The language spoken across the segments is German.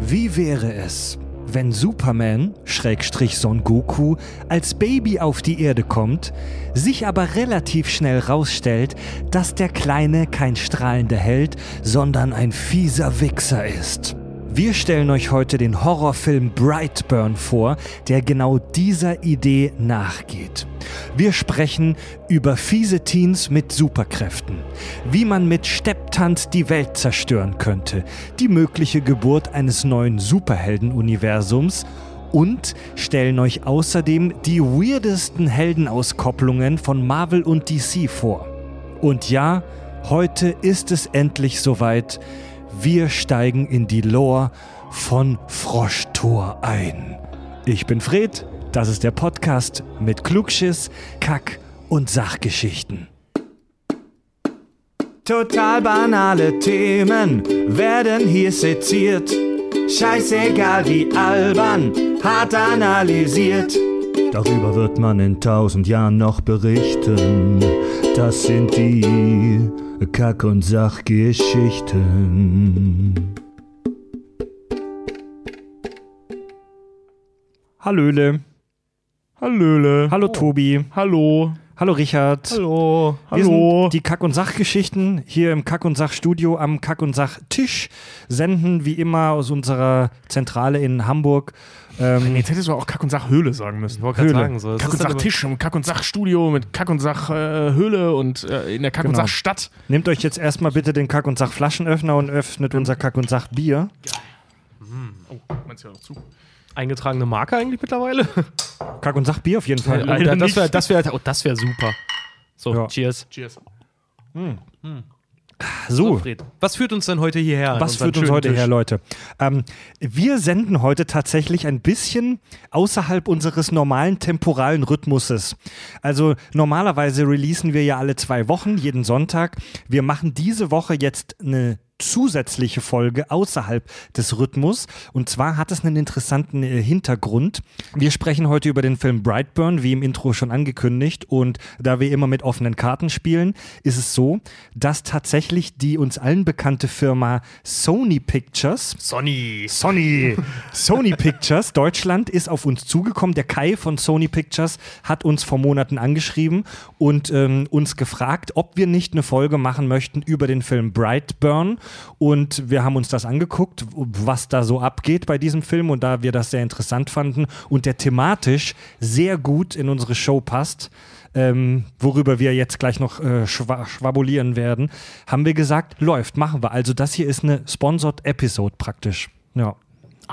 Wie wäre es, wenn Superman, Schrägstrich Son Goku, als Baby auf die Erde kommt, sich aber relativ schnell rausstellt, dass der Kleine kein strahlender Held, sondern ein fieser Wichser ist? Wir stellen euch heute den Horrorfilm Brightburn vor, der genau dieser Idee nachgeht. Wir sprechen über fiese Teens mit Superkräften, wie man mit Stepptanz die Welt zerstören könnte, die mögliche Geburt eines neuen Superheldenuniversums und stellen euch außerdem die weirdesten Heldenauskopplungen von Marvel und DC vor. Und ja, heute ist es endlich soweit. Wir steigen in die Lore von Froschtor ein. Ich bin Fred, das ist der Podcast mit Klugschiss, Kack und Sachgeschichten. Total banale Themen werden hier seziert. Scheißegal wie albern, hart analysiert. Darüber wird man in tausend Jahren noch berichten. Das sind die Kack- und Sachgeschichten. Hallöle. Hallöle. Hallo Tobi. Hallo. Hallo Richard. Hallo. Wir Hallo. sind die Kack- und Sachgeschichten hier im Kack- und Sachstudio am Kack- und Sachtisch. Senden wie immer aus unserer Zentrale in Hamburg. Ähm, Jetzt hättest du auch Kack- und Sach-Höhle sagen müssen. wollte gerade Höhle. sagen, so. Kack- und dann Sach-Tisch im Kack- und Sach-Studio mit Kack- und Sach-Höhle und äh, in der Kack- und Genau. Sach-Stadt. nehmt euch jetzt erstmal bitte den Kack- und Sach-Flaschenöffner und öffnet unser Kack- und Sach-Bier. Oh, meinst du ja noch zu? eingetragene Marke eigentlich mittlerweile. Kack- und Sach-Bier auf jeden Fall. Leider das wäre das wär, oh, das wär super. So, Ja. cheers. Cheers. So, Fred, was führt uns denn heute hierher? Was führt uns heute Tisch? her, Leute? Ähm, wir senden heute tatsächlich ein bisschen außerhalb unseres normalen temporalen Rhythmuses. Also normalerweise releasen wir ja alle zwei Wochen, jeden Sonntag. Wir machen diese Woche jetzt eine zusätzliche Folge außerhalb des Rhythmus. Und zwar hat es einen interessanten äh, Hintergrund. Wir sprechen heute über den Film Brightburn, wie im Intro schon angekündigt. Und da wir immer mit offenen Karten spielen, ist es so, dass tatsächlich die uns allen bekannte Firma Sony Pictures Sonny. Sony. Sony Pictures Deutschland ist auf uns zugekommen. Der Kai von Sony Pictures hat uns vor Monaten angeschrieben und ähm, uns gefragt, ob wir nicht eine Folge machen möchten über den Film Brightburn. Und wir haben uns das angeguckt, was da so abgeht bei diesem Film. Und da wir das sehr interessant fanden und der thematisch sehr gut in unsere Show passt, ähm, worüber wir jetzt gleich noch äh, schwa schwabulieren werden, haben wir gesagt, läuft, machen wir. Also das hier ist eine Sponsored Episode praktisch. Ja.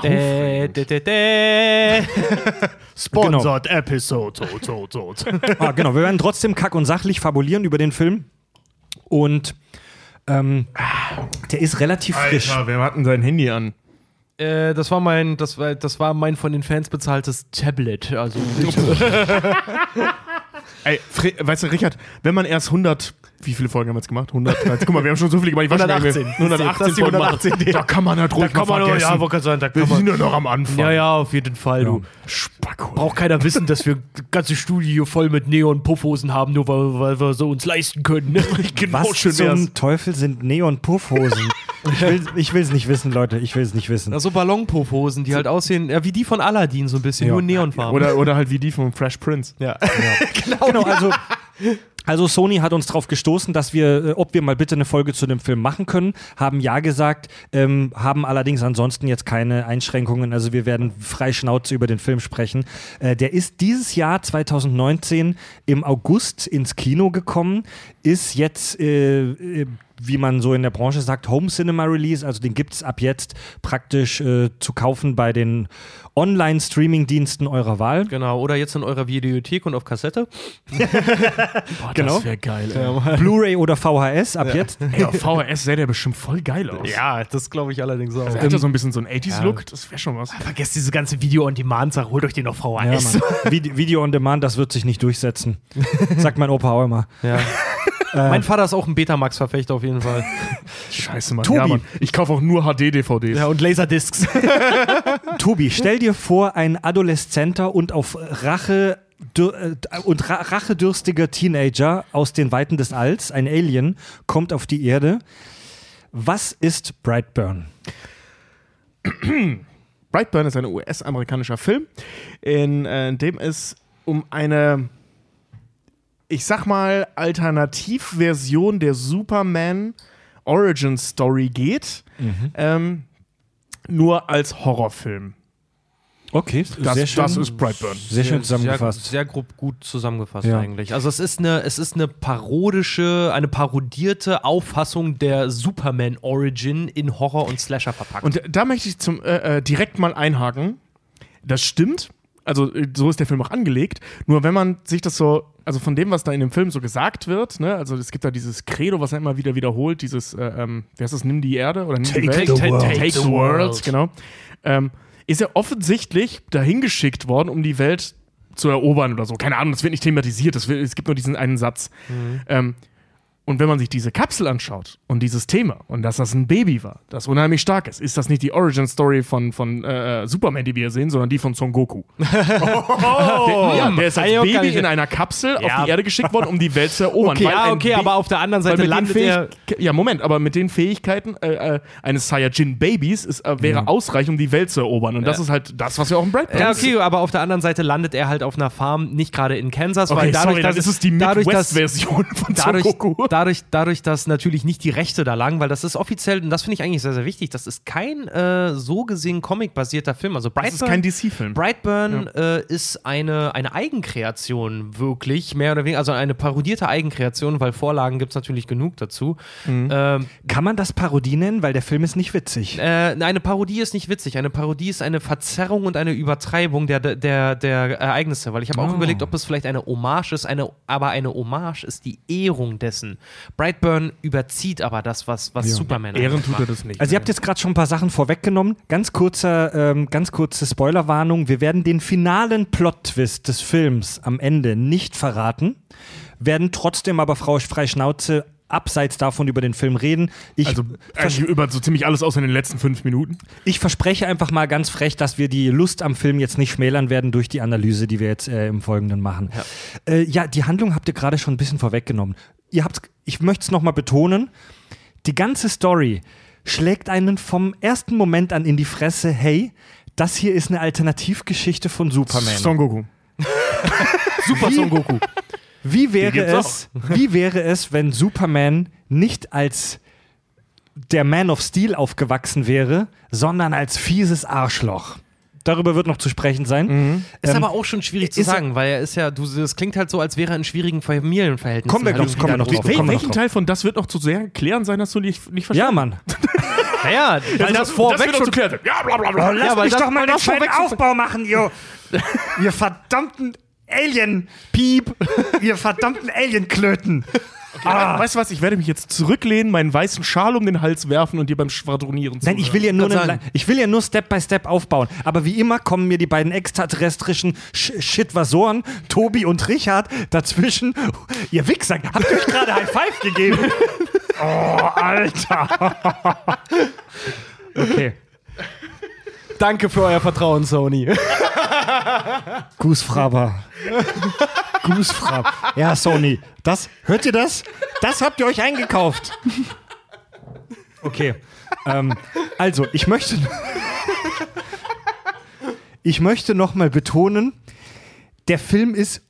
Dä, dä, dä, dä. Sponsored Episode. So, so, so. Ah, genau, wir werden trotzdem kack und sachlich fabulieren über den Film. Und ähm, der ist relativ frisch. Alter, wer hat denn sein Handy an? Äh, das war mein, das war, das war mein von den Fans bezahltes Tablet. Also Ey, Fre weißt du, Richard, wenn man erst 100, wie viele Folgen haben wir jetzt gemacht? 113. Guck mal, wir haben schon so viele gemacht. Ich weiß schon gar nicht mehr. 118. 118 Das ist die Folgen 118, machen. Da kann man halt ruhig kann mal man, vergessen. ja, wollte gerade sagen, da wir kann man. sind ja noch am Anfang. Ja, ja, auf jeden Fall, du. Spacko. Braucht keiner wissen, dass wir das ganze Studio voll mit Neon-Puffhosen haben, nur weil, weil wir so uns leisten können. genau Was schön wär's. zum Teufel sind Neon-Puffhosen? ich will ich will's nicht wissen, Leute. Ich will es nicht wissen. Na, so Ballonpuffhosen, die halt aussehen, ja, wie die von Aladdin, so ein bisschen, Ja. nur Neonfarben. Oder, oder halt wie die von Fresh Prince. ja. Genau, also. Also Sony hat uns darauf gestoßen, dass wir, äh, ob wir mal bitte eine Folge zu dem Film machen können, haben ja gesagt, ähm, haben allerdings ansonsten jetzt keine Einschränkungen. Also wir werden frei Schnauze über den Film sprechen. Äh, der ist dieses Jahr 2019 im August ins Kino gekommen, ist jetzt äh, äh, wie man so in der Branche sagt, Home Cinema Release. Also den gibt es ab jetzt praktisch äh, zu kaufen bei den Online-Streaming-Diensten eurer Wahl. Genau, oder jetzt in eurer Videothek und auf Kassette. Boah, Genau. Das wäre geil. ey. Blu-ray oder VHS ab jetzt. Ey, auf VHS sähe der bestimmt voll geil aus. Ja, das glaube ich allerdings auch. Also er hat ja so ein bisschen so einen 80s-Look. Das wäre schon was. Vergesst diese ganze Video-on-Demand-Sache, holt euch den auf Ja, VHS. Mann. Vide- Video on Demand, das wird sich nicht durchsetzen. Sagt mein Opa auch immer. Ja. Mein Vater ist auch ein Betamax-Verfechter auf jeden Fall. Scheiße, Mann. Tobi. Ja, Mann. Ich kaufe auch nur HD-DVDs. Ja, und Laserdiscs. Tobi, stell dir vor, ein adoleszenter und auf Rache äh, und ra rachedürstiger Teenager aus den Weiten des Alls, ein Alien, kommt auf die Erde. Was ist Brightburn? Brightburn ist ein US-amerikanischer Film, in, äh, in dem es um eine, ich sag mal, Alternativversion der Superman Origin Story geht, ähm, nur als Horrorfilm. Okay, Das, sehr schön. das ist Brightburn. sehr schön zusammengefasst. Sehr, sehr grob gut zusammengefasst Ja. eigentlich. Also es ist eine, es ist eine parodische, eine parodierte Auffassung der Superman Origin in Horror und Slasher verpackt. Und da möchte ich zum, äh, äh, direkt mal einhaken. Das stimmt. Also, äh, so ist der Film auch angelegt. Nur wenn man sich das so, also von dem, was da in dem Film so gesagt wird, ne, also es gibt da dieses Credo, was er immer wieder wiederholt, dieses, äh, ähm, wie heißt das, nimm die Erde oder nimm die Welt? the world. Take the world, genau. Ähm, ist er offensichtlich dahin geschickt worden, um die Welt zu erobern oder so. Keine Ahnung, das wird nicht thematisiert. Das wird, es gibt nur diesen einen Satz. Ähm, und wenn man sich diese Kapsel anschaut und dieses Thema und dass das ein Baby war, das unheimlich stark ist, ist das nicht die Origin Story von, von äh, Superman, die wir sehen, sondern die von Son Goku. der, ja, der ist als Ah, Baby in einer Kapsel Ja. auf die Erde geschickt worden, um die Welt zu erobern. okay, ja, ein okay, aber auf der anderen Seite landet er. Ja, Moment, aber mit den Fähigkeiten äh, äh, eines Saiyajin-Babys äh, wäre ausreichend, um die Welt zu erobern. Und das ist halt das, was wir auch im Brightburn Ja, okay, aber auf der anderen Seite landet er halt auf einer Farm, nicht gerade in Kansas, Okay, weil dadurch, sorry, dass dann ist es die Midwest-Version von Son dadurch, Goku. Dadurch, dadurch, dass natürlich nicht die Rechte da lagen, weil das ist offiziell, und das finde ich eigentlich sehr, sehr wichtig, das ist kein äh, so gesehen Comic-basierter Film. Also Das ist Brightburn, kein DC-Film. Brightburn äh, ist eine, eine Eigenkreation, wirklich, mehr oder weniger, also eine parodierte Eigenkreation, weil Vorlagen gibt es natürlich genug dazu. Mhm. Ähm, Kann man das Parodie nennen, weil der Film ist nicht witzig. äh, eine Parodie ist nicht witzig. Eine Parodie ist eine Verzerrung und eine Übertreibung der, der, der Ereignisse. Weil ich habe auch Oh. überlegt, ob es vielleicht eine Hommage ist, eine, aber eine Hommage ist die Ehrung dessen. Brightburn überzieht aber das, was, was Superman Ehren tut er das nicht. Also ihr habt jetzt gerade schon ein paar Sachen vorweggenommen. Ganz kurzer, ähm, ganz kurze Spoilerwarnung. Wir werden den finalen Plot-Twist des Films am Ende nicht verraten, werden trotzdem aber Frau Freischnauze abseits davon über den Film reden. Ich, Also eigentlich über so ziemlich alles außer in den letzten fünf Minuten. ich verspreche einfach mal ganz frech, dass wir die Lust am Film jetzt nicht schmälern werden durch die Analyse, die wir jetzt äh, im Folgenden machen. Ja. Äh, ja, die Handlung habt ihr gerade schon ein bisschen vorweggenommen. Ihr habt's, ich möchte es nochmal betonen. Die ganze Story schlägt einen vom ersten Moment an in die Fresse, hey, das hier ist eine Alternativgeschichte von Superman. Son Goku. Super Wie- Son Goku. Wie wäre es, wie wäre es, wenn Superman nicht als der Man of Steel aufgewachsen wäre, sondern als fieses Arschloch? Darüber wird noch zu sprechen sein. Ist Ähm, aber auch schon schwierig zu er- sagen, weil er ist ja, du, das klingt halt so, als wäre er in schwierigen Familienverhältnissen. Kommen wir halt gleich- kommen wir noch drauf. Wel welchen noch Teil von das wird noch zu sehr klären sein, dass du nicht, nicht Ja, verstanden Mann. Naja, weil das vorweg wird noch schon zu klären. Ja, bla bla bla. Lass Ja, mich das- doch mal den das vorweg schönen Aufbau machen, ihr, ihr verdammten Alien-Piep, ihr verdammten Alien-Klöten. Ah. Weißt du was, ich werde mich jetzt zurücklehnen, meinen weißen Schal um den Hals werfen und dir beim Schwadronieren Nein, ich will ja nur, einen, ich will ja nur Step by Step aufbauen. Aber wie immer kommen mir die beiden extraterrestrischen Sch Shitvasoren, Tobi und Richard, dazwischen. Ihr Wichser, habt ihr euch gerade High Five gegeben? Oh, Alter. Okay. Danke für euer Vertrauen, Sony. Goosefraber. Goosefrab. Ja, Sony. Das, hört ihr das? Das habt ihr euch eingekauft. Okay. Ähm, also, ich möchte. Ich möchte nochmal betonen, der Film ist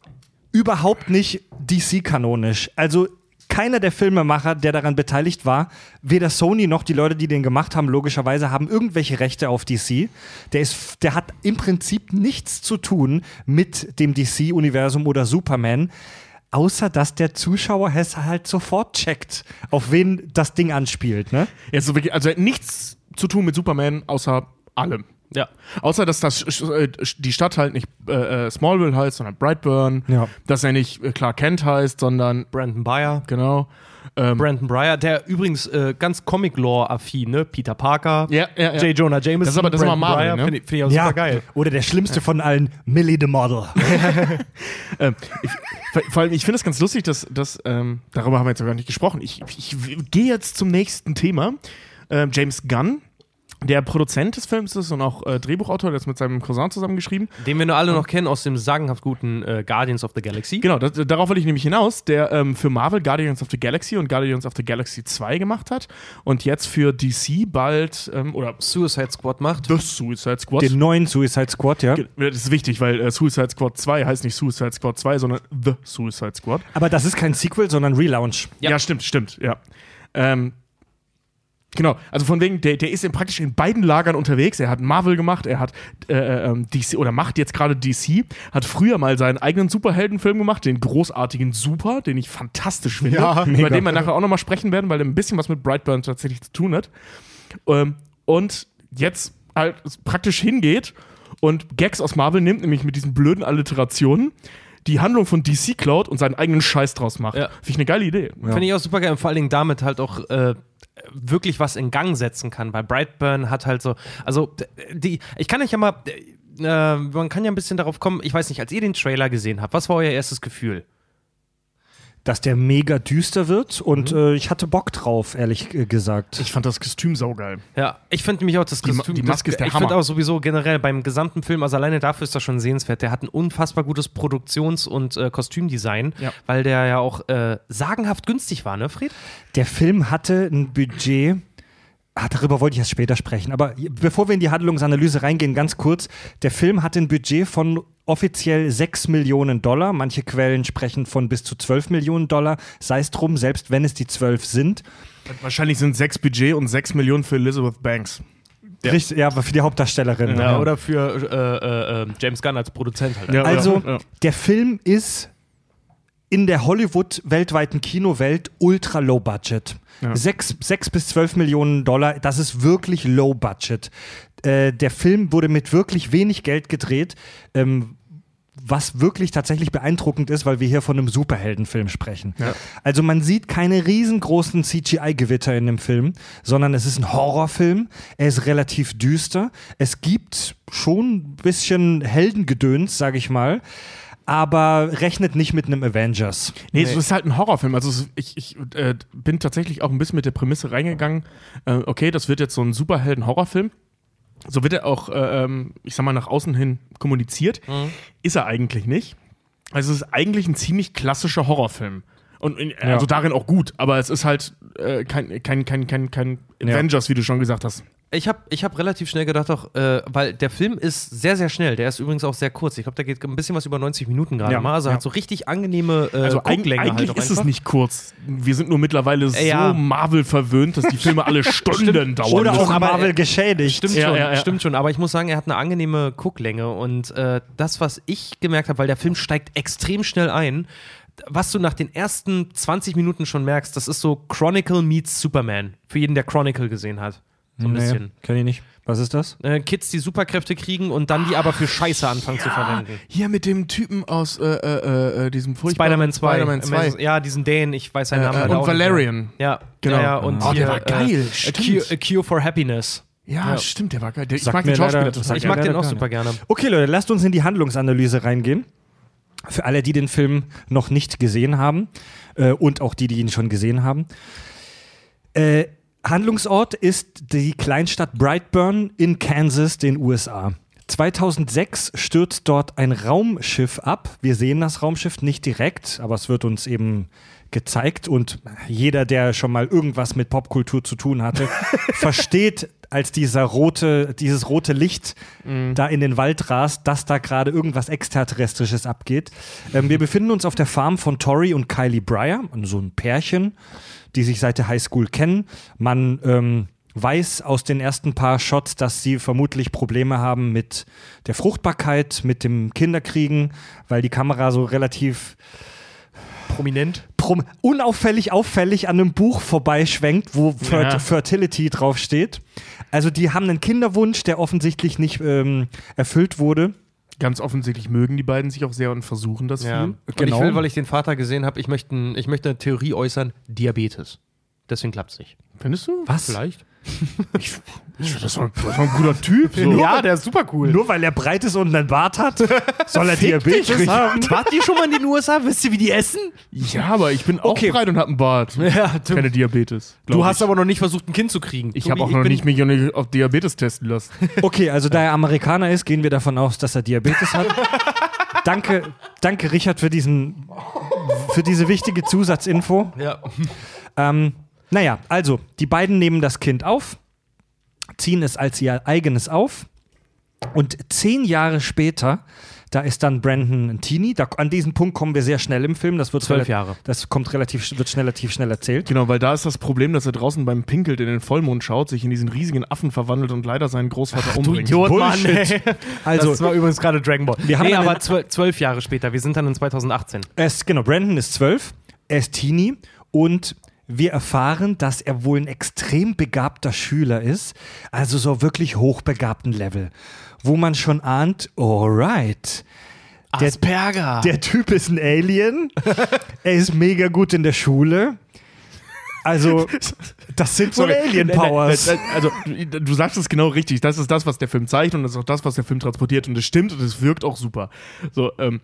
überhaupt nicht DC-kanonisch. Also keiner der Filmemacher, der daran beteiligt war, weder Sony noch die Leute, die den gemacht haben, logischerweise haben irgendwelche Rechte auf DC. Der, ist, der hat im Prinzip nichts zu tun mit dem DC-Universum oder Superman. Außer dass der Zuschauer es halt sofort checkt, auf wen das Ding anspielt. Ne? Wirklich, also hat nichts zu tun mit Superman, außer allem. Ja. Außer, dass das, äh, die Stadt halt nicht äh, äh, Smallville heißt, sondern Brightburn. Ja. Dass er nicht äh, Clark Kent heißt, sondern, Brandon Beyer. genau. Ähm, Brandon Breyer, der übrigens äh, ganz Comic-Lore-affin, ne? Peter Parker, Ja, ja, ja. J. Jonah Jameson, Das ist aber- das ist aber Brandon Marvel, Breyer, ne? Finde ich, find ich auch super geil. Oder der schlimmste von allen, Millie the Model. Ähm, ich, vor- allem, ich finde es ganz lustig, dass, dass ähm, darüber haben wir jetzt noch gar nicht gesprochen. Ich, ich, gehe jetzt zum nächsten Thema. Ähm, James Gunn Der Produzent des Films ist und auch äh, Drehbuchautor, der ist mit seinem Cousin zusammengeschrieben. Den wir nur alle noch kennen aus dem sagenhaft guten äh, Guardians of the Galaxy. Genau, das, darauf wollte ich nämlich hinaus, der ähm, für Marvel Guardians of the Galaxy und Guardians of the Galaxy 2 gemacht hat und jetzt für DC bald, ähm, oder Suicide Squad macht. The Suicide Squad. Den neuen Suicide Squad, ja. das ist wichtig, weil äh, Suicide Squad 2 heißt nicht Suicide Squad 2, sondern The Suicide Squad. Aber das ist kein Sequel, sondern Relaunch. Ja, Ja. stimmt, stimmt, ja. Ähm, genau, also von wegen, der, der ist praktisch in beiden Lagern unterwegs. Er hat Marvel gemacht, er hat äh, ähm, DC oder macht jetzt gerade DC, hat früher mal seinen eigenen Superheldenfilm gemacht, den großartigen Super, den ich fantastisch finde, Ja, über den wir nachher auch nochmal sprechen werden, weil er ein bisschen was mit Brightburn tatsächlich zu tun hat. Ähm, und jetzt halt praktisch hingeht und Gags aus Marvel nimmt, nämlich mit diesen blöden Alliterationen, die Handlung von DC klaut und seinen eigenen Scheiß draus macht. Ja. Finde ich eine geile Idee. Finde ich auch super geil und vor allen Dingen damit halt auch äh, wirklich was in Gang setzen kann. Weil Brightburn hat halt so, also die, ich kann euch ja mal, äh, man kann ja ein bisschen darauf kommen, ich weiß nicht, als ihr den Trailer gesehen habt, was war euer erstes Gefühl? Dass der mega düster wird und äh, ich hatte Bock drauf, ehrlich äh, gesagt. Ich fand das Kostüm saugeil. Ja, ich finde nämlich auch das Die Kostüm, die Maske das, ist der Ich finde Hammer. auch sowieso generell beim gesamten Film, also alleine dafür ist das schon sehenswert. Der hat ein unfassbar gutes Produktions- und äh, Kostümdesign, Ja. weil der ja auch äh, sagenhaft günstig war, ne, Fred? Der Film hatte ein Budget. Ah, darüber wollte ich erst später sprechen. Aber bevor wir in die Handlungsanalyse reingehen, ganz kurz. Der Film hatte ein Budget von offiziell 6 Millionen Dollar. Manche Quellen sprechen von bis zu 12 Millionen Dollar. Sei es drum, selbst wenn es die 12 sind. Wahrscheinlich sind sechs Budget und sechs Millionen für Elizabeth Banks. Ja, Richtig, ja aber für die Hauptdarstellerin. Ja. Oder für äh, äh, äh, James Gunn als Produzent halt. Ja. Also, ja. der Film ist in der Hollywood weltweiten Kinowelt ultra low budget. Ja. Sechs, sechs bis zwölf Millionen Dollar, das ist wirklich low budget. Äh, der Film wurde mit wirklich wenig Geld gedreht, ähm, was wirklich tatsächlich beeindruckend ist, weil wir hier von einem Superheldenfilm sprechen. Ja. Also man sieht keine riesengroßen CGI-Gewitter in dem Film, sondern es ist ein Horrorfilm. Er ist relativ düster. Es gibt schon ein bisschen Heldengedöns, sage ich mal, aber rechnet nicht mit einem Avengers. Nee, es ist halt ein Horrorfilm. Also ich, ich äh, bin tatsächlich auch ein bisschen mit der Prämisse reingegangen, äh, okay, das wird jetzt so ein Superhelden-Horrorfilm. So wird er auch, äh, ähm, ich sag mal, nach außen hin kommuniziert. Ist er eigentlich nicht. Also es ist eigentlich ein ziemlich klassischer Horrorfilm. Und äh, Ja. also darin auch gut, aber es ist halt äh, kein, kein, kein, kein, kein Ja. Avengers, wie du schon gesagt hast. Ich habe ich hab relativ schnell gedacht, auch, äh, weil der Film ist sehr, sehr schnell. Der ist übrigens auch sehr kurz. Ich glaube, der geht ein bisschen was über 90 Minuten gerade Ja, mal. Also ja. hat so richtig angenehme äh, Also Gucklänge eigentlich halt ist es nicht kurz. Wir sind nur mittlerweile so Ja. Marvel verwöhnt, dass die Filme alle Stunden dauern. Oder auch aber, Marvel äh, geschädigt. Stimmt Ja, schon, ja, ja. stimmt schon. Aber ich muss sagen, er hat eine angenehme Gucklänge. Und äh, das, was ich gemerkt habe, weil der Film steigt extrem schnell ein, was du nach den ersten 20 Minuten schon merkst, das ist so Chronicle meets Superman. Für jeden, der Chronicle gesehen hat. So ein bisschen. kenn ich nicht. Was ist das? Äh, Kids, die Superkräfte kriegen und dann die aber für Scheiße anfangen zu verwenden. Hier mit dem Typen aus äh, äh, äh, diesem furchtbaren Spider-Man 2. Spider-Man 2. Amazing- Ja, diesen Dänen, ich weiß seinen Namen Äh, leider und auch nicht mehr. Valerian. Ja, Genau. Ja, ja, und Oh, der hier, war geil, Äh, a, stimmt. cure, a Cure for Happiness. Ja, Ja. stimmt, der war geil. Der, ich mag mir den Schauspieler total Ich Ja, mag den auch super gerne. Okay, Leute, lasst uns in die Handlungsanalyse reingehen. Für alle, die den Film noch nicht gesehen haben äh, und auch die, die ihn schon gesehen haben. Äh, Handlungsort ist die Kleinstadt Brightburn in Kansas, den USA. 2006 stürzt dort ein Raumschiff ab. Wir sehen das Raumschiff nicht direkt, aber es wird uns eben gezeigt und jeder, der schon mal irgendwas mit Popkultur zu tun hatte, versteht, als dieser rote, dieses rote Licht da in den Wald rast, dass da gerade irgendwas Extraterrestrisches abgeht. Ähm, wir befinden uns auf der Farm von Tori und Kylie Breyer, so ein Pärchen, die sich seit der Highschool kennen. Man ähm, weiß aus den ersten paar Shots, dass sie vermutlich Probleme haben mit der Fruchtbarkeit, mit dem Kinderkriegen, weil die Kamera so relativ Prominent. prom unauffällig auffällig an einem Buch vorbeischwenkt, wo Fer Ja. Fertility draufsteht. Also die haben einen Kinderwunsch, der offensichtlich nicht ähm, erfüllt wurde. Ganz offensichtlich mögen die beiden sich auch sehr und versuchen das Ja. viel. Und Genau. ich will, weil ich den Vater gesehen habe, ich möchte, ich möchte eine Theorie äußern: Diabetes. Deswegen klappt es nicht. Findest du? Was? Vielleicht. Ich, ich, das, war, das war ein guter Typ. So. Ja, der ist super cool. Nur weil er breit ist und einen Bart hat, soll er Diabetes haben. Wart ihr schon mal in den USA? Wisst ihr, wie die essen? Ja, aber ich bin auch Okay. breit und hab einen Bart. Ja, du, Keine Diabetes. du hast ich. aber noch nicht versucht, ein Kind zu kriegen. Ich habe auch noch nicht mich auf Diabetes testen lassen. Okay, also da er Amerikaner ist, gehen wir davon aus, dass er Diabetes hat. danke, danke Richard für diesen, für diese wichtige Zusatzinfo. Ja. Ähm, naja, also, die beiden nehmen das Kind auf, ziehen es als ihr eigenes auf und zehn Jahre später, da ist dann Brandon ein Teenie, da, an diesen Punkt kommen wir sehr schnell im Film, das wird Zwölf Jahre. Das kommt relativ, wird schnell, relativ schnell erzählt. Genau, weil da ist das Problem, dass er draußen beim Pinkelt in den Vollmond schaut, sich in diesen riesigen Affen verwandelt und leider seinen Großvater Du umbringt. Idiot, Mann. Bullshit. ey. Also- das war übrigens gerade Dragon Ball. Wir haben nee, aber zwölf, zwölf Jahre später. Wir sind dann in 2018. Er ist, genau, Brandon ist zwölf, er ist Teenie und wir erfahren, dass er wohl ein extrem begabter Schüler ist, also so wirklich hochbegabten Level, wo man schon ahnt, alright, Der- Asperger. der Typ ist ein Alien, er ist mega gut in der Schule. Also, das sind wohl. Alien-Powers. Nein, nein, Also, du du sagst es genau richtig. Das ist das, was der Film zeigt und das ist auch das, was der Film transportiert und es stimmt und es wirkt auch super. So, ähm,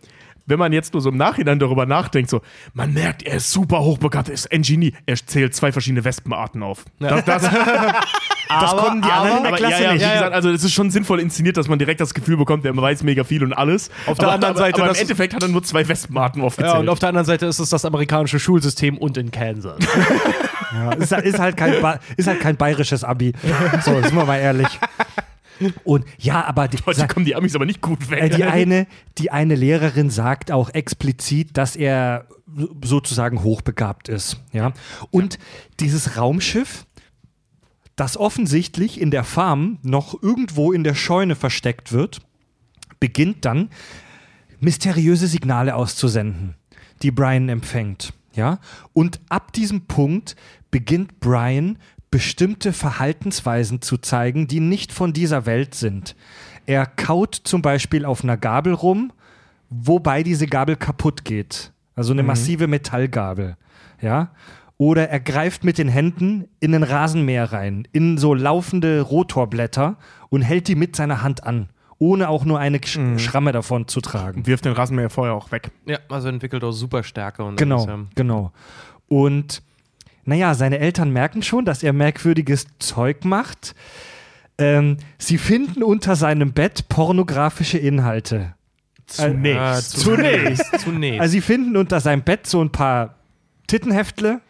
wenn man jetzt nur so im Nachhinein darüber nachdenkt, so, man merkt, er ist super hochbegabt, er ist ein Genie. Er zählt zwei verschiedene Wespenarten auf. Das, das, das konnten die anderen in der aber Klasse ja, ja, nicht. wie gesagt, also es ist schon sinnvoll inszeniert, dass man direkt das Gefühl bekommt, der weiß mega viel und alles. Auf der aber, anderen aber, Seite, aber im das- Endeffekt hat er nur zwei Wespenarten aufgezählt. ja, und auf der anderen Seite ist es das amerikanische Schulsystem und in Kansas. Ja, ist, ist, halt kein ist halt kein bayerisches Abi. So, sind wir mal ehrlich. Und ja, aber die, Heute kommen die Amis aber nicht gut weg. Äh, die, eine, die eine Lehrerin sagt auch explizit, dass er so- sozusagen hochbegabt ist. Ja? Und dieses Raumschiff, das offensichtlich in der Farm noch irgendwo in der Scheune versteckt wird, beginnt dann mysteriöse Signale auszusenden, die Brian empfängt. Ja? Und ab diesem Punkt beginnt Brian bestimmte Verhaltensweisen zu zeigen, die nicht von dieser Welt sind. Er kaut zum Beispiel auf einer Gabel rum, wobei diese Gabel kaputt geht. Also eine massive Metallgabel. Ja? Oder er greift mit den Händen in ein Rasenmäher rein, in so laufende Rotorblätter und hält die mit seiner Hand an, ohne auch nur eine Sch Schramme davon zu tragen. wirft den Rasenmäher vorher auch weg. ja, also entwickelt auch Superstärke. Und Genau, ja. genau. Und naja, seine Eltern merken schon, dass er merkwürdiges Zeug macht. Ähm, sie finden unter seinem Bett pornografische Inhalte. Zunächst. Ah, zunächst. zunächst. Also sie finden unter seinem Bett so ein paar Tittenheftle.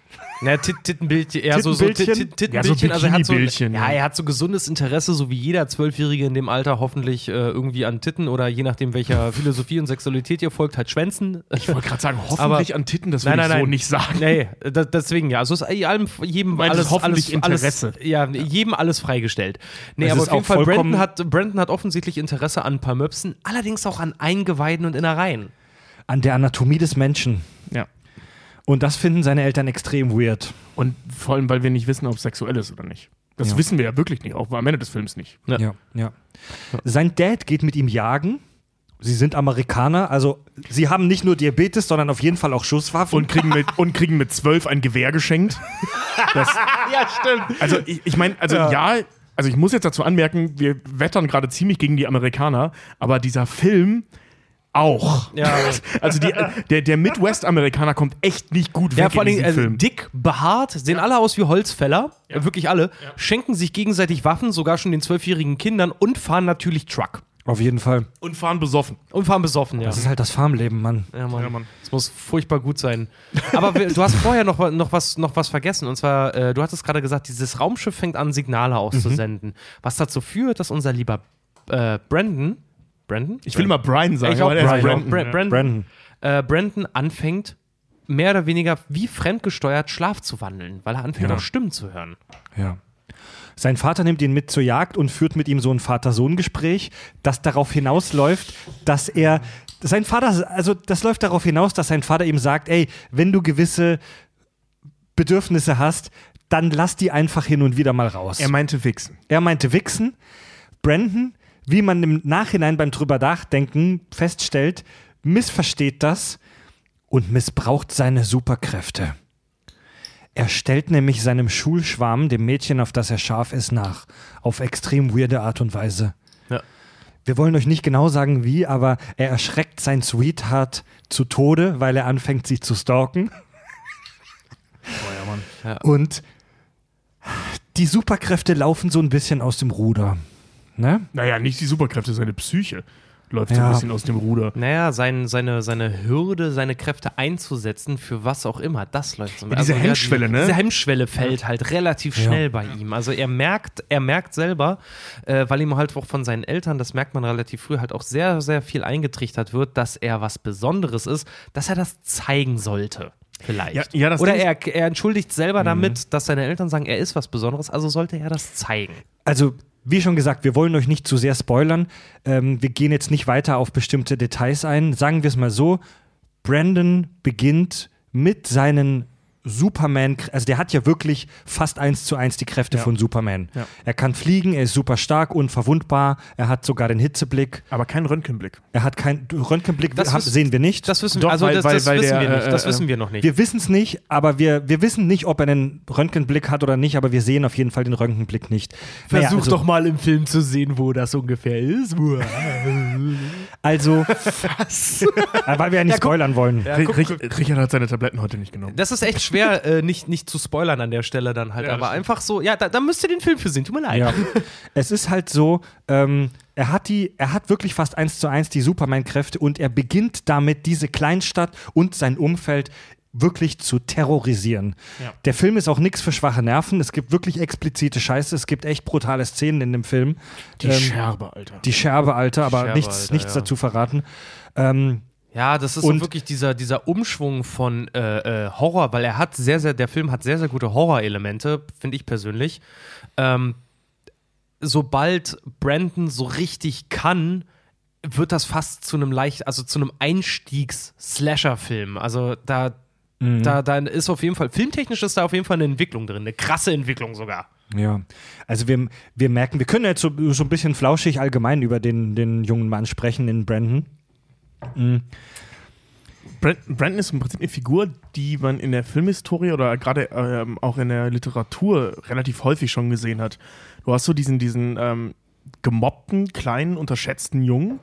Ja, Tit Tittenbildchen, eher so, so Tittenbildchen? Tit- Tit- Tittenbildchen. Ja, so also er hat so, ja, er hat so gesundes Interesse, so wie jeder Zwölfjährige in dem Alter hoffentlich äh, irgendwie an Titten oder je nachdem, welcher Philosophie und Sexualität ihr folgt, halt Schwänzen. Ich wollte gerade sagen, hoffentlich an Titten, das will Nein, ich nein, so nein. nicht sagen. Nee, da, deswegen ja. Also ist allem, jedem Meinst alles, hoffentlich alles, Interesse. Alles, ja, jedem alles freigestellt. Nee, Es aber auf jeden Fall, Brandon hat, Brandon hat offensichtlich Interesse an ein paar Möpsen, allerdings auch an Eingeweiden und Innereien. An der Anatomie des Menschen. Ja. Und das finden seine Eltern extrem weird. Und vor allem, weil wir nicht wissen, ob es sexuell ist oder nicht. Das Ja. wissen wir ja wirklich nicht, auch am Ende des Films nicht. Ja. Ja, ja. Sein Dad geht mit ihm jagen. Sie sind Amerikaner, also sie haben nicht nur Diabetes, sondern auf jeden Fall auch Schusswaffen. Und kriegen mit, und kriegen mit zwölf ein Gewehr geschenkt. Das, Ja, stimmt. also ich, ich meine, also ja. Ja. also ich muss jetzt dazu anmerken, wir wettern gerade ziemlich gegen die Amerikaner, aber dieser Film auch. Ja, Also die, der, der Midwest-Amerikaner kommt echt nicht gut weg Ja, vor in allem diesem also Film. dick, behaart, sehen alle aus wie Holzfäller, äh, wirklich alle, schenken sich gegenseitig Waffen, sogar schon den zwölfjährigen Kindern und fahren natürlich Truck. auf jeden Fall. Und fahren besoffen. Und fahren besoffen, ja. Das ist halt das Farmleben, Mann. Ja, Mann. Ja, Mann. Das muss furchtbar gut sein. Aber du hast vorher noch, noch, was, noch was vergessen. Und zwar, äh, du hattest gerade gesagt, dieses Raumschiff fängt an, Signale auszusenden. Was dazu führt, dass unser lieber äh, Brandon, Brandon? Ich will immer Brian sagen, Ich auch aber der ist Brandon. Brandon. Brandon. Brandon. äh, Brandon anfängt, mehr oder weniger wie fremdgesteuert Schlaf zu wandeln, weil er anfängt, Ja. auch Stimmen zu hören. Ja. Sein Vater nimmt ihn mit zur Jagd und führt mit ihm so ein Vater-Sohn-Gespräch, das darauf hinausläuft, dass er. Sein Vater, also das läuft darauf hinaus, dass sein Vater ihm sagt, ey, wenn du gewisse Bedürfnisse hast, dann lass die einfach hin und wieder mal raus. Er meinte Wichsen. Er meinte Wichsen. Brandon, wie man im Nachhinein beim drüber nachdenken feststellt, missversteht das und missbraucht seine Superkräfte. Er stellt nämlich seinem Schulschwarm, dem Mädchen, auf das er scharf ist, nach. Auf extrem weirde Art und Weise. Ja. Wir wollen euch nicht genau sagen, wie, aber er erschreckt sein Sweetheart zu Tode, weil er anfängt, sie zu stalken. Oh ja, Mann. Und die Superkräfte laufen so ein bisschen aus dem Ruder. Ne? Naja, nicht die Superkräfte, seine Psyche läuft so Ja. ein bisschen aus dem Ruder. Naja, sein, seine, seine Hürde, seine Kräfte einzusetzen für was auch immer, das läuft so. Also, diese Hemmschwelle, die, ne? Diese Hemmschwelle fällt halt relativ Ja. schnell bei ihm. Also er merkt, er merkt selber, äh, weil ihm halt auch von seinen Eltern, das merkt man relativ früh, halt auch sehr, sehr viel eingetrichtert wird, dass er was Besonderes ist, dass er das zeigen sollte. Vielleicht. Ja, ja, das Oder er, er entschuldigt selber damit, dass seine Eltern sagen, er ist was Besonderes, also sollte er das zeigen. Also, wie schon gesagt, wir wollen euch nicht zu sehr spoilern. Ähm, wir gehen jetzt nicht weiter auf bestimmte Details ein. Sagen wir es mal so: Brandon beginnt mit seinen Superman, also der hat ja wirklich fast eins zu eins die Kräfte Ja. von Superman. Ja. Er kann fliegen, er ist super stark, unverwundbar, er hat sogar den Hitzeblick, Aber kein Röntgenblick. er hat keinen Röntgenblick, Das haben- sehen wir nicht. Das wissen Doch, wir, also weil- das, weil- das weil wissen der, wir nicht. Das äh, wissen wir noch nicht. Wir wissen es nicht, aber wir, wir wissen nicht, ob er einen Röntgenblick hat oder nicht, aber wir sehen auf jeden Fall den Röntgenblick nicht. Naja, also, mal im Film zu sehen, wo das ungefähr ist. Also, Äh, weil wir ja nicht spoilern wollen. Ja, guck- Rich- Richard hat seine Tabletten heute nicht genommen. Das ist echt schwer, äh, nicht, nicht zu spoilern an der Stelle dann halt. Ja, aber einfach so, ja, da, da müsst ihr den Film für sehen. Tut mir leid. Ja. es ist halt so, ähm, er hat die, er hat wirklich fast eins zu eins die Superman-Kräfte und er beginnt damit, diese Kleinstadt und sein Umfeld wirklich zu terrorisieren. Ja. Der Film ist auch nichts für schwache Nerven. Es gibt wirklich explizite Scheiße. Es gibt echt brutale Szenen in dem Film. Die Ähm, Scherbe, Alter. Die Scherbe, Alter, aber Scherbe, nichts, Alter, nichts ja. dazu verraten. Ähm, Ja, das ist Und- wirklich dieser, dieser Umschwung von äh, äh, Horror, weil er hat sehr, sehr, der Film hat sehr, sehr gute Horrorelemente, finde ich persönlich. Ähm, sobald Brandon so richtig kann, wird das fast zu einem leicht, also zu einem Einstiegs-Slasher-Film. Also da, da, da ist auf jeden Fall, filmtechnisch ist da auf jeden Fall eine Entwicklung drin, eine krasse Entwicklung sogar. Ja, also wir, wir merken, wir können jetzt so, so ein bisschen flauschig allgemein über den, den jungen Mann sprechen, den Brandon. Brand- Brandon ist im Prinzip eine Figur, die man in der Filmhistorie oder gerade ähm, auch in der Literatur relativ häufig schon gesehen hat. Du hast so diesen, diesen ähm, gemobbten, kleinen, unterschätzten Jungen,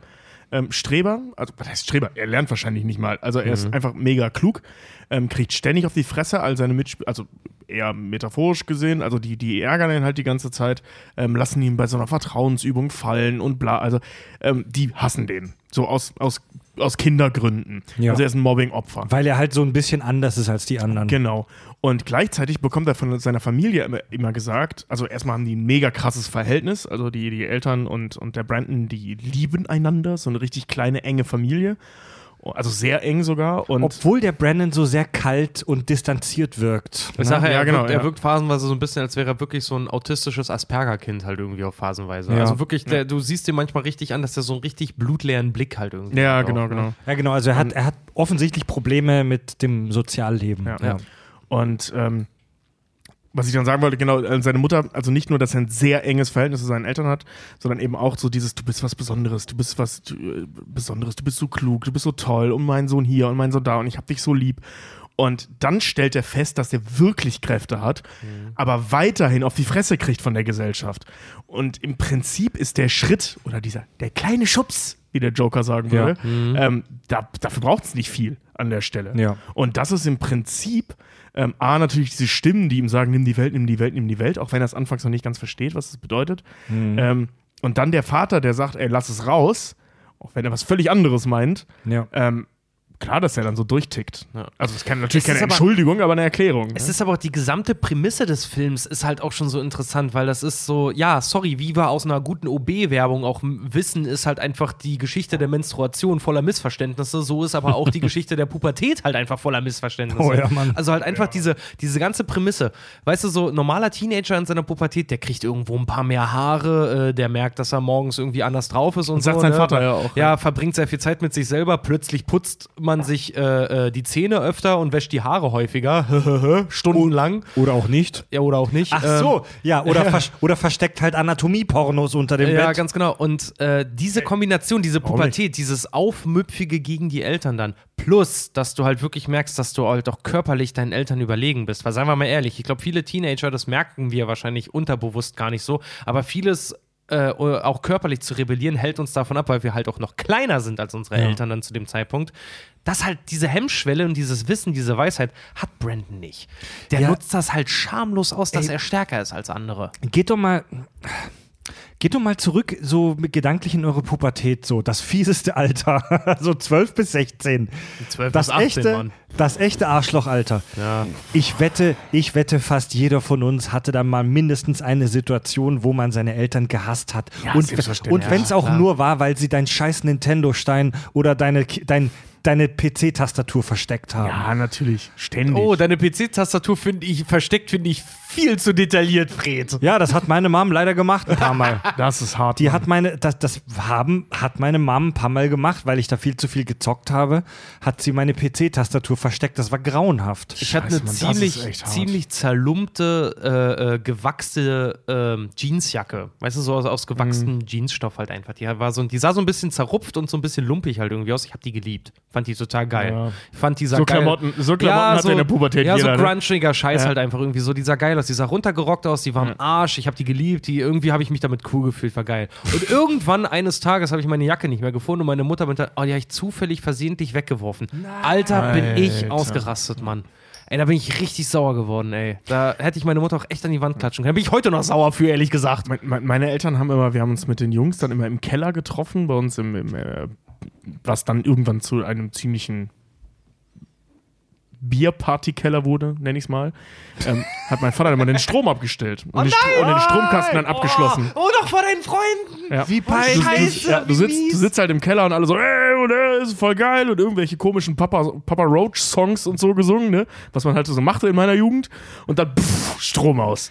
ähm, Streber, also was heißt Streber? Er lernt wahrscheinlich nicht mal. Also er ist einfach mega klug, ähm, kriegt ständig auf die Fresse, all seine Mitspieler, also eher metaphorisch gesehen, also die, die ärgern ihn halt die ganze Zeit, ähm, lassen ihn bei so einer Vertrauensübung fallen und bla, also ähm, die hassen den. So aus, aus, aus Kindergründen. Ja. Also er ist ein Mobbing-Opfer. Weil er halt so ein bisschen anders ist als die anderen. Genau. Und gleichzeitig bekommt er von seiner Familie immer, immer gesagt, also erstmal haben die ein mega krasses Verhältnis, also die, die Eltern und, und der Brandon, die lieben einander, so eine richtig kleine, enge Familie. Also sehr eng sogar. Und Obwohl der Brandon so sehr kalt und distanziert wirkt. Ich sage ja, Ja, er, genau, wirkt, er ja. wirkt phasenweise so ein bisschen, als wäre er wirklich so ein autistisches Asperger-Kind halt irgendwie auf phasenweise. Ja. Also wirklich, der, du siehst dir manchmal richtig an, dass er so einen richtig blutleeren Blick halt irgendwie ja, hat genau, auch, ne? genau. Ja, genau. Also er hat, er hat offensichtlich Probleme mit dem Sozialleben. Ja. Ja. Und ähm, was ich dann sagen wollte, genau, äh, seine Mutter, also nicht nur, dass er ein sehr enges Verhältnis zu seinen Eltern hat, sondern eben auch so dieses, du bist was Besonderes, du bist was äh, Besonderes, du bist so klug, du bist so toll und mein Sohn hier und mein Sohn da und ich hab dich so lieb. Und dann stellt er fest, dass er wirklich Kräfte hat, aber weiterhin auf die Fresse kriegt von der Gesellschaft. Und im Prinzip ist der Schritt oder dieser, der kleine Schubs, wie der Joker sagen Ja. würde, ähm, da, dafür braucht es nicht viel an der Stelle. Ja. Und das ist im Prinzip ähm, A, natürlich diese Stimmen, die ihm sagen, nimm die Welt, nimm die Welt, nimm die Welt, auch wenn er es anfangs noch nicht ganz versteht, was das bedeutet. Ähm, und dann der Vater, der sagt, ey, lass es raus, auch wenn er was völlig anderes meint. Ja. Ähm, klar, dass er dann so durchtickt. Ja. Also es kann natürlich Es keine ist aber- Entschuldigung, aber eine Erklärung. Es ne? ist aber auch die gesamte Prämisse des Films ist halt auch schon so interessant, weil das ist so, ja, sorry, wie wir aus einer guten OB-Werbung auch wissen, ist halt einfach die Geschichte der Menstruation voller Missverständnisse. So ist aber auch die Geschichte der Pubertät halt einfach voller Missverständnisse. Oh ja, Mann. Also halt einfach diese, diese ganze Prämisse. Weißt du, so normaler Teenager in seiner Pubertät, der kriegt irgendwo ein paar mehr Haare, äh, der merkt, dass er morgens irgendwie anders drauf ist und, Und sagt so. sein ne? Vater ja auch, Ja, verbringt sehr viel Zeit mit sich selber, plötzlich putzt man sich äh, äh, die Zähne öfter und wäscht die Haare häufiger, stundenlang. Oder auch nicht. Ja, oder auch nicht. Ach Ähm, so, ja, oder, vers oder versteckt halt Anatomie-Pornos unter dem Ja, Bett. ganz genau. Und äh, diese Kombination, diese Pubertät, dieses Aufmüpfige gegen die Eltern dann, plus, dass du halt wirklich merkst, dass du halt auch körperlich deinen Eltern überlegen bist. Weil, seien wir mal ehrlich, ich glaube, viele Teenager, das merken wir wahrscheinlich unterbewusst gar nicht so, aber vieles äh, auch körperlich zu rebellieren, hält uns davon ab, weil wir halt auch noch kleiner sind als unsere Eltern dann zu dem Zeitpunkt. Das halt diese Hemmschwelle und dieses Wissen, diese Weisheit hat Brandon nicht. Der Ja. nutzt das halt schamlos aus, dass Ey. er stärker ist als andere. Geht doch mal. Geht doch mal zurück, so mit gedanklich in eure Pubertät, so das fieseste Alter, so 12 bis 16. 12 das bis 18, echte, Mann. das echte Arschlochalter. Ja. Ich wette, ich wette, fast jeder von uns hatte da mal mindestens eine Situation, wo man seine Eltern gehasst hat. Ja, und und wenn es auch klar. nur war, weil sie deinen scheiß Nintendo-Stein oder deine, dein, deine PC-Tastatur versteckt haben. Ja, natürlich. Ständig. Oh, deine PC-Tastatur finde ich versteckt, finde ich viel zu detailliert, Fred. Ja, das hat meine Mom leider gemacht ein paar Mal. das ist hart. Die Mann. hat meine, das, das haben, hat meine Mom ein paar Mal gemacht, weil ich da viel zu viel gezockt habe, hat sie meine PC-Tastatur versteckt. Das war grauenhaft. Ich hatte eine Mann, ziemlich, ziemlich zerlumpte, äh, äh, gewachste ähm, Jeansjacke. Weißt du, so aus, aus gewachsenem Jeansstoff halt einfach. Die, war so, die sah so ein bisschen zerrupft und so ein bisschen lumpig halt irgendwie aus. Ich habe die geliebt. Fand die total geil. Ja. Ich fand die sah So geil. Klamotten- so Klamotten hatte in der Pubertät Ja, jeder, so ne? grunchiger Scheiß Ja. halt einfach irgendwie so. Die sah geil aus. Die sah runtergerockt aus. Die war am Arsch. Ich habe die geliebt. Die, irgendwie habe ich mich damit cool gefühlt. War geil. Und irgendwann eines Tages habe ich meine Jacke nicht mehr gefunden und meine Mutter meinte, oh, die habe ich zufällig versehentlich weggeworfen. Alter, bin ich ausgerastet, Mann. Ey, da bin ich richtig sauer geworden, ey. Da hätte ich meine Mutter auch echt an die Wand klatschen können. Da bin ich heute noch sauer für, ehrlich gesagt. Mein- mein- Meine Eltern haben immer, wir haben uns mit den Jungs dann immer im Keller getroffen, bei uns im, im äh, was dann irgendwann zu einem ziemlichen Bierpartykeller wurde, nenne ich es mal, ähm, hat mein Vater immer den Strom abgestellt und, den, Stro- und den Stromkasten dann abgeschlossen. Oh, doch vor deinen Freunden. Ja. Wie Du, peinlich. du, Scheiße, ja, du, sitzt, du sitzt halt im Keller und alle so, ey, und, ey, ist voll geil und irgendwelche komischen Papa, Papa Roach Songs und so gesungen, ne? Was man halt so machte in meiner Jugend und dann pff, Strom aus.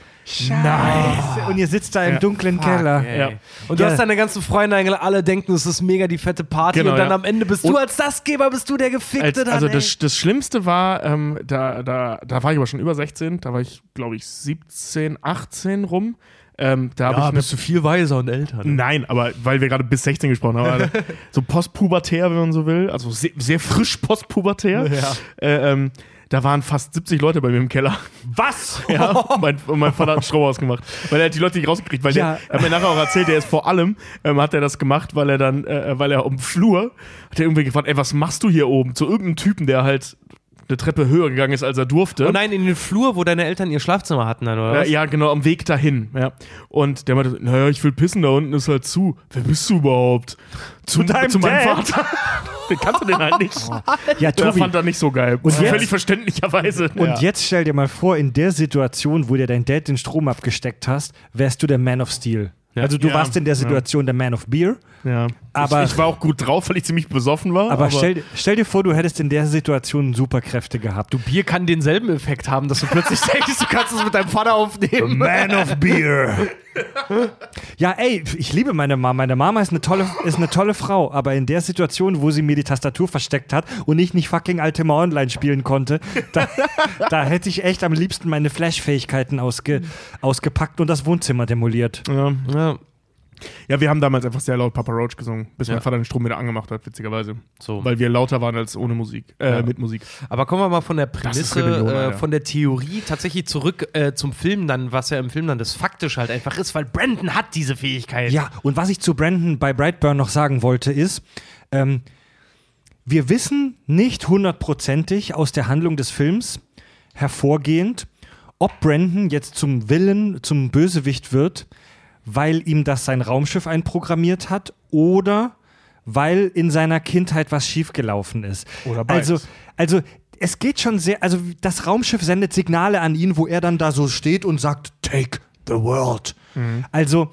Nein. Und ihr sitzt da im Ja. dunklen Keller. Ey. Ja. Und du Ja. hast deine ganzen Freunde eingeladen, alle denken, es ist mega die fette Party Genau, und dann ja. am Ende bist du Und- als Gastgeber, bist du der Gefickte Als, dann, also das, das Schlimmste war, ähm, da, da, da war ich aber schon über 16, da war ich, glaube ich, 17, 18 rum. Ähm, da habe ich eine du viel weiser und älter. ne? Nein, aber weil wir gerade bis 16 gesprochen haben, also so postpubertär, wenn man so will, also sehr, sehr frisch postpubertär. Ja. Äh, ähm, da waren fast 70 Leute bei mir im Keller. Was? Ja, und mein, und mein Vater hat Strom ausgemacht, weil er hat die Leute nicht rausgekriegt, weil Ja. der, er hat mir nachher auch erzählt, der ist vor allem, ähm, hat er das gemacht, weil er dann, äh, weil er um Flur, hat er irgendwie gefragt, ey, was machst du hier oben? Zu irgendeinem Typen, der halt eine Treppe höher gegangen ist, als er durfte. Oh nein, in den Flur, wo deine Eltern ihr Schlafzimmer hatten dann, oder Ja, was? ja, genau, am Weg dahin. Ja. Und der meinte, naja, ich will pissen, da unten ist halt zu. Wer bist du überhaupt? Zu, deinem zu meinem Dad? Vater. den kannst du den halt nicht. Ja, Der Tobi. fand er nicht so geil. Und jetzt- Völlig verständlicherweise. Und ja. jetzt stell dir mal vor, in der Situation, wo dir dein Dad den Strom abgesteckt hast, wärst du der Man of Steel. Also du Ja. warst in der Situation der Man of Beer. Ja. Aber- ich, ich war auch gut drauf, weil ich ziemlich besoffen war. Aber, stell, stell dir vor, du hättest in der Situation Superkräfte gehabt. Du Bier kann denselben Effekt haben, dass du plötzlich denkst, du kannst es mit deinem Vater aufnehmen. Man of Beer. ja, ey, ich liebe meine Mama. Meine Mama ist eine tolle, ist eine tolle Frau, aber in der Situation, wo sie mir die Tastatur versteckt hat und ich nicht fucking Ultima Online spielen konnte, da, da hätte ich echt am liebsten meine Flash-Fähigkeiten ausge, ausgepackt und das Wohnzimmer demoliert. ja. Ja, ja, wir haben damals einfach sehr laut Papa Roach gesungen, bis Ja. mein Vater den Strom wieder angemacht hat, witzigerweise. so. Weil wir lauter waren als ohne Musik, äh, Ja. mit Musik. Aber kommen wir mal von der Prämisse, Rebellion, äh, von der Theorie tatsächlich zurück äh, zum Film dann, was ja im Film dann das faktisch halt einfach ist, weil Brandon hat diese Fähigkeit. Ja, und was ich zu Brandon bei Brightburn noch sagen wollte, ist, ähm, wir wissen nicht hundertprozentig aus der Handlung des Films hervorgehend, ob Brandon jetzt zum Willen, zum Bösewicht wird, weil ihm das sein Raumschiff einprogrammiert hat oder weil in seiner Kindheit was schiefgelaufen ist. Oder beides. also, also es geht schon sehr, also das Raumschiff sendet Signale an ihn, wo er dann da so steht und sagt, take the world. Also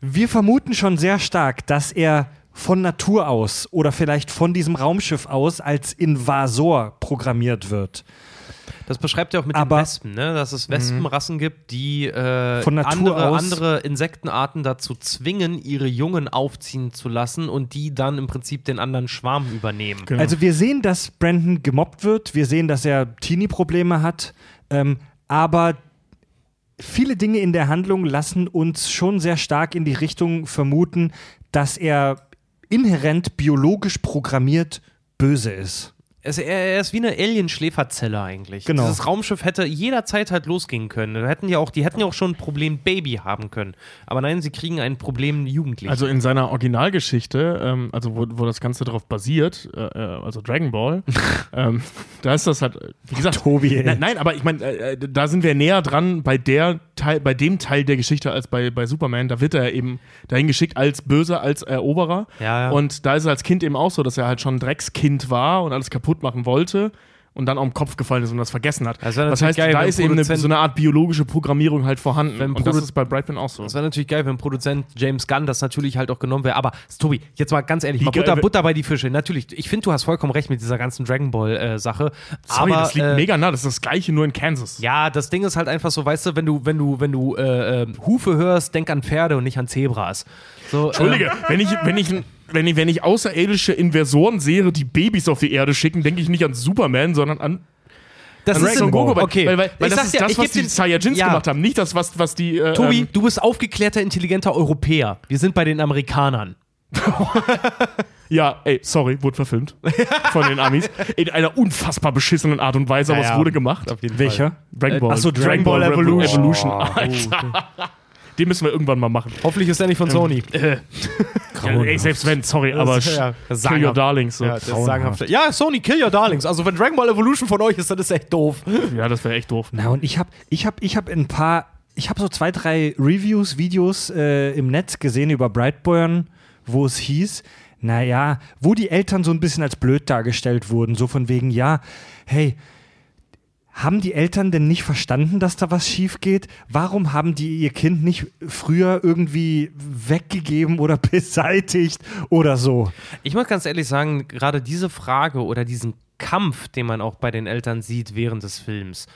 wir vermuten schon sehr stark, dass er von Natur aus oder vielleicht von diesem Raumschiff aus als Invasor programmiert wird. Das beschreibt ja auch mit Aber- den Wespen, ne? dass es Wespenrassen gibt, die äh, andere, andere Insektenarten dazu zwingen, ihre Jungen aufziehen zu lassen und die dann im Prinzip den anderen Schwarm übernehmen. Genau. Also wir sehen, dass Brandon gemobbt wird, wir sehen, dass er Teenie-Probleme hat, ähm, aber viele Dinge in der Handlung lassen uns schon sehr stark in die Richtung vermuten, dass er inhärent biologisch programmiert böse ist. Es, er, er ist wie eine Alien-Schläferzelle eigentlich. Genau. Dieses Raumschiff hätte jederzeit halt losgehen können. Da hätten ja auch, die hätten ja auch schon ein Problem Baby haben können. Aber nein, sie kriegen ein Problem Jugendlich. Also in seiner Originalgeschichte, ähm, also wo, wo das Ganze darauf basiert, äh, äh, also Dragon Ball, ähm, da ist das halt, wie gesagt, Tobi, ey. Nein, nein, aber ich meine, äh, äh, da sind wir näher dran bei der Teil, bei dem Teil der Geschichte als bei, bei Superman. Da wird er eben dahin geschickt als Böser, als Eroberer. Ja, ja. Und da ist er als Kind eben auch so, dass er halt schon ein Dreckskind war und alles kaputt machen wollte. Und dann auf den Kopf gefallen ist und das vergessen hat. Das Das heißt, geil, da ist eben eine, so eine Art biologische Programmierung halt vorhanden. Und das Produ- ist bei Brightman auch so. Das wäre natürlich geil, wenn Produzent James Gunn das natürlich halt auch genommen wäre. Aber Tobi, jetzt mal ganz ehrlich, Wie mal Butter, wär- Butter bei die Fische. Natürlich, ich finde, du hast vollkommen recht mit dieser ganzen Dragon Ball äh. Sorry, aber das liegt äh, mega nah. Das ist das gleiche, nur in Kansas. Ja, das Ding ist halt einfach so, weißt du, wenn du, wenn du, wenn du äh, äh, Hufe hörst, denk an Pferde und nicht an Zebras. So, Entschuldige, ähm, wenn ich, wenn ich, wenn ich, wenn ich außerirdische Inversoren sehe, die Babys auf die Erde schicken, denke ich nicht an Superman, sondern an, das ist Dragon ein Ball. Weil, Okay, weil, weil, weil Ich das ist dir, das, was die Saiyajins ja. gemacht haben, nicht das, was, was die. Äh, Tobi, ähm, du bist aufgeklärter, intelligenter Europäer. Wir sind bei den Amerikanern. ja, ey, sorry, wurde verfilmt von den Amis. In einer unfassbar beschissenen Art und Weise, aber Ja, es ja. wurde gemacht. Auf jeden Welcher? Dragon Äh, Ball. ach so, Dragon Ball Evolution. Alter. Den müssen wir irgendwann mal machen. Hoffentlich ist er nicht von Sony. Ja, ey, selbst wenn, sorry, aber Das- ja, das Kill Your sagenhaft. Darlings. So. Ja, ist ja, Sony, kill your darlings. Also, wenn Dragon Ball Evolution von euch ist, dann ist echt doof. Ja, das wäre echt doof. Na, und ich habe ich hab, ich hab ein paar, ich habe so zwei, drei Reviews, Videos äh, im Netz gesehen über Brightburn, wo es hieß, naja, wo die Eltern so ein bisschen als blöd dargestellt wurden, so von wegen, ja, hey, haben die Eltern denn nicht verstanden, dass da was schief geht? Warum haben die ihr Kind nicht früher irgendwie weggegeben oder beseitigt oder so? Ich muss ganz ehrlich sagen, gerade diese Frage oder diesen Kampf, den man auch bei den Eltern sieht während des Films,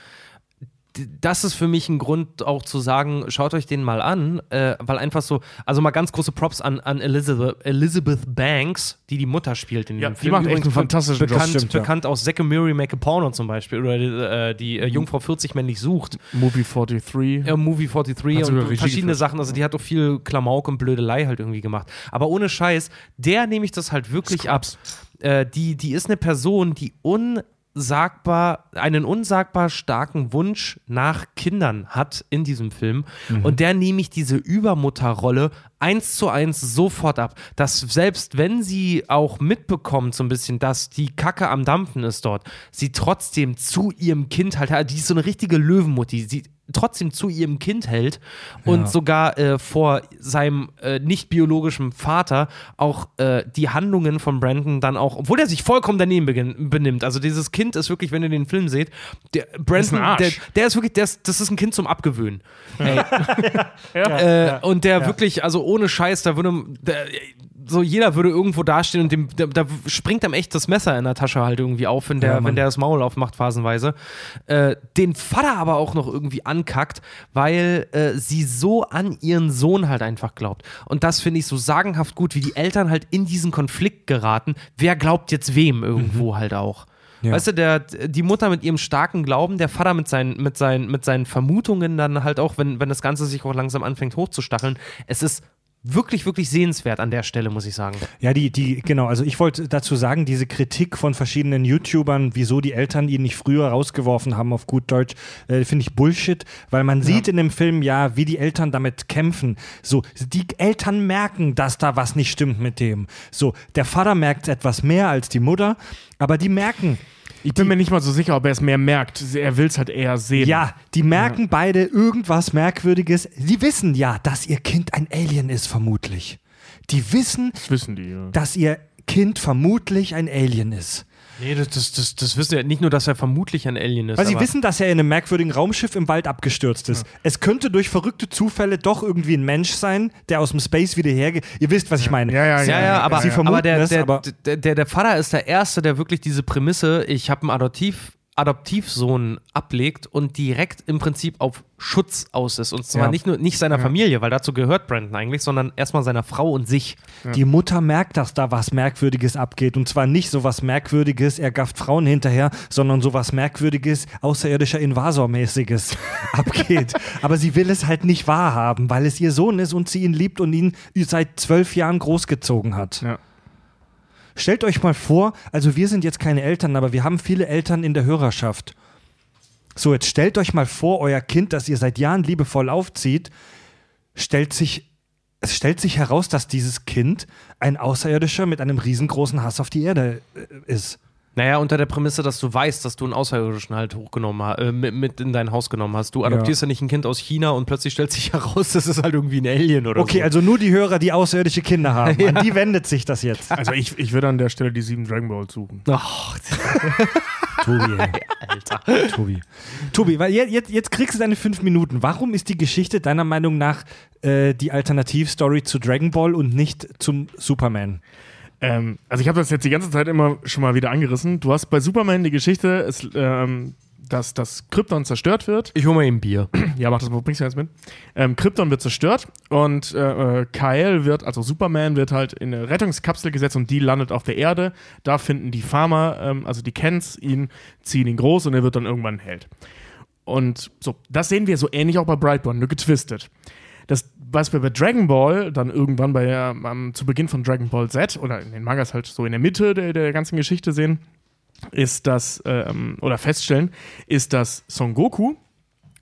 das ist für mich ein Grund auch zu sagen, schaut euch den mal an, äh, weil einfach so, also mal ganz große Props an, an Elizabeth, Elizabeth Banks, die die Mutter spielt in Ja, dem die Film. macht echt Übrigens einen fantastischen Job. bekannt, Stimmt, ja. bekannt aus Zack and Miri Make a Porno zum Beispiel oder die, äh, die äh, Jungfrau 40 männlich sucht. Movie 43. Ja, Movie 43 Hat und verschiedene. Sachen. Also die hat auch viel Klamauk und Blödelei halt irgendwie gemacht. Aber ohne Scheiß, der nehme ich das halt wirklich ab. Äh, die, die ist eine Person, die unsagbar, einen unsagbar starken Wunsch nach Kindern hat in diesem Film. Und der nehme ich diese Übermutterrolle eins zu eins sofort ab. Dass selbst wenn sie auch mitbekommt, so ein bisschen, dass die Kacke am Dampfen ist dort, sie trotzdem zu ihrem Kind halt, die ist so eine richtige Löwenmutti, sie trotzdem zu ihrem Kind hält und Ja. sogar äh, vor seinem äh, nicht biologischen Vater auch äh, die Handlungen von Brandon dann auch, obwohl er sich vollkommen daneben benimmt. Also dieses Kind ist wirklich, wenn ihr den Film seht, der Brandon, Arsch. der, der ist wirklich, der ist, das ist ein Kind zum Abgewöhnen. Ja. äh, und der wirklich, also ohne Scheiß, da würde der, so jeder würde irgendwo dastehen und dem, da, da springt ihm echt das Messer in der Tasche halt irgendwie auf, wenn der, Ja, wenn der das Maul aufmacht, phasenweise. Äh, den Vater aber auch noch irgendwie ankackt, weil äh, sie so an ihren Sohn halt einfach glaubt. Und das finde ich so sagenhaft gut, wie die Eltern halt in diesen Konflikt geraten. Wer glaubt jetzt wem irgendwo halt auch. Ja. Weißt du, der, die Mutter mit ihrem starken Glauben, der Vater mit seinen, mit seinen, mit seinen Vermutungen dann halt auch, wenn, wenn das Ganze sich auch langsam anfängt hochzustacheln. Es ist wirklich, wirklich sehenswert an der Stelle, muss ich sagen. Ja, die, die, genau, also ich wollte dazu sagen, diese Kritik von verschiedenen YouTubern, wieso die Eltern ihn nicht früher rausgeworfen haben, auf gut Deutsch, äh, finde ich Bullshit, weil man sieht in dem Film ja, wie die Eltern damit kämpfen. So, die Eltern merken, dass da was nicht stimmt mit dem. So, der Vater merkt etwas mehr als die Mutter, aber die merken, Ich bin mir nicht mal so sicher, ob er es mehr merkt. Er will es halt eher sehen. ja, die merken beide irgendwas Merkwürdiges. Sie wissen ja, dass ihr Kind ein Alien ist, vermutlich. Die wissen, Das wissen die, ja. dass ihr Kind vermutlich ein Alien ist. Nee, das, das, das, das wissen ja nicht nur, dass er vermutlich ein Alien ist. Weil sie aber- wissen, dass er in einem merkwürdigen Raumschiff im Wald abgestürzt ist. Es könnte durch verrückte Zufälle doch irgendwie ein Mensch sein, der aus dem Space wieder hergeht. Ihr wisst, was ich meine. Ja, ja, Ja, ja, aber, Sie vermuten aber, der, es, der, aber- der, der, der Vater ist der Erste, der wirklich diese Prämisse, ich habe ein Adoptiv, Adoptivsohn ablegt und direkt im Prinzip auf Schutz aus ist. Und zwar Ja. nicht nur nicht seiner Familie, weil dazu gehört Brandon eigentlich, sondern erstmal seiner Frau und sich. Die Mutter merkt, dass da was Merkwürdiges abgeht. Und zwar nicht so was Merkwürdiges, er gafft Frauen hinterher, sondern so was Merkwürdiges, außerirdischer Invasormäßiges abgeht. Aber sie will es halt nicht wahrhaben, weil es ihr Sohn ist und sie ihn liebt und ihn seit zwölf Jahren großgezogen hat. Ja. Stellt euch mal vor, also wir sind jetzt keine Eltern, aber wir haben viele Eltern in der Hörerschaft. So, jetzt stellt euch mal vor, euer Kind, das ihr seit Jahren liebevoll aufzieht, stellt sich, es stellt sich heraus, dass dieses Kind ein Außerirdischer mit einem riesengroßen Hass auf die Erde äh, ist. Naja, unter der Prämisse, dass du weißt, dass du einen Außerirdischen halt hochgenommen hast, äh, mit, mit in dein Haus genommen hast. Du adoptierst ja. nicht ein Kind aus China und plötzlich stellt sich heraus, das ist halt irgendwie ein Alien oder Okay, so. also nur die Hörer, die außerirdische Kinder haben. An die wendet sich das jetzt. Also ich, ich würde an der Stelle die sieben Dragon Balls suchen. Ach, Tobi, ey. Alter. Tobi. Tobi, weil jetzt, jetzt, jetzt kriegst du deine fünf Minuten. Warum ist die Geschichte deiner Meinung nach äh, die Alternativstory zu Dragon Ball und nicht zum Superman? Ähm, also ich habe das jetzt die ganze Zeit immer schon mal wieder angerissen. Du hast bei Superman die Geschichte, es, ähm, dass das Krypton zerstört wird. ich hole mal eben Bier. Ja, mach das mal, bringst du jetzt mit. Ähm, Krypton wird zerstört und äh, äh, Kyle wird, also Superman, wird halt in eine Rettungskapsel gesetzt und die landet auf der Erde. Da finden die Farmer, ähm, also die Kens, ihn, ziehen ihn groß und er wird dann irgendwann ein Held. Und so, das sehen wir so ähnlich auch bei Brightburn, nur getwistet. Das, was wir bei Dragon Ball dann irgendwann bei, ähm, zu Beginn von Dragon Ball Z oder in den Mangas halt so in der Mitte der, der ganzen Geschichte sehen, ist das, ähm, oder feststellen, ist, dass Son Goku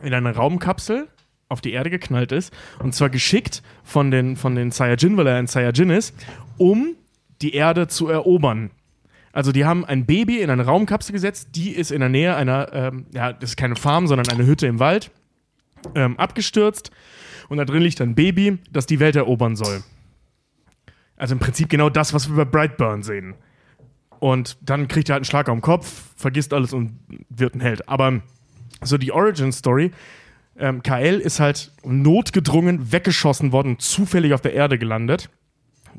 in eine Raumkapsel auf die Erde geknallt ist und zwar geschickt von den, von den Saiyajin, weil er ein Saiyajin ist, um die Erde zu erobern. Also die haben ein Baby in eine Raumkapsel gesetzt, die ist in der Nähe einer, ähm, ja, das ist keine Farm, sondern eine Hütte im Wald, ähm, abgestürzt und da drin liegt ein Baby, das die Welt erobern soll. Also im Prinzip genau das, was wir bei Brightburn sehen. Und dann kriegt er halt einen Schlag am Kopf, vergisst alles und wird ein Held. Aber so die Origin-Story, ähm, KL ist halt notgedrungen weggeschossen worden, zufällig auf der Erde gelandet.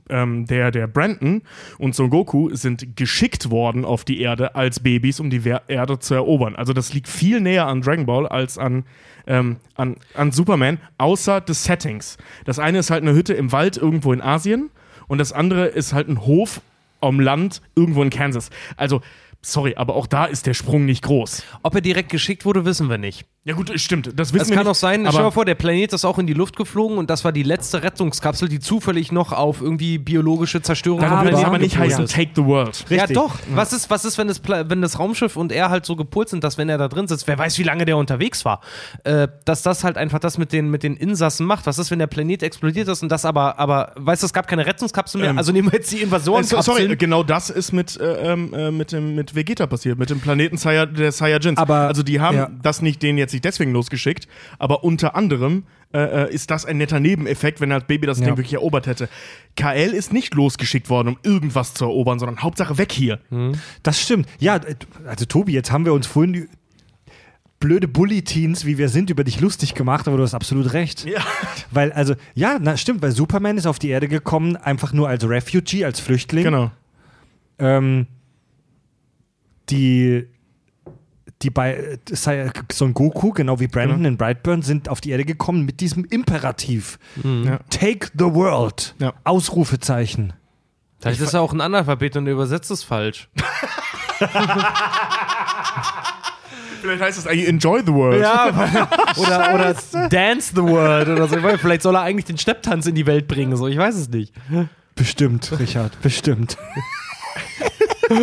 Ähm, der, der Brandon und Son Goku sind geschickt worden auf die Erde als Babys, um die Wer Erde zu erobern. Also das liegt viel näher an Dragon Ball als an, ähm, an, an Superman, außer des Settings. Das eine ist halt eine Hütte im Wald irgendwo in Asien und das andere ist halt ein Hof am Land irgendwo in Kansas. Also, sorry, aber auch da ist der Sprung nicht groß. Ob er direkt geschickt wurde, wissen wir nicht. Ja gut, stimmt, das wissen Es wir kann nicht. auch sein, aber stell dir mal vor, der Planet ist auch in die Luft geflogen und das war die letzte Rettungskapsel, die zufällig noch auf irgendwie biologische Zerstörung dann Aber- würde sie aber nicht heißen ist. Take the World. Ja, Richtig. doch. Was ist, was ist wenn, das wenn das Raumschiff und er halt so gepolt sind, dass wenn er da drin sitzt, wer weiß, wie lange der unterwegs war, äh, dass das halt einfach das mit den, mit den Insassen macht. Was ist, wenn der Planet explodiert ist und das aber, aber weißt du, es gab keine Rettungskapsel mehr, Ähm, also nehmen wir jetzt die Äh, so- Invasorenkapseln. sorry, genau das ist mit, äh, ähm, äh, mit, dem, mit Vegeta passiert, mit dem Planeten der Saiyajins. Aber- also die haben ja. das nicht denen jetzt nicht deswegen losgeschickt, aber unter anderem äh, äh, ist das ein netter Nebeneffekt, wenn das Baby das Ja. Ding wirklich erobert hätte. KL ist nicht losgeschickt worden, um irgendwas zu erobern, sondern Hauptsache weg hier. Das stimmt. Ja, also Tobi, jetzt haben wir uns vorhin die blöde Bully-Teens, wie wir sind, über dich lustig gemacht, aber du hast absolut recht. Ja. Weil, also, ja, na, stimmt, weil Superman ist auf die Erde gekommen, einfach nur als Refugee, als Flüchtling. Genau. Ähm, die, die bei äh, Sai- Son Goku, genau wie Brandon Genau. in Brightburn, sind auf die Erde gekommen mit diesem Imperativ. Ja. Take the world. Ja. Ausrufezeichen. Vielleicht ist er auch ein Analphabet und er übersetzt es falsch. Vielleicht heißt es eigentlich Enjoy the World. Ja, oder, oder Dance the World oder so. Vielleicht soll er eigentlich den Stepptanz in die Welt bringen. So, ich weiß es nicht. Bestimmt, Richard, bestimmt.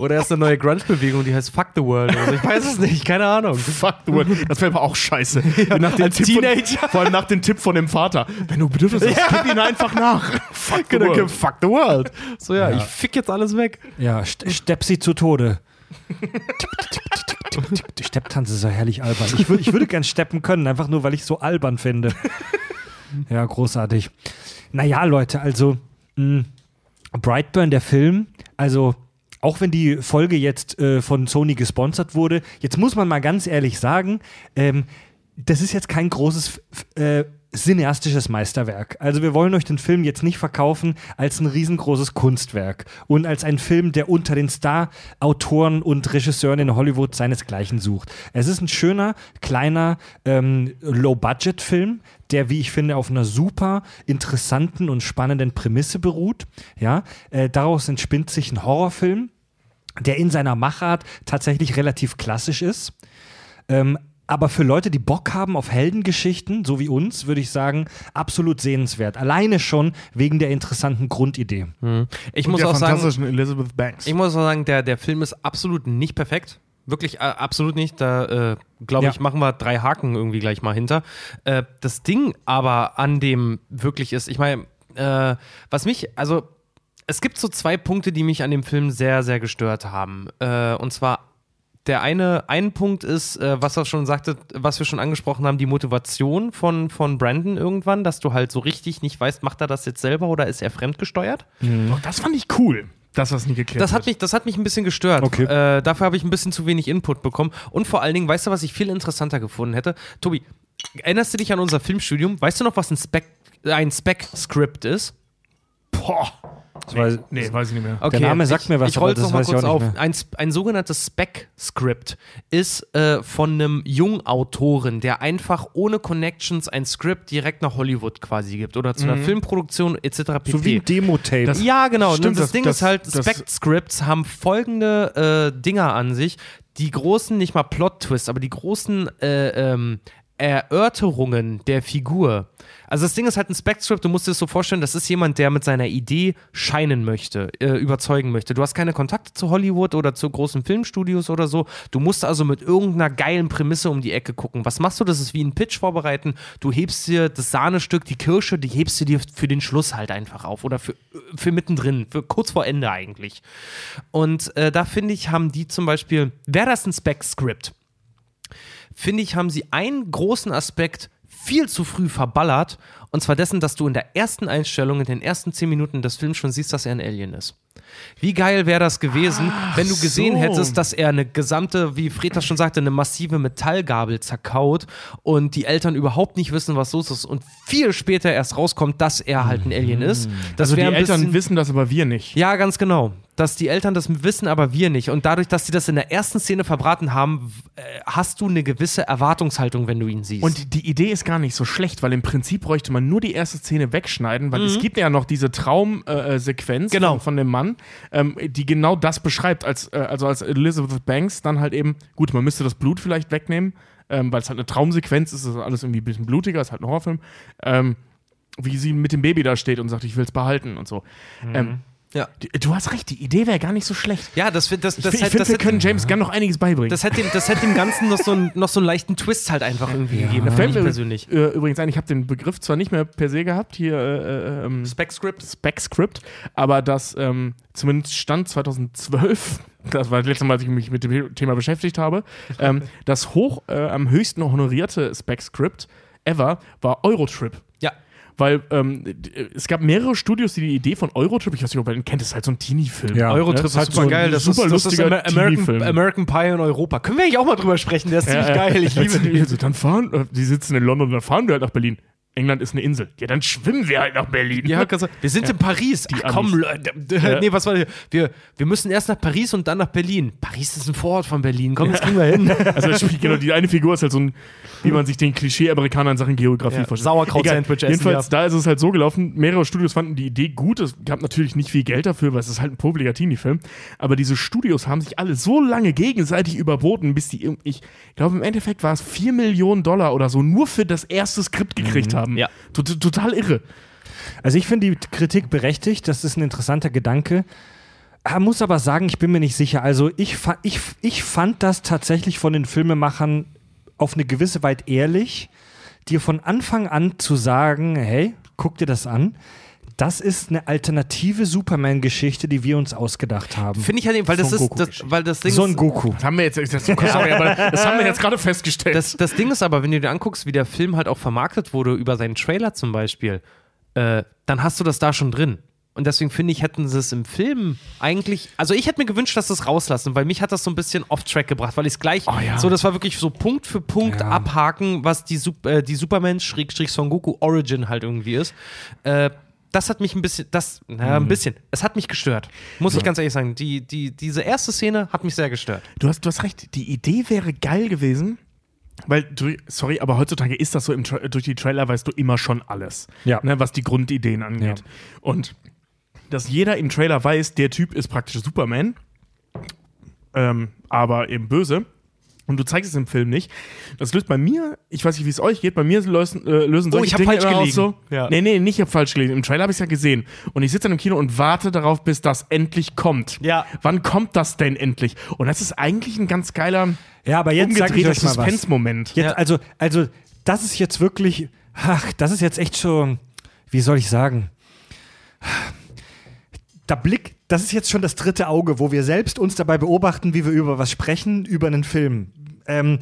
Oder er ist eine neue Grunge-Bewegung, die heißt Fuck the World. Also ich weiß es nicht, keine Ahnung. Fuck the World. Das wäre aber auch scheiße. nach dem als Tipp Teenager. Von, vor allem nach dem Tipp von dem Vater. Wenn du Bedürfnisse hast, gib ihn einfach nach. Fuck the Genau, World. Fuck the World. So, ja, ich fick jetzt alles weg. Ja, st stepp sie zu Tode. Die Stepptanz ist so herrlich albern. Ich, würd, ich würde gern steppen können, einfach nur, weil ich so albern finde. Ja, großartig. Naja, Leute, also mh, Brightburn, der Film, also auch wenn die Folge jetzt äh, von Sony gesponsert wurde, jetzt muss man mal ganz ehrlich sagen, ähm, das ist jetzt kein großes äh, cineastisches Meisterwerk. Also wir wollen euch den Film jetzt nicht verkaufen als ein riesengroßes Kunstwerk und als ein Film, der unter den Star-Autoren und Regisseuren in Hollywood seinesgleichen sucht. Es ist ein schöner, kleiner, ähm, Low-Budget-Film, der, wie ich finde, auf einer super interessanten und spannenden Prämisse beruht. Ja, äh, daraus entspinnt sich ein Horrorfilm, der in seiner Machart tatsächlich relativ klassisch ist. Ähm, aber für Leute, die Bock haben auf Heldengeschichten, so wie uns, würde ich sagen, absolut sehenswert. Alleine schon wegen der interessanten Grundidee. Ich Und muss sagen, fantastischen Elizabeth Banks. ich muss auch sagen, der, der Film ist absolut nicht perfekt. Wirklich äh, absolut nicht. Da äh, glaube Ja. ich, machen wir drei Haken irgendwie gleich mal hinter. Äh, das Ding aber an dem wirklich ist, ich meine, äh, was mich, also es gibt so zwei Punkte, die mich an dem Film sehr, sehr gestört haben. Äh, und zwar der eine, ein Punkt ist, äh, was er schon sagte, was wir schon angesprochen haben, die Motivation von, von Brandon irgendwann, dass du halt so richtig nicht weißt, macht er das jetzt selber oder ist er fremdgesteuert? Doch, das fand ich cool, dass das nie geklärt Das hat, wird. mich, das hat mich ein bisschen gestört. Okay. Äh, dafür habe ich ein bisschen zu wenig Input bekommen. Und vor allen Dingen, weißt du, was ich viel interessanter gefunden hätte? Tobi, erinnerst du dich an unser Filmstudium? Weißt du noch, was ein Spec, ein Spec-Script ist? Boah. Das weiß- Nee, weiß ich nicht mehr. Okay, Name sagt ich, mir was, Ich aber das noch mal weiß ich kurz auch auf. mehr. Ein, ein sogenanntes Spec-Script ist äh, von einem Jungautoren, der einfach ohne Connections ein Skript direkt nach Hollywood quasi gibt oder zu einer Filmproduktion etc. pp. So wie ein Demo-Tape. Ja, genau. Stimmt, das, das- Ding das- ist halt, Spec-Scripts haben folgende äh, Dinger an sich. Die großen, nicht mal Plot-Twists, aber die großen äh, ähm, Erörterungen der Figur. Also das Ding ist halt ein Spec-Script, du musst dir das so vorstellen, das ist jemand, der mit seiner Idee scheinen möchte, äh, überzeugen möchte. Du hast keine Kontakte zu Hollywood oder zu großen Filmstudios oder so. Du musst also mit irgendeiner geilen Prämisse um die Ecke gucken. Was machst du? Das ist wie ein Pitch vorbereiten. Du hebst dir das Sahnestück, die Kirsche, die hebst du dir für den Schluss halt einfach auf oder für, für mittendrin, für kurz vor Ende eigentlich. Und äh, da finde ich, haben die zum Beispiel, wäre das ein Spec-Script, finde ich, haben sie einen großen Aspekt viel zu früh verballert. Und zwar dessen, dass du in der ersten Einstellung, in den ersten zehn Minuten des Films schon siehst, dass er ein Alien ist. Wie geil wäre das gewesen, wenn du gesehen so. hättest, dass er eine gesamte, wie Fred das schon sagte, eine massive Metallgabel zerkaut und die Eltern überhaupt nicht wissen, was los ist und viel später erst rauskommt, dass er halt ein Alien ist. Das Also die Eltern wissen das, aber wir nicht. ja, ganz genau. Dass die Eltern das wissen, aber wir nicht. Und dadurch, dass sie das in der ersten Szene verbraten haben, äh, hast du eine gewisse Erwartungshaltung, wenn du ihn siehst. Und die, Idee ist gar nicht so schlecht, weil im Prinzip bräuchte man nur die erste Szene wegschneiden, weil es gibt ja noch diese Traumsequenz äh, Sequenz Genau. von, von dem Mann, ähm, die genau das beschreibt, als, äh, also als Elizabeth Banks dann halt eben, gut, man müsste das Blut vielleicht wegnehmen, ähm, weil es halt eine Traumsequenz ist, ist alles irgendwie ein bisschen blutiger, ist halt ein Horrorfilm, ähm, wie sie mit dem Baby da steht und sagt, ich will es behalten und so. Ähm, ja. du hast recht, die Idee wäre gar nicht so schlecht. ja, das, das, das, Ich, find- ich hätte- finde, das, wir können James Gunn noch einiges beibringen. das, hätte dem, das hätte dem Ganzen noch so, einen, noch so einen leichten Twist halt einfach irgendwie gegeben. Da fällt ich mir persönlich. Äh, übrigens ein, ich habe den Begriff zwar nicht mehr per se gehabt, hier äh, äh, ähm, Spec-Script. Spec-Script, aber das ähm, zumindest stand 2012, das war das letzte Mal, als ich mich mit dem Thema beschäftigt habe, ähm, das hoch äh, am höchsten honorierte Spec-Script ever war Eurotrip. Weil ähm, es gab mehrere Studios, die die Idee von Eurotrip, ich weiß nicht, ob ihr den kennt, das ist halt so ein Teenie-Film. Ja. Eurotrip Ne? ist halt super so geil. Das super ist, das ist lustiger Amer American, Teenie-Film. American Pie in Europa. Können wir eigentlich auch mal drüber sprechen? Der ist ziemlich Ja, ja. geil. Ich liebe den. Also, dann fahren, äh, die sitzen in London, dann fahren wir halt nach Berlin. England ist eine Insel. Ja, dann schwimmen wir halt nach Berlin. Ja, wir sind in Paris. Ach, komm. Leute. Ja. Nee, was war das? Wir, wir müssen erst nach Paris und dann nach Berlin. Paris ist ein Vorort von Berlin. Komm, das kriegen wir hin. Also spielt genau, die eine Figur ist halt so ein, wie man sich den Klischee-Amerikaner in Sachen Geografie Ja, vorstellt. Sauerkraut-Sandwich essen, Jedenfalls, ja. da ist es halt so gelaufen, mehrere Studios fanden die Idee gut, es gab natürlich nicht viel Geld dafür, weil es ist halt ein publiker Teenie-Film, aber diese Studios haben sich alle so lange gegenseitig überboten, bis die, ich glaube im Endeffekt war es 4 Millionen Dollar oder so, nur für das erste Skript gekriegt haben. Ja. Tot- Total irre. Also ich finde die Kritik berechtigt, das ist ein interessanter Gedanke. Er muss aber sagen, ich bin mir nicht sicher. Also ich, fa ich, ich fand das tatsächlich von den Filmemachern auf eine gewisse Weit ehrlich, dir von Anfang an zu sagen, hey, guck dir das an. Das ist eine alternative Superman-Geschichte, die wir uns ausgedacht haben. Finde ich halt eben, weil das Son ist, Goku das, weil das Ding Son ist, Goku. Das haben wir jetzt, das, sorry, aber das haben wir jetzt gerade festgestellt. das, das Ding ist aber, wenn du dir anguckst, wie der Film halt auch vermarktet wurde über seinen Trailer zum Beispiel, äh, dann hast du das da schon drin. Und deswegen finde ich, hätten sie es im Film eigentlich. Also, ich hätte mir gewünscht, dass sie es rauslassen, weil mich hat das so ein bisschen off-track gebracht, weil ich es gleich. Oh ja. So, das war wirklich so Punkt für Punkt Ja. abhaken, was die, äh, die Superman-Son Goku Origin halt irgendwie ist. Äh, das hat mich ein bisschen, das, naja, ein bisschen, es hat mich gestört. Muss ich ganz ehrlich sagen. Die, die, diese erste Szene hat mich sehr gestört. Du hast, du hast recht, die Idee wäre geil gewesen, weil, sorry, aber heutzutage ist das so, im durch die Trailer weißt du immer schon alles, Ja. ne, was die Grundideen angeht. Ja. Und dass jeder im Trailer weiß, der Typ ist praktisch Superman, ähm, aber eben böse. Und du zeigst es im Film nicht. Das löst bei mir, ich weiß nicht, wie es euch geht, bei mir lösen, äh, lösen solche ich hab Dinge falsch immer aus gelegen. so. Ja. Nee, nee, nicht ich hab falsch gelegen. Im Trailer habe ich es ja gesehen. Und ich sitze dann im Kino und warte darauf, bis das endlich kommt. Ja. Wann kommt das denn endlich? Und das ist eigentlich ein ganz geiler Ja, aber jetzt umgedrehter. Suspense-Moment. Jetzt, Ja. also, also, das ist jetzt wirklich, ach, das ist jetzt echt schon, wie soll ich sagen? Da Blick, das ist jetzt schon das dritte Auge, wo wir selbst uns dabei beobachten, wie wir über was sprechen, über einen Film. Ähm,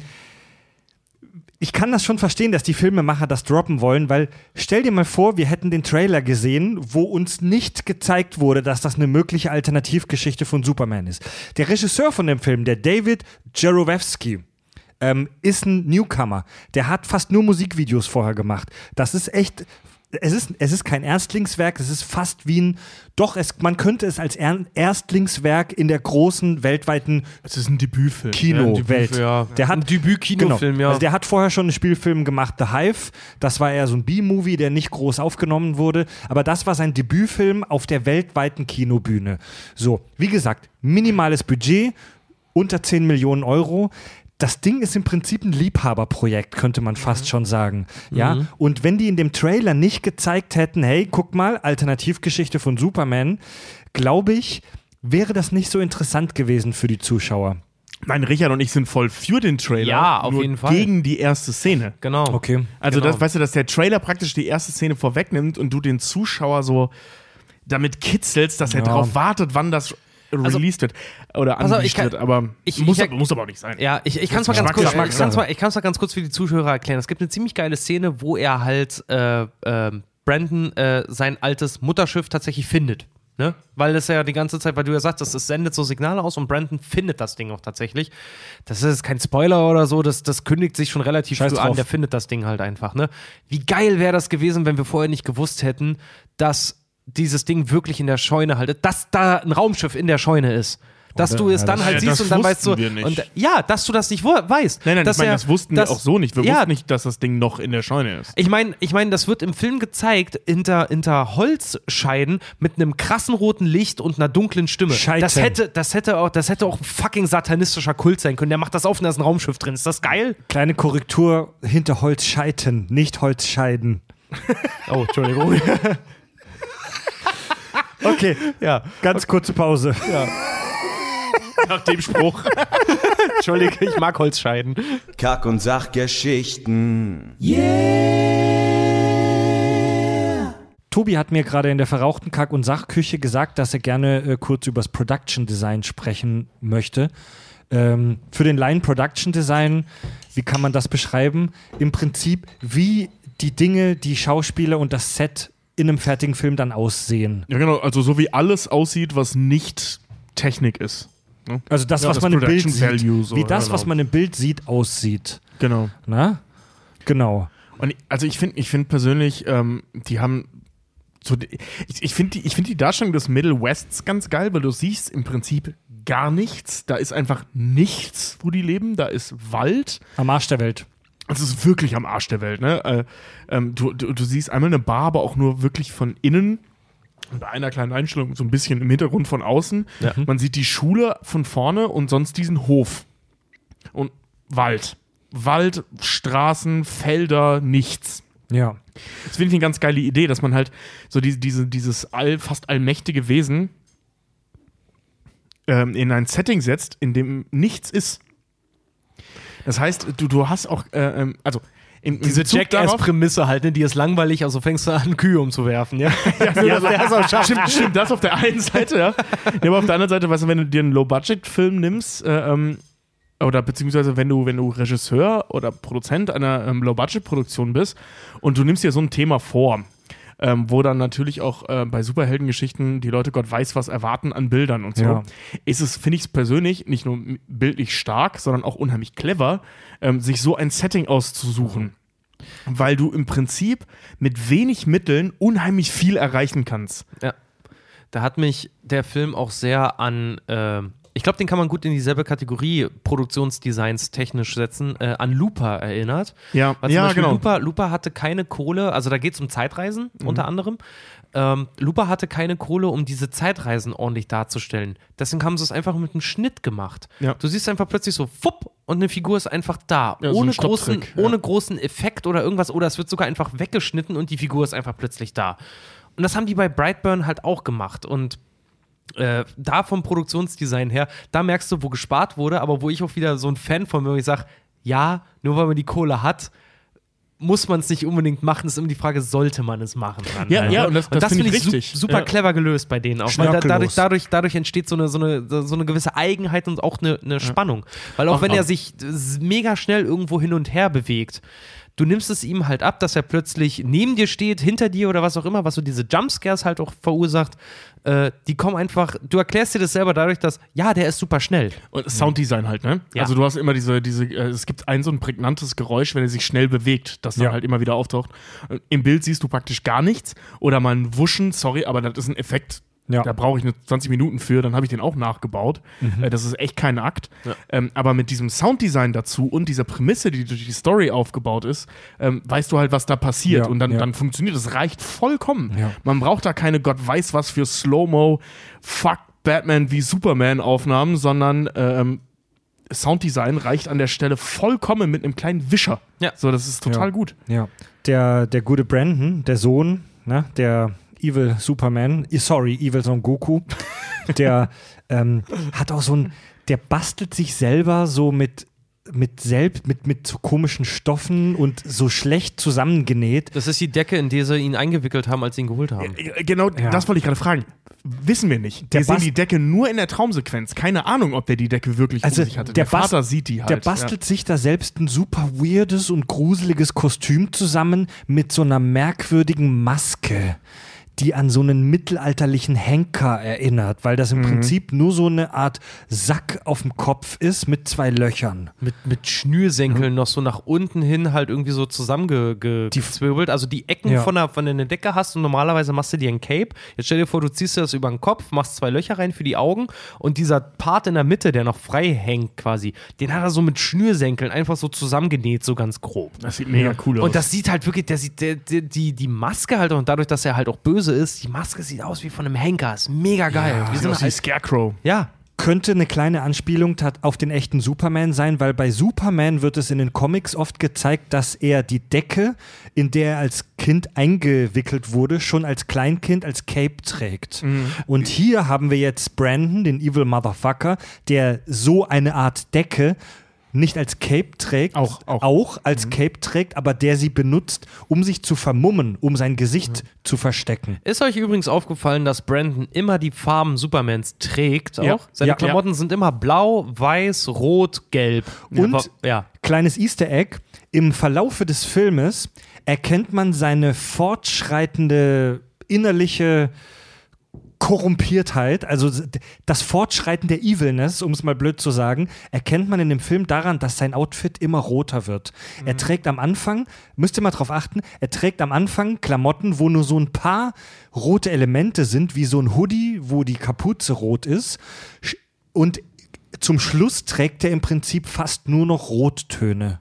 ich kann das schon verstehen, dass die Filmemacher das droppen wollen, weil stell dir mal vor, wir hätten den Trailer gesehen, wo uns nicht gezeigt wurde, dass das eine mögliche Alternativgeschichte von Superman ist. Der Regisseur von dem Film, der David Jarowski, ähm, ist ein Newcomer. Der hat fast nur Musikvideos vorher gemacht. Das ist echt. Es ist, es ist kein Erstlingswerk, es ist fast wie ein. Doch, es, man könnte es als Er- Erstlingswerk in der großen weltweiten Es ist ein Debütfilm. Kinowelt. ja. Der hat Ein Debüt-Kinofilm, genau. ja. Also der hat vorher schon einen Spielfilm gemacht, The Hive. Das war eher so ein B-Movie, der nicht groß aufgenommen wurde. Aber das war sein Debütfilm auf der weltweiten Kinobühne. So, wie gesagt, minimales Budget, unter 10 Millionen Euro. Das Ding ist im Prinzip ein Liebhaberprojekt, könnte man fast schon sagen. Ja, und wenn die in dem Trailer nicht gezeigt hätten, hey, guck mal, Alternativgeschichte von Superman, glaube ich, wäre das nicht so interessant gewesen für die Zuschauer. Nein, Richard und ich sind voll für den Trailer. Ja, auf nur jeden Fall. Gegen die erste Szene. Genau. Okay. Also, Genau. das, weißt du, dass der Trailer praktisch die erste Szene vorwegnimmt und du den Zuschauer so damit kitzelst, dass er Ja. darauf wartet, wann das released wird oder kann- wird. Aber ich- muss, ich- aber, muss aber auch nicht sein. Ja, ich, ich kann es mal ganz kurz, ich Geschmackssache. kann's mal, ich kann's mal ganz kurz für die Zuschauer erklären. Es gibt eine ziemlich geile Szene, wo er halt äh, ähm, Brandon äh, sein altes Mutterschiff tatsächlich findet. Ne? Weil das ja die ganze Zeit, weil du ja sagst, das, das sendet so Signale aus und Brandon findet das Ding auch tatsächlich. Das ist kein Spoiler oder so, das, das kündigt sich schon relativ Scheiß früh an, der findet das Ding halt einfach. Ne? Wie geil wäre das gewesen, wenn wir vorher nicht gewusst hätten, dass dieses Ding wirklich in der Scheune halt, dass da ein Raumschiff in der Scheune ist. Dass Oder- du es ja, dann das- halt Ja, siehst das und dann weißt du. wussten wir nicht. Und, ja, dass du das nicht wo- weißt. Nein, nein, dass ich meine, das wussten dass- wir auch so nicht. Wir ja, wussten nicht, dass das Ding noch in der Scheune ist. Ich meine, ich mein, das wird im Film gezeigt hinter, hinter Holzscheiden mit einem krassen roten Licht und einer dunklen Stimme. Scheiten. Das hätte, das, hätte auch, das hätte auch ein fucking satanistischer Kult sein können. Der macht das auf und da ist ein Raumschiff drin. Ist das geil? Kleine Korrektur hinter Holzscheiten, nicht Holzscheiden. Oh, Entschuldigung. Okay, ja, ganz kurze Pause. Nach dem Spruch. Entschuldigung, ich mag Holzscheiden. Kack- und Sachgeschichten. Tobi hat mir gerade in der verrauchten Kack- und Sachküche gesagt, dass er gerne äh, kurz übers Production Design sprechen möchte. Ähm, für den Line Production Design, wie kann man das beschreiben? Im Prinzip, wie die Dinge, die Schauspieler und das Set in einem fertigen Film dann aussehen. Ja, genau. Also, so wie alles aussieht, was nicht Technik ist. Ne? Also das, Ja, was das man im Bild sieht. So, wie das, genau. was man im Bild sieht, aussieht. Genau. Na? Genau. Und also ich finde ich find persönlich, ähm, die haben so, ich, ich finde die, ich find die Darstellung des Middle Wests ganz geil, weil du siehst im Prinzip gar nichts. Da ist einfach nichts, wo die leben. Da ist Wald. Am Arsch der Welt. Es ist wirklich am Arsch der Welt. Ne? Äh, ähm, du, du, du siehst einmal eine Bar, aber auch nur wirklich von innen. Und bei einer kleinen Einstellung so ein bisschen im Hintergrund von außen. Man sieht die Schule von vorne und sonst diesen Hof. Und Wald. Wald, Straßen, Felder, nichts. Ja. Das finde ich eine ganz geile Idee, dass man halt so diese, diese, dieses all, fast allmächtige Wesen ähm, in ein Setting setzt, in dem nichts ist. Das heißt, du, du hast auch, äh, ähm, also in Diese Jackass-Prämisse halt, ne? die ist langweilig, also fängst du an, Kühe umzuwerfen, ja? ja, das stimmt, stimmt, das auf der einen Seite, ja. ja. Aber auf der anderen Seite, weißt du, wenn du dir einen Low-Budget-Film nimmst, äh, ähm, oder beziehungsweise wenn du, wenn du Regisseur oder Produzent einer ähm, Low-Budget-Produktion bist und du nimmst dir so ein Thema vor, ähm, wo dann natürlich auch äh, bei Superheldengeschichten die Leute Gott weiß was erwarten an Bildern und so, Ja. ist es, finde ich es persönlich, nicht nur bildlich stark, sondern auch unheimlich clever, ähm, sich so ein Setting auszusuchen. Weil du im Prinzip mit wenig Mitteln unheimlich viel erreichen kannst. Ja. Da hat mich der Film auch sehr an, äh, ich glaube, den kann man gut in dieselbe Kategorie Produktionsdesigns technisch setzen, äh, an Looper erinnert. Ja, Weil zum ja Beispiel genau. Looper, Looper hatte keine Kohle, also da geht es um Zeitreisen Mhm. unter anderem. Ähm, Looper hatte keine Kohle, um diese Zeitreisen ordentlich darzustellen. Deswegen haben sie es einfach mit einem Schnitt gemacht. Ja. Du siehst einfach plötzlich so, fupp, und eine Figur ist einfach da. Ja, so ohne, ein großen, ohne großen Effekt oder irgendwas. Oder es wird sogar einfach weggeschnitten und die Figur ist einfach plötzlich da. Und das haben die bei Brightburn halt auch gemacht. Und äh, da vom Produktionsdesign her, da merkst du, wo gespart wurde, aber wo ich auch wieder so ein Fan von bin, wo ich sage, ja, nur weil man die Kohle hat, muss man es nicht unbedingt machen, ist immer die Frage, sollte man es machen? Dann, Ja, halt, ja, und das- das finde finde ich su- richtig. super Ja. clever gelöst bei denen auch. Weil da, dadurch, dadurch, dadurch entsteht so eine, so, eine, so eine gewisse Eigenheit und auch eine, eine Spannung. Weil auch Auch- wenn er sich mega schnell irgendwo hin und her bewegt, du nimmst es ihm halt ab, dass er plötzlich neben dir steht, hinter dir oder was auch immer, was so diese Jumpscares halt auch verursacht. Äh, die kommen einfach, du erklärst dir das selber dadurch, dass, ja, der ist super schnell. Und Sounddesign halt, ne? Ja. Also du hast immer diese, diese, äh, es gibt ein so ein prägnantes Geräusch, wenn er sich schnell bewegt, das dann Ja. halt immer wieder auftaucht. Äh, Im Bild siehst du praktisch gar nichts oder mal ein Wuschen, sorry, aber das ist ein Effekt. Ja. Da brauche ich eine 20 Minuten für, dann habe ich den auch nachgebaut. Äh, das ist echt kein Akt. Ähm, aber mit diesem Sounddesign dazu und dieser Prämisse, die durch die Story aufgebaut ist, ähm, weißt du halt, was da passiert. Ja, und dann, ja. dann funktioniert es. reicht vollkommen. Ja. Man braucht da keine Gott weiß was für Slow-Mo, Fuck Batman wie Superman-Aufnahmen, sondern ähm, Sounddesign reicht an der Stelle vollkommen mit einem kleinen Wischer. Ja. So, das ist total Ja. gut. Ja. Der, der gute Brandon, der Sohn, ne, der Evil Superman, eh, sorry, Evil Son Goku, der ähm, hat auch so ein, der bastelt sich selber so mit mit selbst mit mit so komischen Stoffen und so schlecht zusammengenäht. Das ist die Decke, in die sie ihn eingewickelt haben, als sie ihn geholt haben. Äh, Genau, Ja. das wollte ich gerade fragen. Wissen wir nicht. Der wir sehen die Decke nur in der Traumsequenz. Keine Ahnung, ob der die Decke wirklich Also, um sich hatte. der Der, Vater sieht die halt. Der bastelt sich da selbst ein super weirdes und gruseliges Kostüm zusammen mit so einer merkwürdigen Maske, die an so einen mittelalterlichen Henker erinnert, weil das im Prinzip nur so eine Art Sack auf dem Kopf ist mit zwei Löchern. Mit, mit Schnürsenkeln noch so nach unten hin halt irgendwie so zusammengezwirbelt. Also die Ecken Ja. von, der, von der Decke hast und normalerweise machst du dir ein Cape. Jetzt stell dir vor, du ziehst dir das über den Kopf, machst zwei Löcher rein für die Augen und dieser Part in der Mitte, der noch frei hängt quasi, den hat er so mit Schnürsenkeln einfach so zusammengenäht, so ganz grob. Das sieht mega cool aus. Und das sieht halt wirklich, der sieht, der, der, die, die Maske halt und dadurch, dass er halt auch böse ist, die Maske sieht aus wie von einem Henker. Ist mega geil. sieht Wie so eine wie Scarecrow. ja, Könnte eine kleine Anspielung auf den echten Superman sein, weil bei Superman wird es in den Comics oft gezeigt, dass er die Decke, in der er als Kind eingewickelt wurde, schon als Kleinkind als Cape trägt. Und hier haben wir jetzt Brandon, den Evil Motherfucker, der so eine Art Decke nicht als Cape trägt, Auch, auch. als Cape trägt, aber der sie benutzt, um sich zu vermummen, um sein Gesicht zu verstecken. Ist euch übrigens aufgefallen, dass Brandon immer die Farben Supermans trägt auch? Ja. Seine Ja. Klamotten sind immer blau, weiß, rot, gelb. Und- ja. Kleines Easter Egg, im Verlaufe des Filmes erkennt man seine fortschreitende innerliche Korrumpiertheit, also das Fortschreiten der Evilness, um es mal blöd zu sagen, erkennt man in dem Film daran, dass sein Outfit immer roter wird. Er trägt am Anfang, müsst ihr mal drauf achten, er trägt am Anfang Klamotten, wo nur so ein paar rote Elemente sind, wie so ein Hoodie, wo die Kapuze rot ist. Und zum Schluss trägt er im Prinzip fast nur noch Rottöne.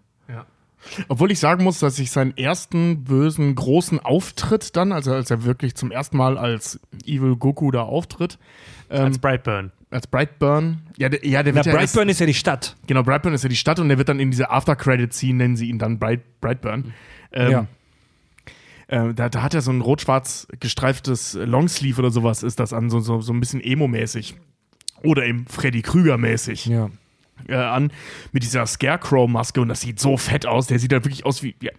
Obwohl ich sagen muss, dass ich seinen ersten bösen großen Auftritt dann, also als er wirklich zum ersten Mal als Evil Goku da auftritt, ähm, Als Brightburn. als Brightburn. Ja, der, ja, der Na, wird ja Brightburn ist ja die Stadt. Genau, Brightburn ist ja die Stadt und der wird dann in diese After-Credit-Scene, nennen sie ihn dann Bright, Brightburn. Ähm, Ja. äh, da, da hat er so ein rot-schwarz gestreiftes Longsleeve oder sowas, ist das an, so, so, so ein bisschen Emo-mäßig. Oder eben Freddy Krüger-mäßig Ja. Äh, an, mit dieser Scarecrow-Maske und das sieht so fett aus. Der sieht halt wirklich aus wie. Ja.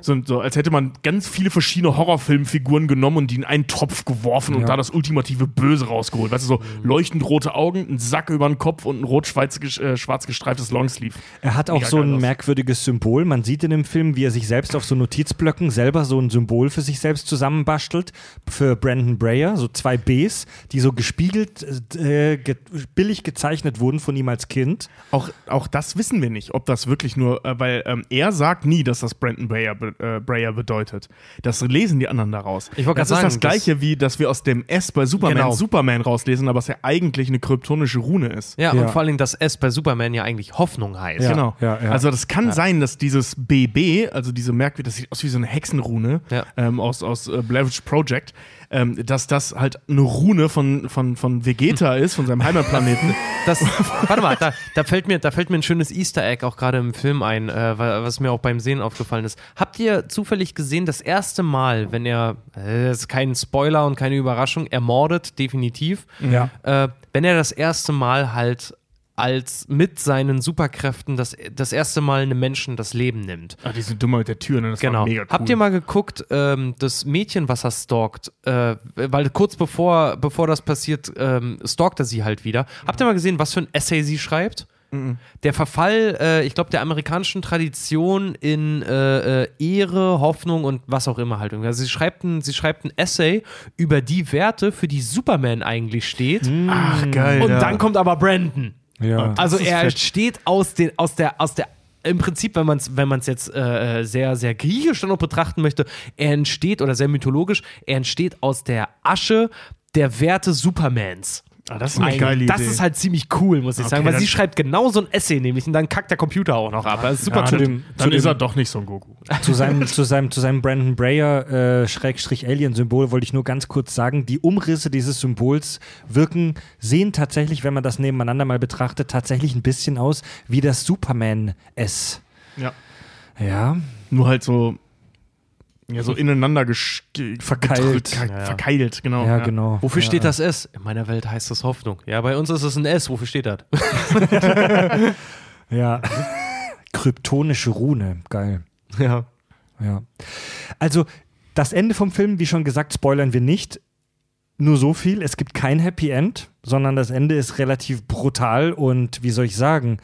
So, so, als hätte man ganz viele verschiedene Horrorfilmfiguren genommen und die in einen Topf geworfen und Ja. da das ultimative Böse rausgeholt. Weißt du, so leuchtend rote Augen, ein Sack über den Kopf und ein rot-schwarz äh, schwarz gestreiftes Longsleeve. Er hat auch Mega so ein aus. merkwürdiges Symbol. Man sieht in dem Film, wie er sich selbst auf so Notizblöcken selber so ein Symbol für sich selbst zusammenbastelt. Für Brandon Brayer, so zwei Bs, die so gespiegelt, äh, ge billig gezeichnet wurden von ihm als Kind. Auch, auch das wissen wir nicht, ob das wirklich nur, äh, weil ähm, er sagt nie, dass das Brandon Brayer, äh, Brayer bedeutet. Das lesen die anderen daraus. Ich das grad ist das sagen, Gleiche, wie dass wir aus dem S bei Superman Genau. Superman rauslesen, aber es ja eigentlich eine kryptonische Rune ist. Ja, Ja. und vor allem das S bei Superman ja eigentlich Hoffnung heißt. Ja. Genau. ja. Also das kann sein, dass dieses BB, also diese Merkwürdige, das sieht aus wie so eine Hexenrune Ja. ähm, aus, aus äh, Blair Witch Project, ähm, dass das halt eine Rune von, von, von Vegeta ist, von seinem Heimatplaneten. Das, warte mal, da, da, fällt mir, da fällt mir ein schönes Easter Egg auch gerade im Film ein, äh, wa- was mir auch beim Sehen aufgefallen ist. Habt ihr zufällig gesehen, das erste Mal, wenn er, äh, das ist kein Spoiler und keine Überraschung, ermordet, definitiv, Ja. äh, wenn er das erste Mal halt als mit seinen Superkräften das, das erste Mal einem Menschen das Leben nimmt. Ah, die sind dummer mit der Tür, ne? Das war Genau. mega cool. Habt ihr mal geguckt, ähm, das Mädchen, was er stalkt, äh, weil kurz bevor, bevor das passiert, ähm, stalkt er sie halt wieder. Habt ihr mal gesehen, was für ein Essay sie schreibt? Der Verfall, äh, ich glaube, der amerikanischen Tradition in äh, äh, Ehre, Hoffnung und was auch immer halt. Also sie schreibt, ein, sie schreibt ein Essay über die Werte, für die Superman eigentlich steht. Ach, geil. Und ja. dann kommt aber Brandon. Ja. Also er fett. steht aus, den, aus der, aus der, im Prinzip, wenn man es wenn man's jetzt äh, sehr, sehr griechisch dann noch betrachten möchte, er entsteht, oder sehr mythologisch, er entsteht aus der Asche der Werte Supermans. Ah, das ist eine geile Idee. Das ist halt ziemlich cool, muss ich Okay, sagen, weil sie schreibt genau so ein Essay nämlich und dann kackt der Computer auch noch ab. Das ist super ja, cool. dann, dann zu ist dem- er doch nicht so ein Goku. zu seinem, zu seinem, zu seinem Brandon Brayer äh, Schrägstrich wollte ich nur ganz kurz sagen, die Umrisse dieses Symbols wirken, sehen tatsächlich, wenn man das nebeneinander mal betrachtet, tatsächlich ein bisschen aus wie das Superman S. Ja. Ja, Nur halt so, ja, so ineinander Verkeilt. ja. Verkeilt, genau. ja, genau. Wofür ja. steht das S? In meiner Welt heißt das Hoffnung. Ja, bei uns ist es ein S. Wofür steht das? Ja. Kryptonische Rune, geil. ja. Ja. Also, das Ende vom Film, wie schon gesagt, spoilern wir nicht. Nur so viel, es gibt kein Happy End, sondern das Ende ist relativ brutal und wie soll ich sagen,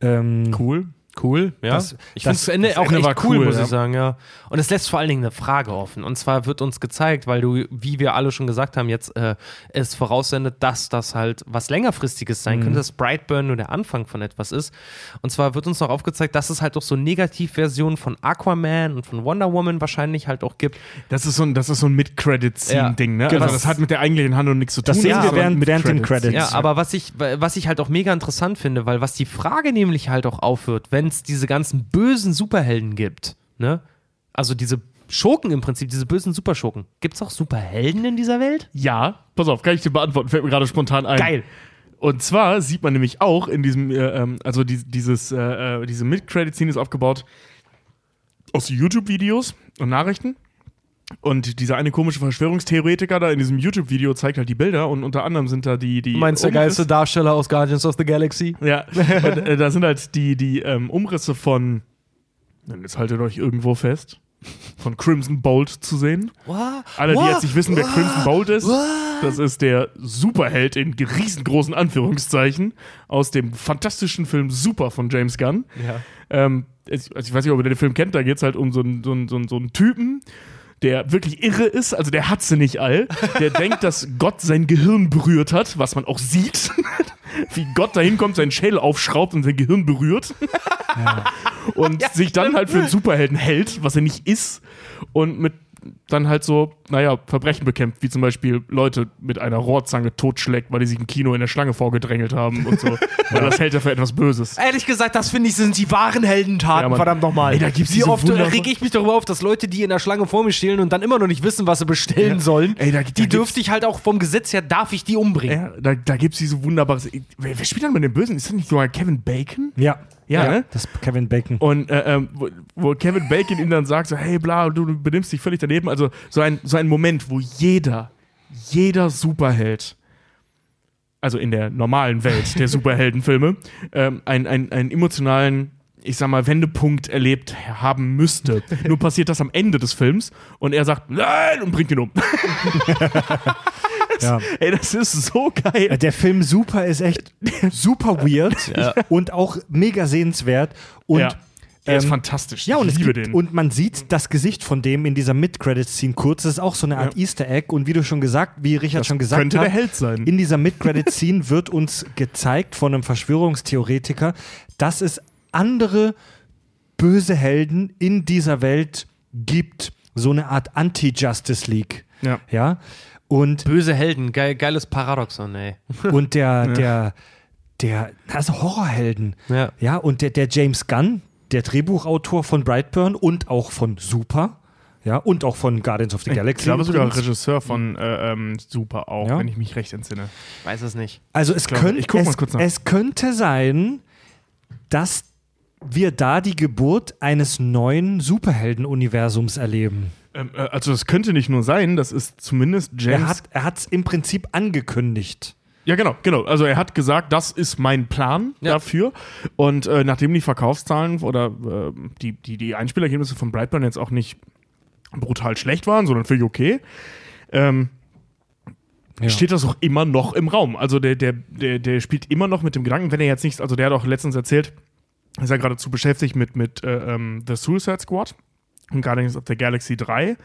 ähm, Cool. Cool, ja. Das- ich finde das- Ende das auch Ende echt war cool, cool, muss ja. ich sagen, ja. Und es lässt vor allen Dingen eine Frage offen. Und zwar wird uns gezeigt, weil du, wie wir alle schon gesagt haben, jetzt äh, es voraussendet, dass das halt was längerfristiges sein könnte, dass Brightburn nur der Anfang von etwas ist. Und zwar wird uns noch aufgezeigt, dass es halt auch so Negativversionen von Aquaman und von Wonder Woman wahrscheinlich halt auch gibt. Das ist so ein, das ist so ein Mid-Credit-Scene-Ding, ne? genau. Also das hat mit der eigentlichen Handlung nichts zu tun. Das sehen ist wir während- während den. Credits. Ja, aber was ich, was ich halt auch mega interessant finde, weil was die Frage nämlich halt auch aufhört, wenn es diese ganzen bösen Superhelden gibt, ne? Also diese Schurken im Prinzip, diese bösen Superschurken. Gibt es auch Superhelden in dieser Welt? Ja, pass auf, kann ich dir beantworten, fällt mir gerade spontan ein. Geil. Und zwar sieht man nämlich auch in diesem, äh, ähm, also die, dieses, äh, äh, diese Mid-Credit-Scene ist aufgebaut aus YouTube-Videos und Nachrichten. Und dieser eine komische Verschwörungstheoretiker da in diesem YouTube-Video zeigt halt die Bilder und unter anderem sind da die. die Umriss- Darsteller aus Guardians of the Galaxy? Ja, und, äh, da sind halt die, die ähm, Umrisse von. Jetzt haltet euch irgendwo fest. Von Crimson Bolt zu sehen. Alle, die jetzt nicht wissen, wer Crimson Bolt ist, das ist der Superheld in riesengroßen Anführungszeichen aus dem fantastischen Film Super von James Gunn. Ja. Ähm, also ich weiß nicht, ob ihr den Film kennt, da geht es halt um so, einen, so, einen, so einen Typen, der wirklich irre ist, also der hat sie nicht all, der denkt, dass Gott sein Gehirn berührt hat, was man auch sieht, wie Gott dahin kommt, seinen Schädel aufschraubt und sein Gehirn berührt. Und sich dann halt für einen Superhelden hält, was er nicht ist. Und mit dann halt so, naja, Verbrechen bekämpft, wie zum Beispiel Leute mit einer Rohrzange totschlägt, weil die sich im Kino in der Schlange vorgedrängelt haben und so. Weil das hält er für etwas Böses. Ehrlich gesagt, das finde ich, sind die wahren Heldentaten, Ja, verdammt nochmal. Ey, da gibt's Wie oft äh, reg ich mich darüber auf, dass Leute, die in der Schlange vor mir stehen und dann immer noch nicht wissen, was sie bestellen Ja. sollen, Ey, da- da die gibt's- dürfte ich halt auch vom Gesetz her, darf ich die umbringen. Ja, da, da gibt es diese wunderbare. Wer, wer spielt dann mit dem Bösen? Ist das nicht sogar Kevin Bacon? Ja. Ja, ne? Das ist Kevin Bacon. Und äh, ähm, wo, wo Kevin Bacon ihm dann sagt, so, hey bla, du, du benimmst dich völlig daneben. Also so ein, so ein Moment, wo jeder, jeder Superheld, also in der normalen Welt der Superheldenfilme, ähm, einen, einen, einen emotionalen ich sag mal, Wendepunkt erlebt haben müsste. Nur passiert das am Ende des Films und er sagt, nein, und bringt ihn um. Ja. Ey, das ist so geil. Der Film Super ist echt super weird und auch mega sehenswert. Und ja. Er ist ähm, fantastisch. Ja, und, ich liebe gibt, den. und man sieht das Gesicht von dem in dieser Mid-Credit-Scene kurz. Das ist auch so eine Art Ja. Easter Egg. Und wie du schon gesagt, wie Richard schon gesagt könnte hat, der Held sein. in dieser Mid-Credit-Scene wird uns gezeigt von einem Verschwörungstheoretiker, dass es andere böse Helden in dieser Welt gibt. So eine Art Anti-Justice League. ja. Ja. Und Böse Helden, geil, geiles Paradoxon, ey. und der, der, der, also Horrorhelden. Ja. Ja, und der, der James Gunn, der Drehbuchautor von Brightburn und auch von Super, ja, und auch von Guardians of the Galaxy. Ich glaube sogar übrigens. Regisseur von äh, ähm, Super auch, Ja. wenn ich mich recht entsinne. Weiß es nicht. Also es, guck mal es, kurz nach. es könnte sein, dass wir da die Geburt eines neuen Superhelden-Universums erleben. Ähm, äh, also das könnte nicht nur sein, das ist zumindest James. Er hat er hat's im Prinzip angekündigt. ja, genau, genau. Also er hat gesagt, das ist mein Plan Ja. dafür. Und äh, nachdem die Verkaufszahlen oder äh, die, die, die Einspielergebnisse von Brightburn jetzt auch nicht brutal schlecht waren, sondern völlig okay, ähm, Ja. steht das auch immer noch im Raum. Also der, der, der, der spielt immer noch mit dem Gedanken, wenn er jetzt nicht, also der hat auch letztens erzählt, ist er geradezu beschäftigt mit, mit äh, ähm, The Suicide Squad und Guardians of the Galaxy 3.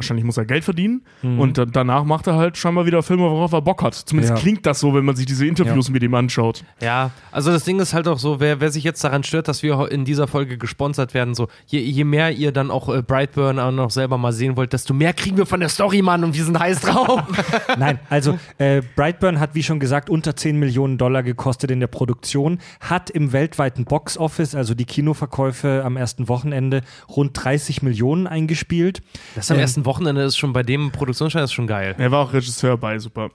Wahrscheinlich muss er Geld verdienen und da, danach macht er halt scheinbar wieder Filme, worauf er Bock hat. Zumindest Ja. klingt das so, wenn man sich diese Interviews mit ihm anschaut. Ja, also das Ding ist halt auch so, wer, wer sich jetzt daran stört, dass wir in dieser Folge gesponsert werden, so, je, je mehr ihr dann auch äh, Brightburn auch noch selber mal sehen wollt, desto mehr kriegen wir von der Story, Mann, und wir sind heiß drauf. Nein, also äh, Brightburn hat, wie schon gesagt, unter 10 Millionen Dollar gekostet in der Produktion, hat im weltweiten Boxoffice, also die Kinoverkäufe am ersten Wochenende, rund 30 Millionen eingespielt. Das am Ähm, ersten Wochenende ist schon bei dem Produktionsschein ist schon geil. Er war auch Regisseur bei Super.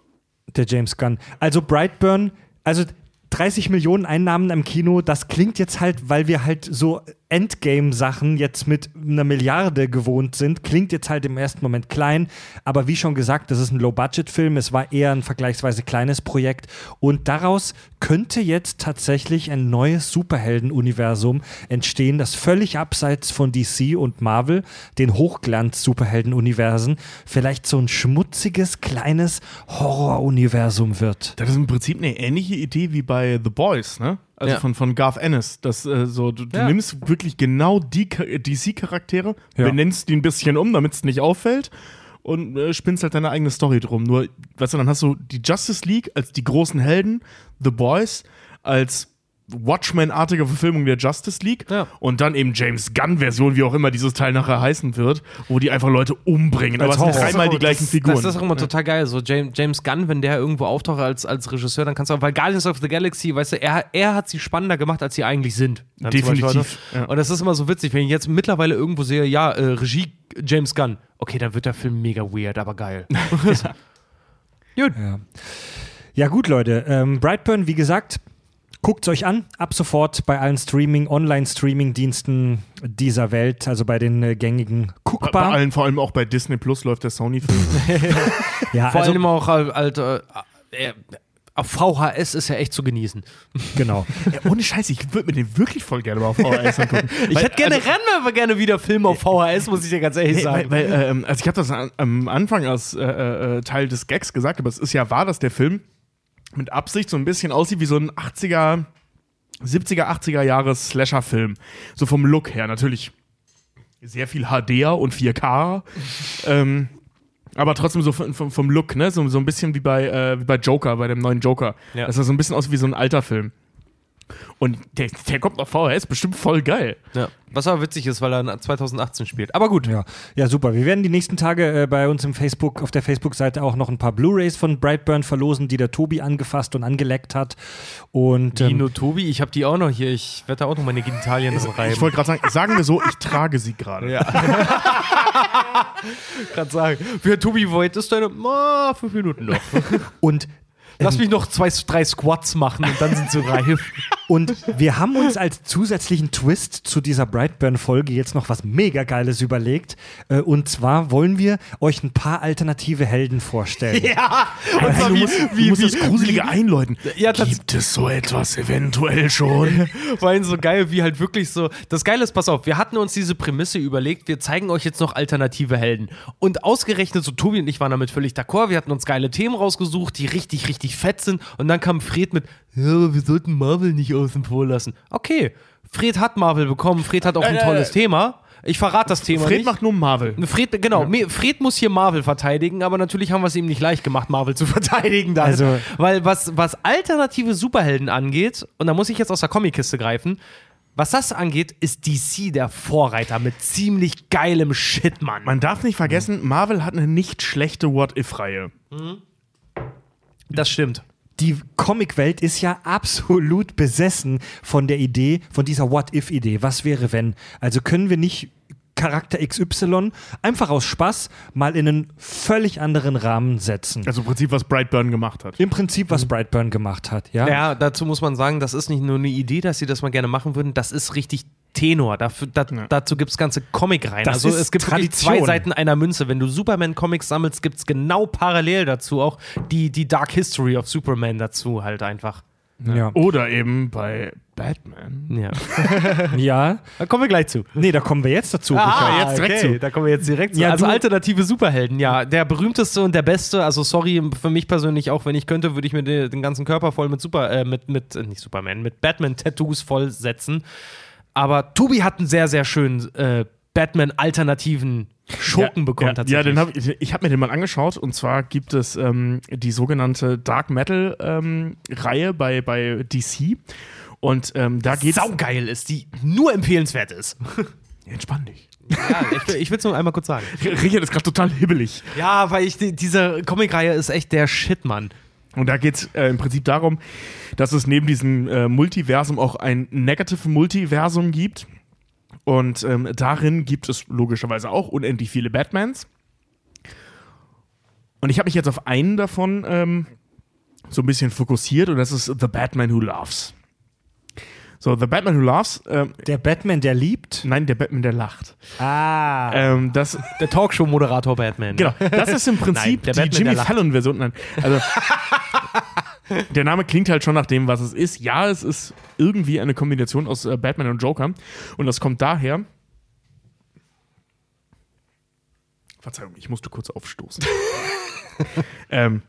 Der James Gunn. Also Brightburn, also 30 Millionen Einnahmen im Kino, das klingt jetzt halt, weil wir halt so Endgame-Sachen jetzt mit einer Milliarde gewohnt sind, klingt jetzt halt im ersten Moment klein, aber wie schon gesagt, das ist ein Low-Budget-Film, es war eher ein vergleichsweise kleines Projekt und daraus könnte jetzt tatsächlich ein neues Superhelden-Universum entstehen, das völlig abseits von DC und Marvel, den Hochglanz-Superhelden-Universen, vielleicht so ein schmutziges, kleines Horror-Universum wird. Das ist im Prinzip eine ähnliche Idee wie bei The Boys, ne? Also Ja. von, von Garth Ennis. Das, äh, so, du, du Ja. nimmst wirklich genau die Ka- DC-Charaktere, Ja. benennst die ein bisschen um, damit es nicht auffällt und äh, spinnst halt deine eigene Story drum. Nur, weißt du, dann hast du die Justice League als die großen Helden, The Boys als Watchmen-artige Verfilmung der Justice League Ja. und dann eben James Gunn-Version, wie auch immer dieses Teil nachher heißen wird, wo die einfach Leute umbringen. Aber Als es sind dreimal die gleichen das, Figuren. Das ist auch immer total geil. So James, James Gunn, wenn der irgendwo auftaucht als, als Regisseur, dann kannst du auch, weil Guardians of the Galaxy, weißt du, er, er hat sie spannender gemacht, als sie eigentlich sind. Definitiv, ja. Und das ist immer so witzig, wenn ich jetzt mittlerweile irgendwo sehe, ja, äh, Regie James Gunn. Okay, dann wird der Film mega weird, aber geil. Ja. ja, gut, Leute. Ähm, Brightburn, wie gesagt, guckt es euch an. Ab sofort bei allen Streaming, Online-Streaming-Diensten dieser Welt, also bei den äh, gängigen bei, bei guckbar. allen, vor allem auch bei Disney Plus läuft der Sony-Film. Ja, Vor also, allem auch halt, halt äh, äh, auf VHS ist ja echt zu genießen. genau. Ja, ohne Scheiß, ich würde mir den wirklich voll gerne mal auf VHS angucken. Ich hätte generell aber gerne wieder Filme auf VHS, muss ich dir ganz ehrlich Nee, sagen. weil, weil, ähm, also ich habe das an, am Anfang als äh, äh, Teil des Gags gesagt, aber es ist ja wahr, dass der Film mit Absicht so ein bisschen aussieht wie so ein 80er, 70er, 80er Jahres Slasher-Film. So vom Look her. Natürlich sehr viel HDR und 4K. ähm, aber trotzdem so vom, vom- vom Look, ne? So, so ein bisschen wie bei, äh, wie bei Joker, bei dem neuen Joker. Ja. Das sah so ein bisschen aus wie so ein alter Film. Und der, der kommt auf VHS, bestimmt voll geil. ja. Was aber witzig ist, weil er 2018 spielt. Aber gut. Ja. ja, super. Wir werden die nächsten Tage äh, bei uns im Facebook, auf der Facebook-Seite auch noch ein paar Blu-Rays von Brightburn verlosen, die der Tobi angefasst und angeleckt hat. Und ähm, Dino Tobi, ich habe die auch noch hier. Ich werde da auch noch meine Genitalien dran reiben. Ich wollte gerade sagen, sagen wir so, ich trage sie gerade. Ja. gerade sagen. Für Tobi Voigt ist deine. Oh, fünf Minuten noch. und Lass mich noch zwei, drei Squats machen und dann sind sie reif. Und wir haben uns als zusätzlichen Twist zu dieser Brightburn-Folge jetzt noch was mega Geiles überlegt. Äh, Und zwar wollen wir euch ein paar alternative Helden vorstellen. Ja, und Hey, du wie, musst, wie, du musst wie, das Gruselige einläuten. Ja, Gibt es so etwas eventuell schon? Vor allem so geil, wie halt wirklich so. Das Geile ist, pass auf, wir hatten uns diese Prämisse überlegt, wir zeigen euch jetzt noch alternative Helden. Und ausgerechnet, so Tobi und ich waren damit völlig d'accord, wir hatten uns geile Themen rausgesucht, die richtig, richtig fett sind. Und dann kam Fred mit, ja, aber wir sollten Marvel nicht außen vor lassen. Okay, Fred hat Marvel bekommen, Fred hat auch ein Äh, äh, tolles Thema. Ich verrate das Thema Fred nicht. macht nur Marvel. Fred, genau, Me- Fred muss hier Marvel verteidigen, aber natürlich haben wir es ihm nicht leicht gemacht, Marvel zu verteidigen. Dann. Also- Weil was, was alternative Superhelden angeht, und da muss ich jetzt aus der Comic-Kiste greifen, was das angeht, ist DC der Vorreiter mit ziemlich geilem Shit, Mann. Man darf nicht vergessen, Marvel hat eine nicht schlechte What-If-Reihe. Das stimmt. Die Comicwelt ist ja absolut besessen von der Idee, von dieser What-If-Idee. Was wäre, wenn? Also können wir nicht Charakter XY einfach aus Spaß mal in einen völlig anderen Rahmen setzen. Also im Prinzip, was Brightburn gemacht hat. Im Prinzip, was Brightburn gemacht hat, ja? Ja, dazu muss man sagen, das ist nicht nur eine Idee, dass sie das mal gerne machen würden, das ist richtig Tenor. Dafür, da, Dazu gibt es ganze Comic-Reihen. Also ist es gibt wirklich Tradition. zwei Seiten einer Münze. Wenn du Superman-Comics sammelst, gibt es genau parallel dazu auch die, die Dark History of Superman dazu halt einfach. Ja. Oder eben bei Batman. Ja. ja. Da kommen wir gleich zu. Nee, da kommen wir jetzt dazu. Ah, jetzt direkt zu. Da kommen wir jetzt direkt zu. Ja, also alternative Superhelden, ja. Der berühmteste und der beste, also sorry, für mich persönlich auch, wenn ich könnte, würde ich mir den, ganzen Körper voll mit Super, äh, mit, mit, nicht Superman, mit Batman-Tattoos vollsetzen. Aber Tobi hat einen sehr, sehr schönen äh, Batman-alternativen Schurken bekommen ja, tatsächlich. Ja, den hab ich, ich habe mir den mal angeschaut und zwar gibt es ähm, die sogenannte Dark Metal ähm, Reihe bei, bei DC und ähm, da geht's saugeil ist, die nur empfehlenswert ist. Entspann dich. ja, ich, will- ich will es nur einmal kurz sagen. Richard ist gerade total hibbelig. Ja, weil ich, die, diese Comicreihe ist echt der Shit, Mann. Und da geht es äh, im Prinzip darum, dass es neben diesem äh, Multiversum auch ein Negative Multiversum gibt. Und ähm, darin gibt es logischerweise auch unendlich viele Batmans. Und ich habe mich jetzt auf einen davon ähm, so ein bisschen fokussiert und das ist The Batman Who Loves. So, The Batman Who Loves, ähm, Der Batman, der liebt. nein, der Batman, der lacht. Ah. Ähm, das, Der Talkshow-Moderator Batman. Genau, das ist im Prinzip Nein, der die Batman, Jimmy. Fallon-Version. Nein, also der Name klingt halt schon nach dem, was es ist. Ja, es ist irgendwie eine Kombination aus äh, Batman und Joker. Und das kommt daher. Verzeihung, ich musste kurz aufstoßen. ähm,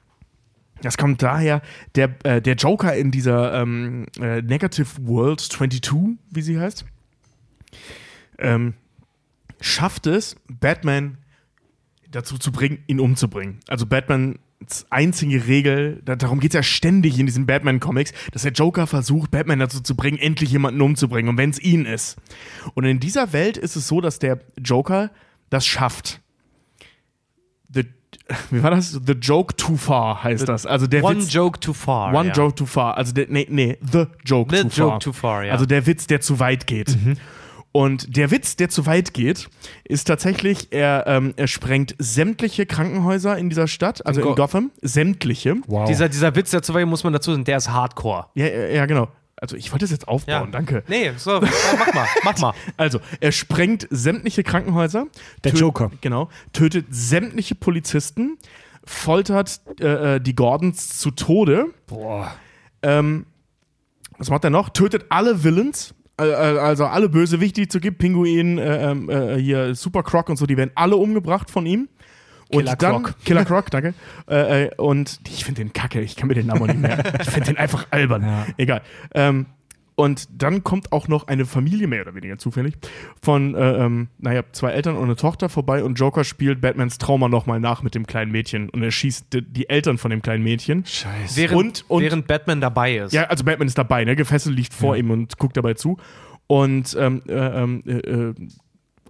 das kommt daher, der, äh, der Joker in dieser ähm, äh, Negative World 22, wie sie heißt, ähm, schafft es, Batman dazu zu bringen, ihn umzubringen. Also Batmans einzige Regel, da, darum geht es ja ständig in diesen Batman-Comics, dass der Joker versucht, Batman dazu zu bringen, endlich jemanden umzubringen und wenn es ihn ist. Und in dieser Welt ist es so, dass der Joker das schafft. The, wie war das? The Joke Too Far heißt das. Also der One Witz, joke too far. One ja. Joke Too Far. Also der, nee, nee, The Joke The Too joke Far. too far, ja. Also der Witz, der zu weit geht. Und der Witz, der zu weit geht, ist tatsächlich, er, ähm, er sprengt sämtliche Krankenhäuser in dieser Stadt, also In in Go- Gotham, sämtliche. wow. Dieser, dieser Witz dazu, muss man dazu sagen, der ist hardcore. Ja, ja, ja, genau. Also ich wollte das jetzt aufbauen, danke. Nee, so, mach mal, mach mal. Also, er sprengt sämtliche Krankenhäuser. Der Joker. Genau. Tötet sämtliche Polizisten, foltert äh, äh, die Gordons zu Tode. Boah. Ähm, was macht er noch? Tötet alle Villains. äh, äh, Also alle Bösewichte, die es so gibt, Pinguin, äh, ähm, äh, hier Super Croc und so, die werden alle umgebracht von ihm. Und Killer dann, Croc. Killer Croc, danke. Äh, äh, und ich finde den kacke, ich kann mir den Namen nicht mehr. Ich finde den einfach albern. Ja. Egal. Ähm, und dann kommt auch noch eine Familie, mehr oder weniger zufällig, von, äh, ähm, naja, zwei Eltern und eine Tochter vorbei und Joker spielt Batmans Trauma nochmal nach mit dem kleinen Mädchen und er schießt die, die Eltern von dem kleinen Mädchen. Scheiße. Während, Und- und- während Batman dabei ist. Ja, also Batman ist dabei, ne? Gefesselt liegt vor ihm und guckt dabei zu. Und ähm, äh, ähm, äh, äh,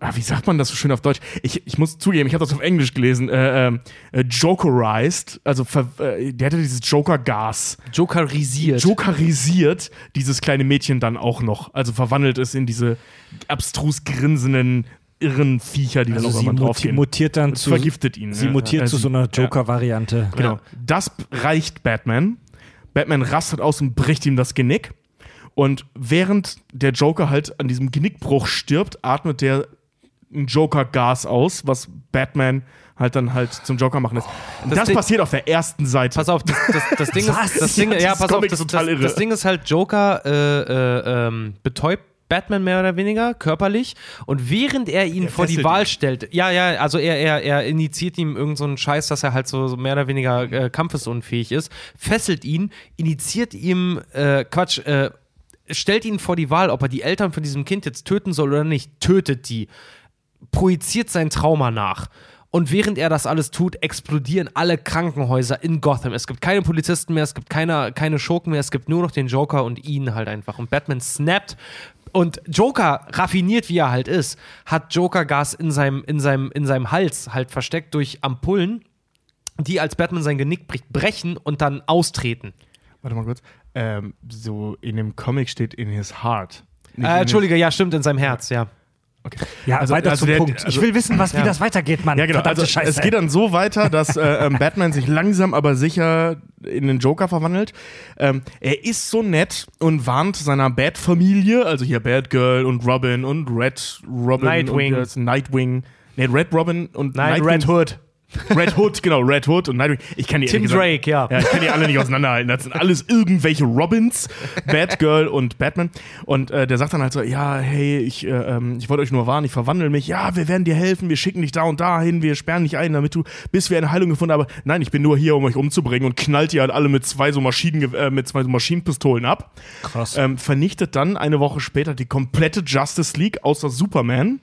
ah, wie sagt man das so schön auf Deutsch? Ich, ich muss zugeben, ich habe das auf Englisch gelesen. Äh, ähm, äh, Jokerized, also äh, der hatte dieses Joker-Gas. Jokerisiert. Jokerisiert dieses kleine Mädchen dann auch noch. Also verwandelt es in diese abstrus grinsenden, irren Viecher, die Also dann sie irgendwann muti draufgehen. mutiert dann zu. vergiftet ihn. Sie ne? mutiert Äh, zu so einer ja. Joker-Variante. Genau. Das reicht Batman. Batman rastet aus und bricht ihm das Genick. Und während der Joker halt an diesem Genickbruch stirbt, atmet der ein Joker-Gas aus, was Batman halt dann halt zum Joker machen lässt. Das, Ding- passiert auf der ersten Seite. Pass auf, das, das, das Ding Was? ist, das Ding, Ja, ja, pass auf, Comic das, ist total das, irre. das Ding ist halt, Joker äh, äh, ähm, betäubt Batman mehr oder weniger körperlich und während er ihn Er vor die Wahl ihn. stellt, ja, ja, also er, er, er initiiert ihm irgendeinen so einen Scheiß, dass er halt so, so mehr oder weniger äh, kampfesunfähig ist, fesselt ihn, initiiert ihm, äh, Quatsch, äh, stellt ihn vor die Wahl, ob er die Eltern von diesem Kind jetzt töten soll oder nicht, tötet die projiziert sein Trauma nach. Und während er das alles tut, explodieren alle Krankenhäuser in Gotham. Es gibt keine Polizisten mehr, es gibt keine, keine Schurken mehr, es gibt nur noch den Joker und ihn halt einfach. Und Batman snappt. Und Joker, raffiniert wie er halt ist, hat Joker-Gas in seinem, in, seinem, in seinem Hals halt versteckt durch Ampullen, die als Batman sein Genick bricht, brechen und dann austreten. Warte mal kurz. Ähm, so in dem Comic steht in his heart. Äh, Entschuldige, ja, stimmt, in seinem Herz, ja. Okay. Ja, Also- weiter also zum der- Punkt. also- ich will wissen, was, wie Ja. das weitergeht, Mann. Ja, genau. Verdammte Also, Scheiße. es geht dann so weiter, dass äh, ähm, Batman sich langsam aber sicher in den Joker verwandelt. Ähm, er ist so nett und warnt seiner Bat-Familie, also hier Batgirl und Robin und Red Robin Nightwing. und das Nightwing. Nee, Red Robin und Nein, Nightwing. Red Hood. Red Hood, genau, Red Hood und Nightwing. Ich kann die Tim gesagt- Drake, ja. Ja, ich kann die alle nicht auseinanderhalten. Das sind alles irgendwelche Robins, Batgirl und Batman. Und äh, der sagt dann halt so, ja, hey, ich, äh, ähm, ich wollte euch nur warnen, ich verwandle mich. Ja, wir werden dir helfen, wir schicken dich da und da hin, wir sperren dich ein, damit du, bis wir eine Heilung gefunden haben. Aber nein, ich bin nur hier, um euch umzubringen und knallt die halt alle mit zwei so Maschinen, äh, mit zwei so Maschinenpistolen ab. Krass. Ähm, vernichtet dann eine Woche später die komplette Justice League außer Superman.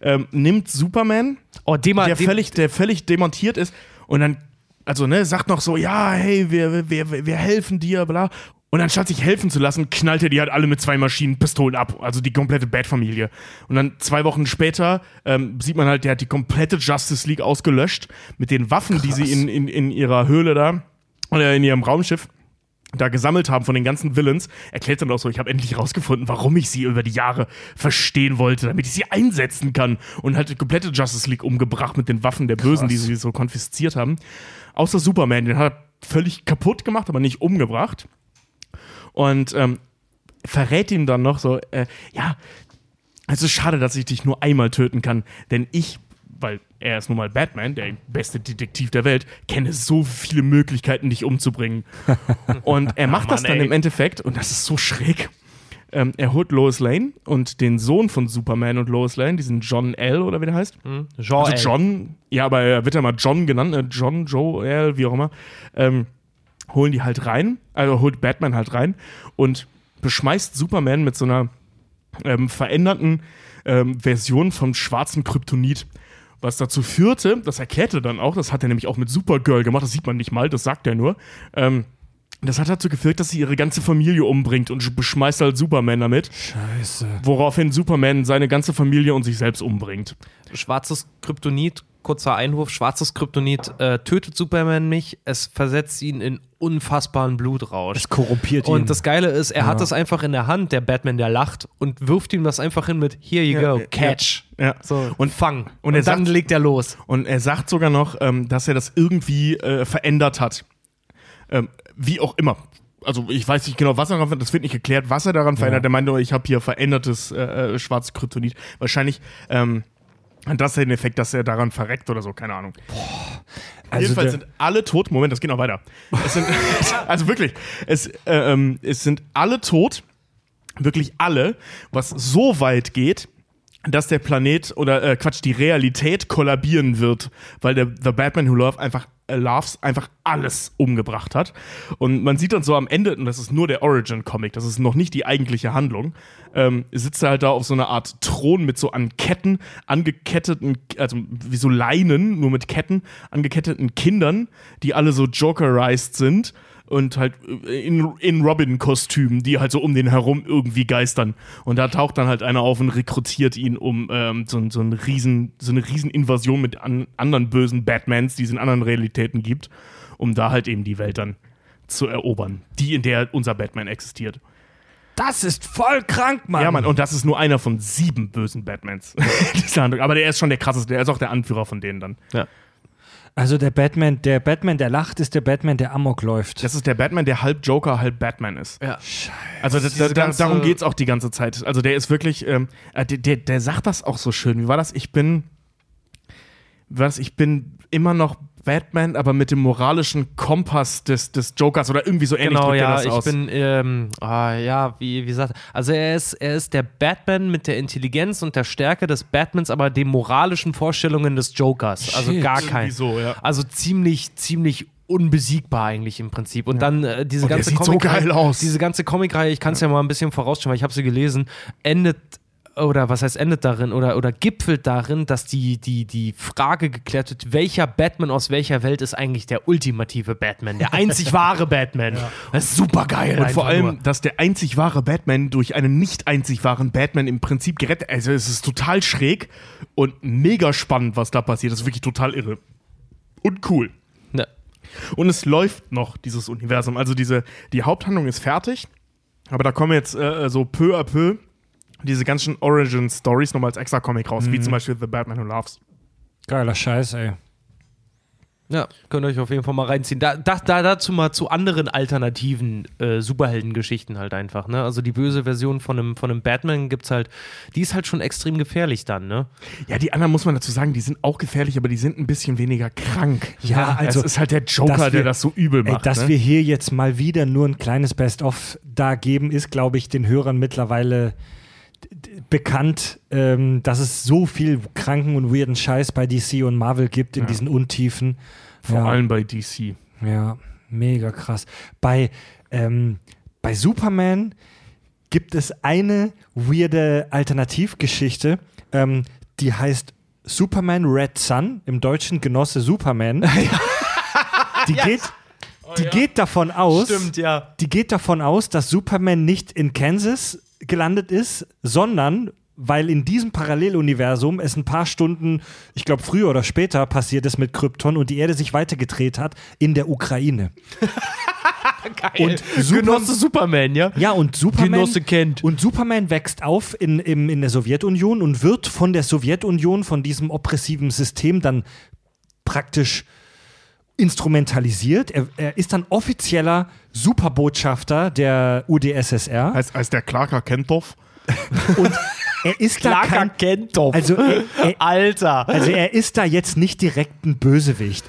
Ähm, nimmt Superman, Oh, dem, der völlig, der völlig demontiert ist und dann, also ne, sagt noch so, ja, hey, wir, wir, wir, helfen dir, bla. Und anstatt sich helfen zu lassen, knallt er die halt alle mit zwei Maschinenpistolen ab, also die komplette Bat-Familie. Und dann zwei Wochen später ähm, sieht man halt, der hat die komplette Justice League ausgelöscht mit den Waffen, die sie in, in, in ihrer Höhle da, oder in ihrem Raumschiff da gesammelt haben von den ganzen Villains, erklärt dann auch so, ich habe endlich rausgefunden, warum ich sie über die Jahre verstehen wollte, damit ich sie einsetzen kann. Und halt die komplette Justice League umgebracht mit den Waffen der Bösen, die sie so konfisziert haben. Außer Superman, den hat er völlig kaputt gemacht, aber nicht umgebracht. Und ähm, verrät ihm dann noch so, äh, ja, es ist schade, dass ich dich nur einmal töten kann, denn ich, weil er ist nun mal Batman, der beste Detektiv der Welt, kenne so viele Möglichkeiten, dich umzubringen. und er macht das Mann, dann ey. im Endeffekt, und das ist so schräg. Ähm, er holt Lois Lane und den Sohn von Superman und Lois Lane, diesen John L. oder wie der heißt. Jean Also L. John, ja, aber er wird ja mal John genannt, äh, John, Joe, L, wie auch immer. Ähm, holen die halt rein, also holt Batman halt rein und beschmeißt Superman mit so einer ähm, veränderten ähm, Version vom schwarzen Kryptonit. Was dazu führte, das erklärt er dann auch, das hat er nämlich auch mit Supergirl gemacht, das sieht man nicht mal, das sagt er nur. Ähm, das hat dazu geführt, dass sie ihre ganze Familie umbringt und beschmeißt halt Superman damit. Scheiße. Woraufhin Superman seine ganze Familie und sich selbst umbringt. Schwarzes Kryptonit, kurzer Einwurf, schwarzes Kryptonit äh, tötet Superman nicht, es versetzt ihn in unfassbaren Blutrausch. Es korrumpiert ihn. Und das Geile ist, er hat das einfach in der Hand, der Batman, der lacht und wirft ihm das einfach hin mit Here you Ja, go, ja, catch. Ja. So, Und- fang. und Und, dann sagt- legt er los. Und er sagt sogar noch, ähm, dass er das irgendwie äh, verändert hat. Ähm, wie auch immer. Also ich weiß nicht genau, was er daran, das wird nicht geklärt, was er daran verändert. Er meinte, nur, ich habe hier verändertes äh, äh, schwarzes Kryptonit. Wahrscheinlich ähm, hat das den Effekt, dass er daran verreckt oder so, keine Ahnung. also Jedenfalls sind alle tot. Moment, das geht noch weiter. Es sind, also wirklich, es, äh, ähm, es sind alle tot. Wirklich alle. Was so weit geht, dass der Planet oder äh, Quatsch, die Realität kollabieren wird, weil der The Batman Who Love einfach äh, Loves einfach alles umgebracht hat. Und man sieht dann so am Ende, und das ist nur der Origin-Comic, das ist noch nicht die eigentliche Handlung, ähm, sitzt er halt da auf so einer Art Thron mit so an Ketten angeketteten, also wie so Leinen, nur mit Ketten, angeketteten Kindern, die alle so Jokerized sind und halt in, in Robin-Kostümen, die halt so um den herum irgendwie geistern. Und da taucht dann halt einer auf und rekrutiert ihn, um ähm, so, so, ein riesen, so eine Rieseninvasion mit an, anderen bösen Batmans, die es in anderen Realitäten gibt, um da halt eben die Welt dann zu erobern, die in der unser Batman existiert. das ist voll krank, Mann. Ja, Mann, und das ist nur einer von sieben bösen Batmans. Aber der ist schon der krasseste, der ist auch der Anführer von denen dann. Ja. Also der Batman, der Batman, der lacht, ist der Batman, der Amok läuft. Das ist der Batman, der halb Joker, halb Batman ist. Ja. Also da, Diese da, ganze- darum geht es auch die ganze Zeit. Also der ist wirklich, ähm, äh, der, der, der sagt das auch so schön. Wie war das? Ich bin, was? Ich bin immer noch Batman, aber mit dem moralischen Kompass des, des Jokers oder irgendwie so ähnlich Genau, ja, das ich aus. bin, ähm, ah, ja, wie, wie gesagt, also er ist, er ist der Batman mit der Intelligenz und der Stärke des Batmans, aber den moralischen Vorstellungen des Jokers. Also Shit. gar kein. So, ja. Also ziemlich, ziemlich unbesiegbar eigentlich im Prinzip. Und dann äh, diese Und ganze sieht so Comicreihe- geil aus. Diese ganze Comicreihe, ich kann es ja. mal ein bisschen vorausschauen, weil ich habe sie gelesen, endet oder was heißt endet darin oder, oder gipfelt darin, dass die, die, die Frage geklärt wird, welcher Batman aus welcher Welt ist eigentlich der ultimative Batman, der einzig wahre Batman. Das ist super geil. Und vor allem, dass der einzig wahre Batman durch einen nicht einzig wahren Batman im Prinzip gerettet Also es ist total schräg und mega spannend, was da passiert. Das ist wirklich total irre. Und cool. Ja. Und es läuft noch, dieses Universum. Also diese, die Haupthandlung ist fertig, aber da kommen jetzt äh, so peu à peu diese ganzen Origin-Stories nochmal als extra Comic raus, wie zum Beispiel The Batman Who Loves. Geiler Scheiß, ey. Ja, könnt ihr euch auf jeden Fall mal reinziehen. Da, da, da dazu mal zu anderen alternativen äh, Superheldengeschichten halt einfach, ne? Also die böse Version von einem, von einem Batman gibt's halt, die ist halt schon extrem gefährlich dann, ne? Ja, die anderen muss man dazu sagen, die sind auch gefährlich, aber die sind ein bisschen weniger krank. Ja, also, es ist halt der Joker, wir- der das so übel Ey, macht. dass ne? wir hier jetzt mal wieder nur ein kleines Best-of da geben, ist, glaube ich, den Hörern mittlerweile bekannt, ähm, dass es so viel kranken und weirden Scheiß bei DC und Marvel gibt in diesen Untiefen. Vor ja, allem bei DC. Ja, mega krass. Bei, ähm, bei Superman gibt es eine weirde Alternativgeschichte, ähm, die heißt Superman Red Sun, im Deutschen Genosse Superman. Die geht, die geht davon aus, ja. die geht davon aus, dass Superman nicht in Kansas gelandet ist, sondern weil in diesem Paralleluniversum es ein paar Stunden, ich glaube früher oder später passiert ist mit Krypton und die Erde sich weitergedreht hat in der Ukraine. Und Super- Genosse Superman, ja? Ja, und Superman, Genosse kennt. und Superman wächst auf in, im, in der Sowjetunion und wird von der Sowjetunion, von diesem oppressiven System dann praktisch instrumentalisiert. Er, er ist dann offizieller Superbotschafter der UdSSR. Heißt, heißt der Clarker Kenthoff? Und er ist da kein, Kenthoff. also er, er, Alter. also er ist da jetzt nicht direkt ein Bösewicht.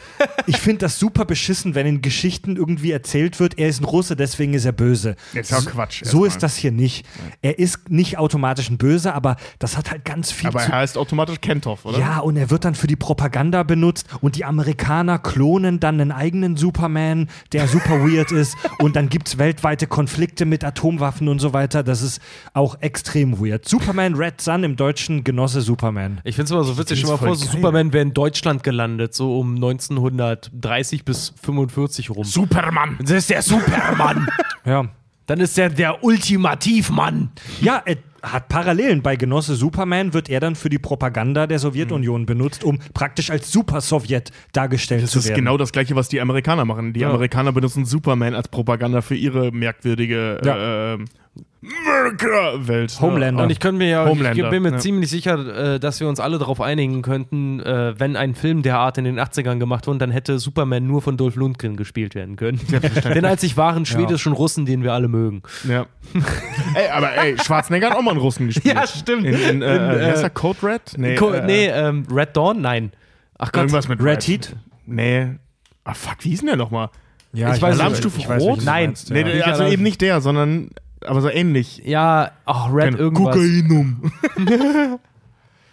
Ich finde das super beschissen, wenn in Geschichten irgendwie erzählt wird, er ist ein Russe, deswegen ist er böse. Jetzt ist ja Quatsch. So ist das hier nicht. Er ist nicht automatisch ein Böse, aber das hat halt ganz viel Aber zu er heißt automatisch Kenthoff, oder? ja, und er wird dann für die Propaganda benutzt und die Amerikaner klonen dann einen eigenen Superman, der super weird ist und dann gibt es weltweite Konflikte mit Atomwaffen und so weiter. Das ist auch extrem weird. Superman Red Sun im Deutschen Genosse Superman. Ich finde es immer so witzig, stell mal vor, so. Superman wäre in Deutschland gelandet, so um 1930 bis 45 rum. Superman! Das ist der Supermann. Ja. Dann ist er der Ultimativmann. Ja, er hat Parallelen. Bei Genosse Superman wird er dann für die Propaganda der Sowjetunion benutzt, um praktisch als Super-Sowjet dargestellt Das zu ist werden. genau das gleiche, was die Amerikaner machen. Die Ja. Amerikaner benutzen Superman als Propaganda für ihre merkwürdige Ja. äh, America-Welt. Homelander. Und ich könnte mir ja, ich Homelander, bin mir ja. ziemlich sicher, äh, dass wir uns alle darauf einigen könnten, äh, wenn ein Film der Art in den 80ern gemacht wurde, dann hätte Superman nur von Dolph Lundgren gespielt werden können. Den einzig wahren schwedischen Russen, den wir alle mögen. Ja. ey, aber ey, Schwarzenegger hat auch mal einen Russen gespielt. Ja, stimmt. In, in, äh, In, äh, heißt der Code Red? Nee, Co äh, nee, ähm, Red Dawn? Nein. Ach Gott. irgendwas mit Red Heat? Nee. Ah, fuck, wie hieß denn der nochmal? Ja, Ich weiß nicht, Alarmstufe ich weiß, Rot? welchen du Nein. meinst, ja. nee, also eben nicht der, sondern aber so ähnlich. Ja, ach, Red Keine- irgendwas. Kokainum.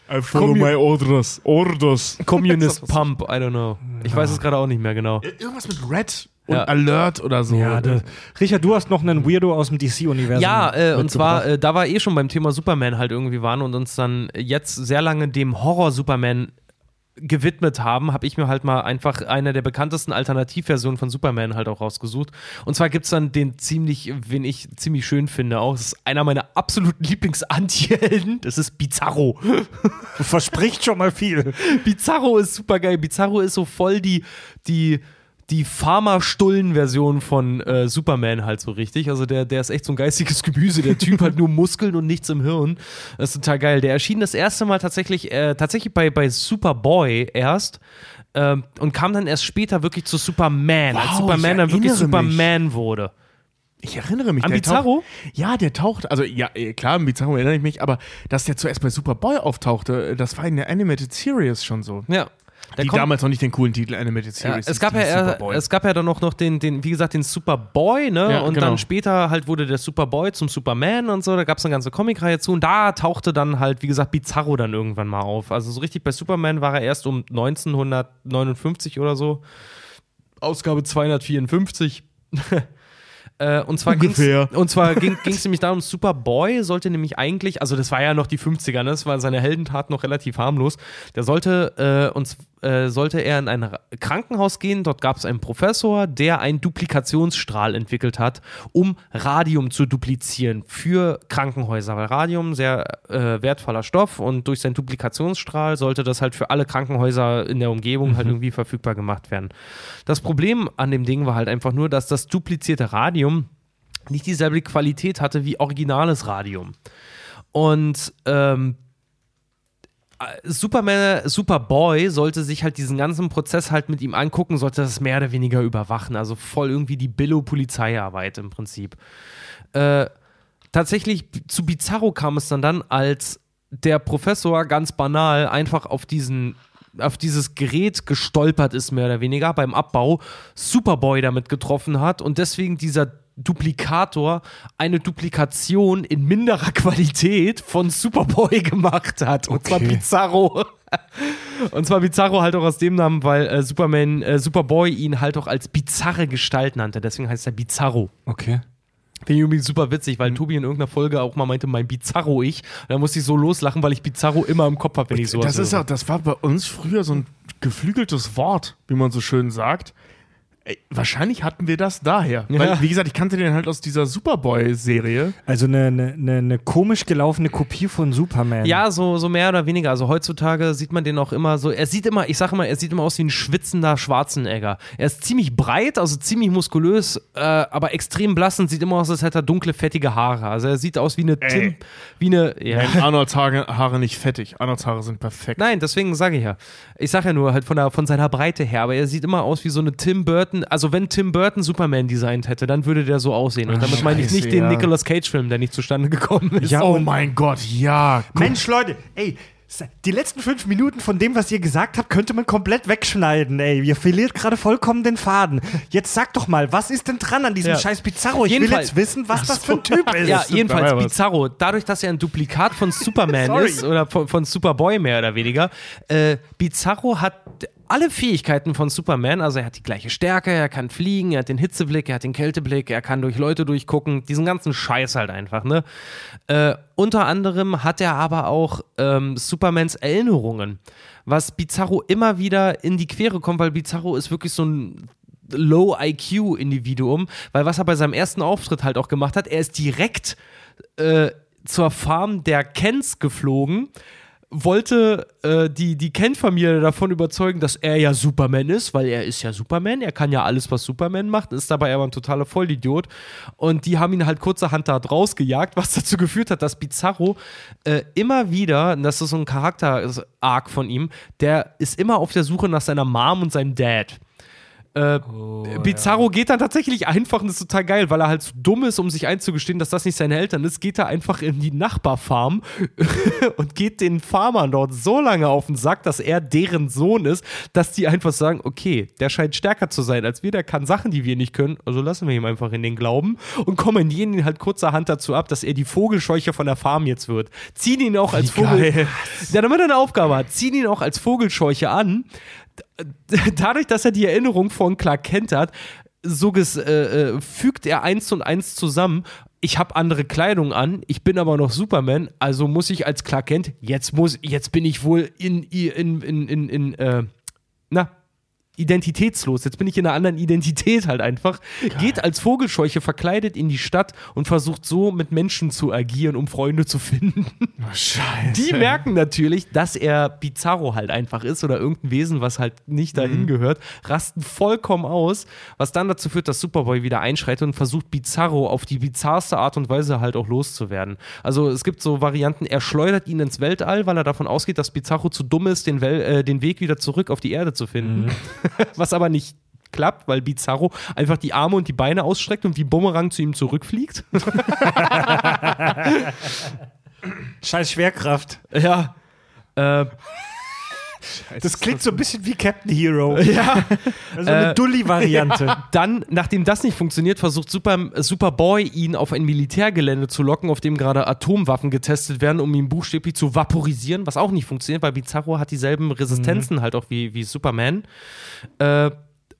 I follow Commu- my orders. Orders. Communist Pump, I don't know. Ich weiß es gerade auch nicht mehr genau. Irgendwas mit Red und Ja. Alert oder so. Ja, da, Richard, du hast noch einen Weirdo aus dem DC-Universum. Ja, äh, und zwar, äh, da war eh schon beim Thema Superman halt irgendwie waren und uns dann jetzt sehr lange dem Horror-Superman gewidmet haben, habe ich mir halt mal einfach eine der bekanntesten Alternativversionen von Superman halt auch rausgesucht. Und zwar gibt es dann den ziemlich, wen ich ziemlich schön finde auch. Das ist einer meiner absoluten Lieblings-Anti-Helden. Das ist Bizarro. verspricht schon mal viel. Bizarro ist super geil. Bizarro ist so voll die, die, die Pharma-Stullen-Version von äh, Superman halt so richtig. Also der, der ist echt so ein geistiges Gemüse. Der Typ hat nur Muskeln und nichts im Hirn. Das ist total geil. Der erschien das erste Mal tatsächlich, äh, tatsächlich bei, bei Superboy erst. ähm, und kam dann erst später wirklich zu Superman, als Wow, Superman ich dann wirklich mich. Superman wurde. Ich erinnere mich. An der Bizarro? Taucht, ja, der taucht, also ja, eh, klar, an Bizarro erinnere ich mich, aber dass der zuerst bei Superboy auftauchte, das war in der Animated Series schon so. Ja. Der die kommt- damals noch nicht den coolen Titel Animated Ja, Series. es, gab ja, Superboy. es gab ja dann auch noch den, den, wie gesagt, den Superboy, ne? Ja, und genau. dann später halt wurde der Superboy zum Superman und so. Da gab es eine ganze Comicreihe zu. Und da tauchte dann halt, wie gesagt, Bizarro dann irgendwann mal auf. Also so richtig bei Superman war er erst um 1959 oder so. Ausgabe 254. Äh, und zwar ging's, und zwar ging es nämlich darum, Superboy sollte nämlich eigentlich, also das war ja noch die 50er, ne? das war seine Heldentat noch relativ harmlos. Der sollte äh, uns äh, sollte er in ein Ra- Krankenhaus gehen. Dort gab es einen Professor, der einen Duplikationsstrahl entwickelt hat, um Radium zu duplizieren für Krankenhäuser. Weil Radium sehr äh, wertvoller Stoff und durch seinen Duplikationsstrahl sollte das halt für alle Krankenhäuser in der Umgebung halt irgendwie verfügbar gemacht werden. Das Problem an dem Ding war halt einfach nur, dass das duplizierte Radium nicht dieselbe Qualität hatte wie originales Radium. Und ähm, Superman, Superboy sollte sich halt diesen ganzen Prozess halt mit ihm angucken, sollte das mehr oder weniger überwachen. Also voll irgendwie die Billo-Polizeiarbeit im Prinzip. Äh, tatsächlich zu Bizarro kam es dann dann, als der Professor ganz banal einfach auf diesen auf dieses Gerät gestolpert ist, mehr oder weniger beim Abbau, Superboy damit getroffen hat und deswegen dieser Duplikator eine Duplikation in minderer Qualität von Superboy gemacht hat. Und zwar Okay. Bizarro. Und zwar Bizarro halt auch aus dem Namen, weil äh, Superman, äh, Superboy ihn halt auch als bizarre Gestalt nannte. Deswegen heißt er Bizarro. Okay. Finde ich übrigens super witzig, weil Tobi in irgendeiner Folge auch mal meinte, mein Bizarro-Ich. Da musste ich so loslachen, weil ich Bizarro immer im Kopf habe, wenn ich sowas das, ist auch, das war bei uns früher so ein geflügeltes Wort, wie man so schön sagt. Ey, wahrscheinlich hatten wir das daher. Ja. Weil, wie gesagt, ich kannte den halt aus dieser Superboy-Serie. Also eine, eine, eine, eine komisch gelaufene Kopie von Superman. Ja, so, so mehr oder weniger. Also heutzutage sieht man den auch immer so. Er sieht immer, ich sage immer, er sieht immer aus wie ein schwitzender Schwarzenegger. Er ist ziemlich breit, also ziemlich muskulös, äh, aber extrem blass und sieht immer aus, als hätte er dunkle, fettige Haare. Also er sieht aus wie eine Tim, wie eine. Ja. Nein, Arnolds Haare, Haare nicht fettig. Arnolds Haare sind perfekt. Nein, deswegen sage ich ja. Ich sage ja nur halt von, der, von seiner Breite her, aber er sieht immer aus wie so eine Tim Burton. Also wenn Tim Burton Superman designt hätte, dann würde der so aussehen. Und damit meine ich nicht den ja. Nicolas Cage-Film, der nicht zustande gekommen ist. Ja, oh mein Gott, ja. Guck, Mensch, Leute, ey, die letzten fünf Minuten von dem, was ihr gesagt habt, könnte man komplett wegschneiden, ey. Ihr verliert gerade vollkommen den Faden. Jetzt sag doch mal, was ist denn dran an diesem Ja. scheiß Bizarro? Ich Jedenfalls- will jetzt wissen, was das für ein Typ ist. Ja, jedenfalls. Bizarro. Dadurch, dass er ein Duplikat von Superman ist oder von, von Superboy mehr oder weniger, äh, Bizarro hat alle Fähigkeiten von Superman, also er hat die gleiche Stärke, er kann fliegen, er hat den Hitzeblick, er hat den Kälteblick, er kann durch Leute durchgucken, diesen ganzen Scheiß halt einfach, ne? Äh, unter anderem hat er aber auch ähm, Supermans Erinnerungen, was Bizarro immer wieder in die Quere kommt, weil Bizarro ist wirklich so ein Low-IQ-Individuum, weil was er bei seinem ersten Auftritt halt auch gemacht hat, er ist direkt äh, zur Farm der Kents geflogen, wollte äh, die, die Kent-Familie davon überzeugen, dass er ja Superman ist, weil er ist ja Superman, er kann ja alles, was Superman macht, ist dabei aber ein totaler Vollidiot. Und die haben ihn halt kurzerhand da rausgejagt, was dazu geführt hat, dass Bizarro äh, immer wieder, und das ist so ein Charakter-Arc von ihm, der ist immer auf der Suche nach seiner Mom und seinem Dad. Äh, Bizarro geht dann tatsächlich einfach, und das ist total geil, weil er halt so dumm ist, um sich einzugestehen, dass das nicht seine Eltern ist, geht er einfach in die Nachbarfarm und geht den Farmern dort so lange auf den Sack, dass er deren Sohn ist, dass die einfach sagen, okay, der scheint stärker zu sein als wir, der kann Sachen, die wir nicht können, also lassen wir ihm einfach in den Glauben und kommandieren ihn halt kurzerhand dazu ab, dass er die Vogelscheuche von der Farm jetzt wird. Ziehen ihn auch als Vogel... geil. Ja, damit er eine Aufgabe hat, ziehen ihn auch als Vogelscheuche an, dadurch, dass er die Erinnerung von Clark Kent hat, so äh, äh, fügt er eins und eins zusammen. Ich habe andere Kleidung an, ich bin aber noch Superman, also muss ich als Clark Kent, jetzt muss, jetzt bin ich wohl in, in, in, in, in äh, na, identitätslos. Jetzt bin ich in einer anderen Identität halt einfach. Geht als Vogelscheuche verkleidet in die Stadt und versucht so mit Menschen zu agieren, um Freunde zu finden. Scheiße. Die merken natürlich, dass er Bizarro halt einfach ist oder irgendein Wesen, was halt nicht dahin gehört, rasten vollkommen aus, was dann dazu führt, dass Superboy wieder einschreitet und versucht, Bizarro auf die bizarrste Art und Weise halt auch loszuwerden. Also es gibt so Varianten, er schleudert ihn ins Weltall, weil er davon ausgeht, dass Bizarro zu dumm ist, den, Wel äh, den Weg wieder zurück auf die Erde zu finden. was aber nicht klappt, weil Bizarro einfach die Arme und die Beine ausstreckt und wie Bumerang zu ihm zurückfliegt. Scheiß Schwerkraft. ja. Äh, Das klingt so ein bisschen wie Captain Hero. ja. Also eine Dulli-Variante. Dann, nachdem das nicht funktioniert, versucht Super, Superboy ihn auf ein Militärgelände zu locken, auf dem gerade Atomwaffen getestet werden, um ihn buchstäblich zu vaporisieren, was auch nicht funktioniert, weil Bizarro hat dieselben Resistenzen halt auch wie, wie Superman. Äh,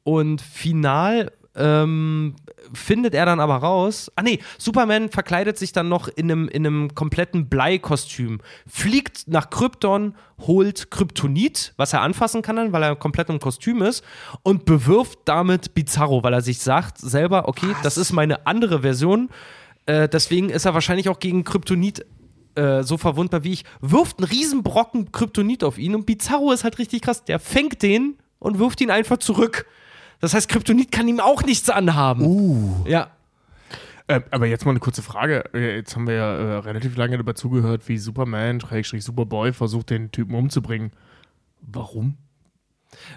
und final ähm, findet er dann aber raus. Ah nee, Superman verkleidet sich dann noch in einem, in einem kompletten Bleikostüm, fliegt nach Krypton, holt Kryptonit, was er anfassen kann dann, weil er komplett im Kostüm ist, und bewirft damit Bizarro, weil er sich sagt selber, okay, das ist meine andere Version. Äh, deswegen ist er wahrscheinlich auch gegen Kryptonit äh, so verwundbar wie ich, wirft einen riesen Brocken Kryptonit auf ihn und Bizarro ist halt richtig krass. Der fängt den und wirft ihn einfach zurück. Das heißt, Kryptonit kann ihm auch nichts anhaben. Uh. Ja. Ähm, aber jetzt mal eine kurze Frage. Äh, Jetzt haben wir ja äh, relativ lange dabei zugehört, wie Superman, Superboy, versucht, den Typen umzubringen. Warum?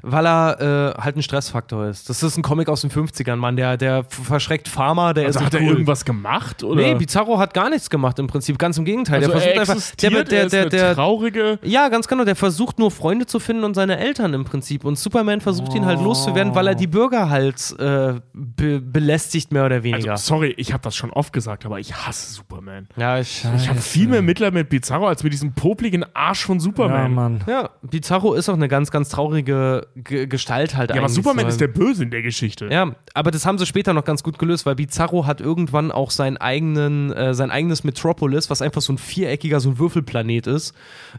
Weil er äh, halt ein Stressfaktor ist. Das ist ein Comic aus den 50ern, Mann. Der, der verschreckt Farmer, der Also ist hat er cool. irgendwas gemacht? Oder? Nee, Bizarro hat gar nichts gemacht im Prinzip. Ganz im Gegenteil. also der er versucht einfach. Der, er der, ist der, eine der, traurige... ja, ganz genau. Der versucht nur Freunde zu finden und seine Eltern im Prinzip. Und Superman versucht ihn halt loszuwerden, weil er die Bürger halt äh, be belästigt, mehr oder weniger. Also, sorry, ich habe das schon oft gesagt, aber ich hasse Superman. ja, ich, Ich habe viel mehr Mitleid mit Bizarro als mit diesem popligen Arsch von Ja, Superman. Mann. ja, Bizarro ist auch eine ganz, ganz traurige G Gestalt halt Ja, aber. Superman so. ist der Böse in der Geschichte. Ja, aber das haben sie später noch ganz gut gelöst, weil Bizarro hat irgendwann auch seinen eigenen, äh, sein eigenes Metropolis, was einfach so ein viereckiger, so ein Würfelplanet ist,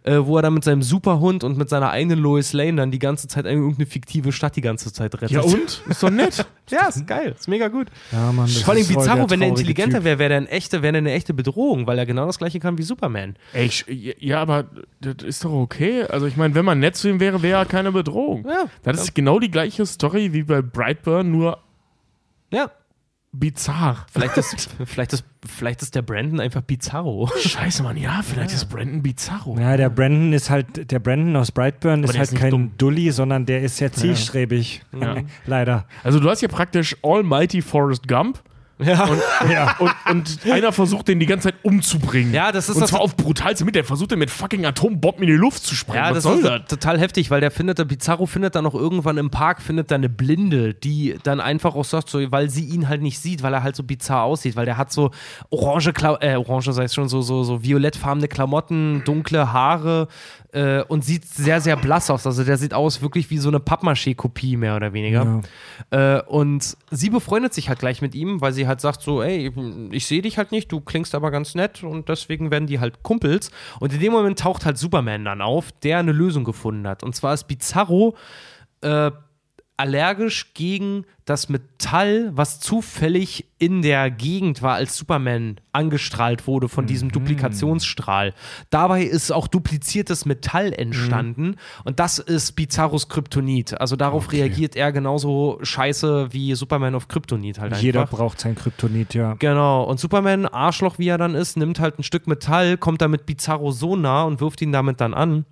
äh, wo er dann mit seinem Superhund und mit seiner eigenen Lois Lane dann die ganze Zeit irgendeine fiktive Stadt die ganze Zeit rettet. Ja, und? Ist doch nett. Ja, ist geil, ist mega gut. Ja, Mann. das Vor allem Bizarro, der wenn er intelligenter wäre, wäre er ein echte, wäre er eine echte Bedrohung, weil er genau das gleiche kann wie Superman. Ey, ich, ja, aber das ist doch okay. Also ich meine, wenn man nett zu ihm wäre, wäre er keine Bedrohung. Ja, Das ist genau die gleiche Story wie bei Brightburn, nur Ja. bizarr. Vielleicht ist, vielleicht, ist, vielleicht ist der Brandon einfach Bizarro. Scheiße, Mann, ja, vielleicht ist Brandon Bizarro. Ja, der Brandon ist halt, der Brandon aus Brightburn ist halt ist nicht kein dumm. Dulli, sondern der ist sehr zielstrebig. Ja. Leider. Also du hast ja praktisch Almighty Forrest Gump Ja. und, und, und einer versucht den die ganze Zeit umzubringen. Ja, das ist und das- zwar auf brutalste mit. Der versucht den mit fucking Atombomben in die Luft zu sprengen. Ja, Was das soll ist das? total heftig, weil der findet, der Bizarro findet dann auch irgendwann im Park, findet da eine Blinde, die dann einfach auch sagt, so, weil sie ihn halt nicht sieht, weil er halt so bizarr aussieht, weil der hat so orange, Kla äh, orange sei es schon, so, so, so violettfarbene Klamotten, dunkle Haare äh, und sieht sehr, sehr blass aus. Also der sieht aus wirklich wie so eine Pappmaché-Kopie, mehr oder weniger. Äh, und sie befreundet sich halt gleich mit ihm, weil sie halt sagt so, ey, ich sehe dich halt nicht, du klingst aber ganz nett und deswegen werden die halt Kumpels. Und in dem Moment taucht halt Superman dann auf, der eine Lösung gefunden hat. Und zwar ist Bizarro äh, allergisch gegen das Metall, was zufällig in der Gegend war, als Superman angestrahlt wurde von diesem Duplikationsstrahl. Dabei ist auch dupliziertes Metall entstanden und das ist Bizarros Kryptonit. Also darauf reagiert er genauso scheiße wie Superman auf Kryptonit halt einfach. Jeder braucht sein Kryptonit, ja. Genau. Und Superman, Arschloch wie er dann ist, nimmt halt ein Stück Metall, kommt damit Bizarro so nah und wirft ihn damit dann an,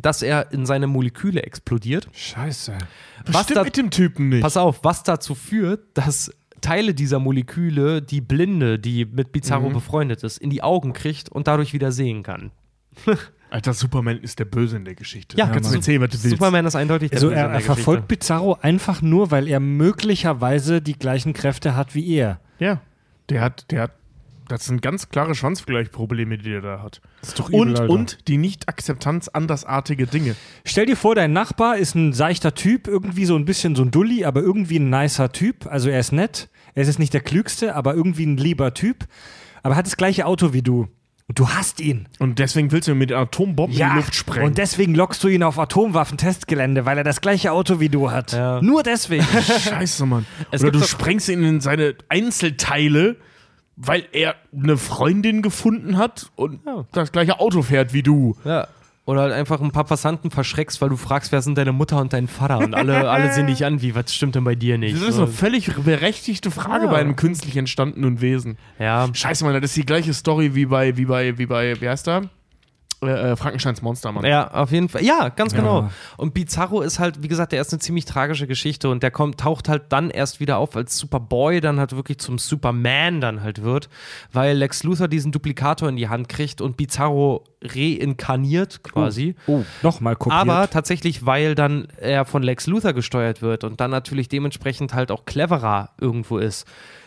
dass er in seine Moleküle explodiert. Scheiße. Was Stimmt da, mit dem Typen nicht. pass auf, was dazu führt, dass Teile dieser Moleküle die Blinde, die mit Bizarro befreundet ist, in die Augen kriegt und dadurch wieder sehen kann. Alter, Superman ist der Böse in der Geschichte. Ja, kannst du erzählen, was du willst. Superman ist eindeutig der Also Böse er, in er der verfolgt Geschichte. Bizarro einfach nur, weil er möglicherweise die gleichen Kräfte hat wie er. Ja, der hat, der hat, das sind ganz klare Schwanzvergleichprobleme, die er da hat. Das ist doch übel, Und, Alter. und die Nicht-Akzeptanz andersartige Dinge. Stell dir vor, dein Nachbar ist ein seichter Typ, irgendwie so ein bisschen so ein Dulli, aber irgendwie ein nicer Typ. Also er ist nett, er ist jetzt nicht der klügste, aber irgendwie ein lieber Typ. Aber hat das gleiche Auto wie du. Und du hast ihn. Und deswegen willst du mit Atombomben in die Luft sprengen. Und deswegen lockst du ihn auf Atomwaffentestgelände, weil er das gleiche Auto wie du hat. Ja. Nur deswegen. Scheiße, Mann. Es Oder du sprengst ihn in seine Einzelteile, weil er eine Freundin gefunden hat und Ja. das gleiche Auto fährt wie du. Ja. Oder halt einfach ein paar Passanten verschreckst, weil du fragst, wer sind deine Mutter und dein Vater? Und alle, alle sehen dich an, wie, was stimmt denn bei dir nicht? Das ist eine völlig berechtigte Frage Ja. bei einem künstlich entstandenen Wesen. ja. Scheiße, Mann, das ist die gleiche Story wie bei, wie bei, wie bei, wie heißt der? Äh, äh, Frankensteins Monster, Mann. Ja, auf jeden Fall. Ja, ganz Ja. genau. Und Bizarro ist halt, wie gesagt, der ist eine ziemlich tragische Geschichte und der kommt, taucht halt dann erst wieder auf, als Superboy dann halt wirklich zum Superman dann halt wird, weil Lex Luthor diesen Duplikator in die Hand kriegt und Bizarro reinkarniert quasi. Oh, nochmal kopiert. Aber tatsächlich, weil dann er von Lex Luthor gesteuert wird und dann natürlich dementsprechend halt auch cleverer irgendwo ist,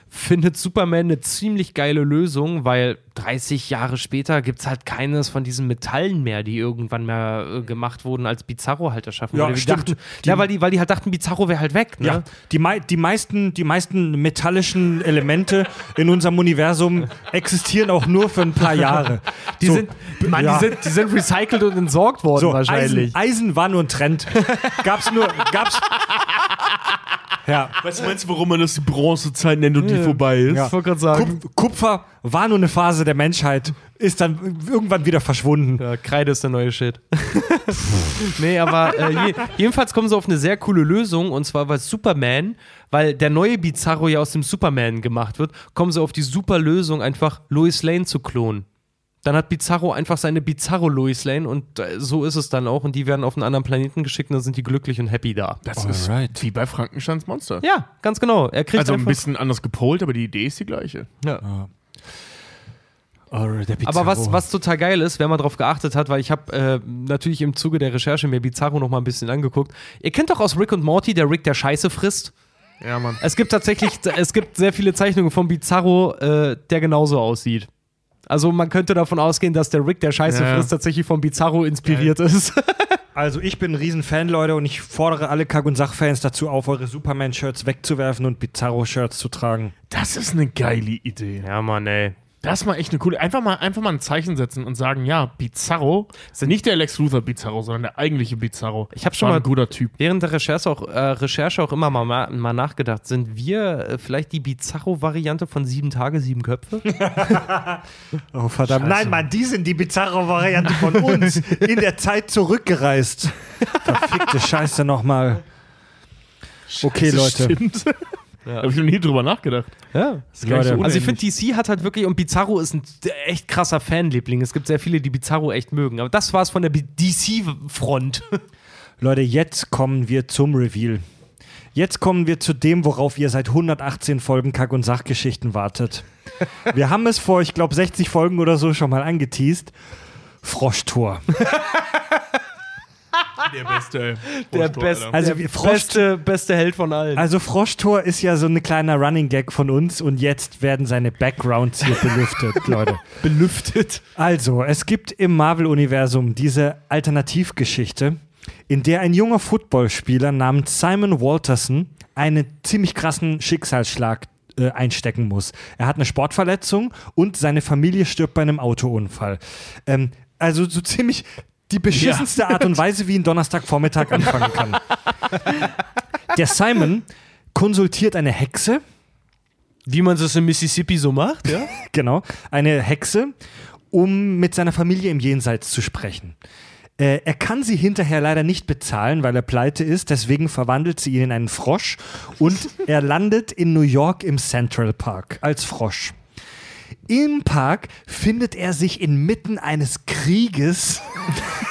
findet Superman eine ziemlich geile Lösung, weil 30 Jahre später gibt es halt keines von diesen Metallen mehr, die irgendwann mehr äh, gemacht wurden, als Bizarro halt erschaffen Ja, wurde. Die stimmt. Dachten, ja, weil die, weil die halt dachten, Bizarro wäre halt weg. Ne? Ja, die, mei die, meisten, die meisten metallischen Elemente in unserem Universum existieren auch nur für ein paar Jahre. Die, So, sind, Mann, ja. die, sind, die sind recycelt und entsorgt worden so, wahrscheinlich. Eisen, Eisen war nur ein Trend. Gab's nur, gab's. Ja. Was meinst du, warum man das die Bronzezeit nennt und die vorbei ist? Ja. Ich wollte gerade sagen. Kup Kupfer war nur eine Phase der Menschheit, ist dann irgendwann wieder verschwunden. Ja, Kreide ist der neue Shit. nee, aber äh, je, jedenfalls kommen sie auf eine sehr coole Lösung und zwar weil Superman, weil der neue Bizarro ja aus dem Superman gemacht wird, kommen sie auf die super Lösung, einfach Lois Lane zu klonen. Dann hat Bizarro einfach seine Bizarro Lois Lane und äh, so ist es dann auch und die werden auf einen anderen Planeten geschickt und dann sind die glücklich und happy da. Das ist Alright. wie bei Frankensteins Monster. Ja, ganz genau. Er kriegt Also ein bisschen anders gepolt, aber die Idee ist die gleiche. ja. Der Aber was, was total geil ist, wenn man darauf geachtet hat, weil ich habe äh, natürlich im Zuge der Recherche mir Bizarro noch mal ein bisschen angeguckt. Ihr kennt doch aus Rick und Morty, der Rick, der Scheiße frisst. Ja, Mann. Es gibt tatsächlich, es gibt sehr viele Zeichnungen von Bizarro, äh, der genauso aussieht. Also man könnte davon ausgehen, dass der Rick, der Scheiße Ja. frisst, tatsächlich von Bizarro inspiriert ist. Also ich bin ein Riesenfan, Leute, und ich fordere alle Kack- und Sach-Fans dazu auf, eure Superman-Shirts wegzuwerfen und Bizarro-Shirts zu tragen. Das ist eine geile Idee. ja, Mann, ey. Das ist mal echt eine coole. Einfach mal, einfach mal ein Zeichen setzen und sagen, ja, Bizarro ist nicht der Lex Luthor Bizarro, sondern der eigentliche Bizarro. Ich hab schon War mal- ein guter Typ. Während der Recherche auch, äh, Recherche auch immer mal, ma- mal nachgedacht, sind wir äh, vielleicht die Bizarro-Variante von sieben Tage, sieben Köpfe? Oh, verdammt. Nein, Mann, die sind die Bizarro-Variante von uns in der Zeit zurückgereist. Verfickte Scheiße nochmal. Okay, Leute. Stimmt. Da habe ich noch nie drüber nachgedacht. Ja. Das ist gar so. Also ich finde, DC hat halt wirklich, und Bizarro ist ein echt krasser Fanliebling. Es gibt sehr viele, die Bizarro echt mögen. Aber das war es von der DC-Front. Leute, jetzt kommen wir zum Reveal. Jetzt kommen wir zu dem, worauf ihr seit 118 Folgen Kack- und Sachgeschichten wartet. Wir haben es vor, ich glaube, 60 Folgen oder so schon mal angeteased. Froschtor. Der beste. Der, best. Also der beste, beste Held von allen. Also Froschtor ist ja so ein kleiner Running Gag von uns und jetzt werden seine Backgrounds hier belüftet, Leute. belüftet. Also, es gibt im Marvel-Universum diese Alternativgeschichte, in der ein junger Footballspieler namens Simon Walterson einen ziemlich krassen Schicksalsschlag äh, einstecken muss. Er hat eine Sportverletzung und seine Familie stirbt bei einem Autounfall. Ähm, also so ziemlich die beschissenste Art und Weise, wie ein Donnerstagvormittag anfangen kann. Der Simon konsultiert eine Hexe, Wie man es in Mississippi so macht, ja? genau, eine Hexe, um mit seiner Familie im Jenseits zu sprechen. Äh, er kann sie hinterher leider nicht bezahlen, weil er pleite ist, deswegen verwandelt sie ihn in einen Frosch und er landet in New York im Central Park als Frosch. Im Park findet er sich inmitten eines Krieges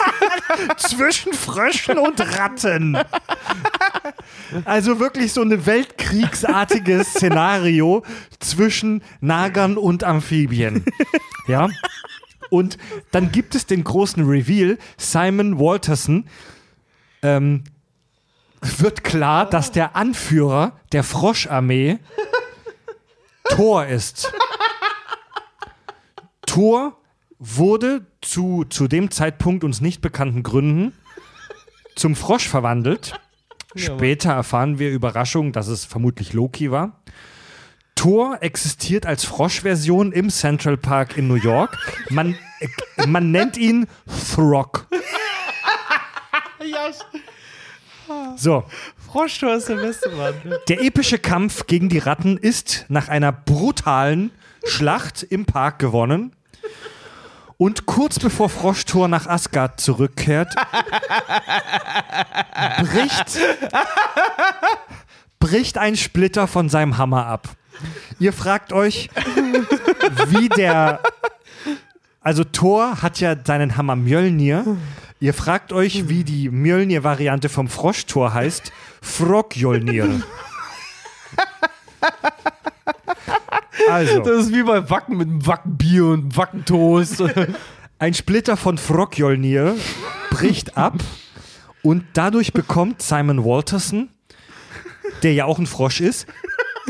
zwischen Fröschen und Ratten. Also wirklich so eine weltkriegsartiges Szenario zwischen Nagern und Amphibien. Ja. Und dann gibt es den großen Reveal. Simon Walterson ähm, wird klar, dass der Anführer der Froscharmee Thor ist. Thor wurde zu, zu dem Zeitpunkt uns nicht bekannten Gründen zum Frosch verwandelt. Später erfahren wir Überraschung, dass es vermutlich Loki war. Thor existiert als Froschversion im Central Park in New York. Man, äh, man nennt ihn Throg. So, Froschtor ist der beste Mann. der epische Kampf gegen die Ratten ist nach einer brutalen Schlacht im Park gewonnen. Und kurz bevor Froschtor nach Asgard zurückkehrt, bricht, bricht ein Splitter von seinem Hammer ab. Ihr fragt euch, wie der. Also Thor hat ja seinen Hammer Mjölnir. Ihr fragt euch, wie die Mjölnir-Variante vom Froschtor heißt. Frogjolnir. Also. Das ist wie bei Wacken mit einem Wackenbier und Wackentoast. Ein Splitter von Frogjolnir bricht ab und dadurch bekommt Simon Walterson, der ja auch ein Frosch ist,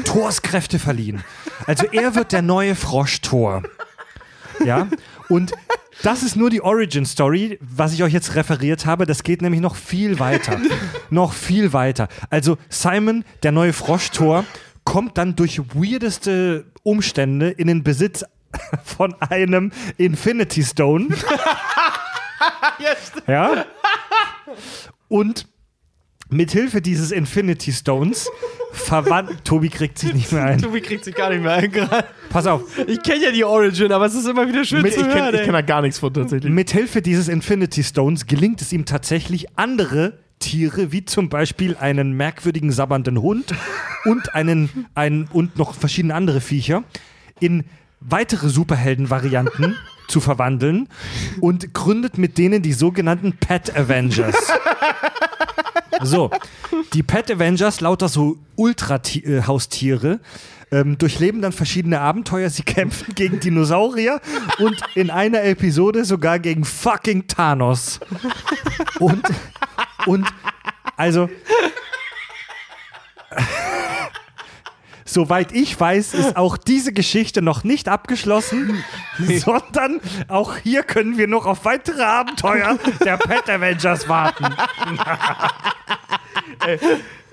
Thors Kräfte verliehen. Also er wird der neue Frosch-Thor. Ja, und das ist nur die Origin Story, was ich euch jetzt referiert habe. Das geht nämlich noch viel weiter. noch viel weiter. Also Simon, der neue Frosch-Tor, kommt dann durch weirdeste Umstände in den Besitz von einem Infinity Stone. ja. Und mithilfe dieses Infinity Stones verwandelt. Tobi kriegt sich nicht mehr ein. Tobi kriegt sich gar nicht mehr ein gerade. Pass auf. Ich kenne ja die Origin, aber es ist immer wieder schön Mit, zu ich hören. kenne ey. kenn da gar nichts von tatsächlich. Mithilfe dieses Infinity Stones gelingt es ihm tatsächlich, andere Tiere, wie zum Beispiel einen merkwürdigen sabbernden Hund und einen, einen und noch verschiedene andere Viecher, in weitere Superhelden-Varianten zu verwandeln und gründet mit denen die sogenannten Pet Avengers. So, die Pet Avengers, lauter so Ultra-Haustiere, ähm, durchleben dann verschiedene Abenteuer. Sie kämpfen gegen Dinosaurier und in einer Episode sogar gegen fucking Thanos. Und, und also. Soweit ich weiß, ist auch diese Geschichte noch nicht abgeschlossen, sondern auch hier können wir noch auf weitere Abenteuer der Pet Avengers warten.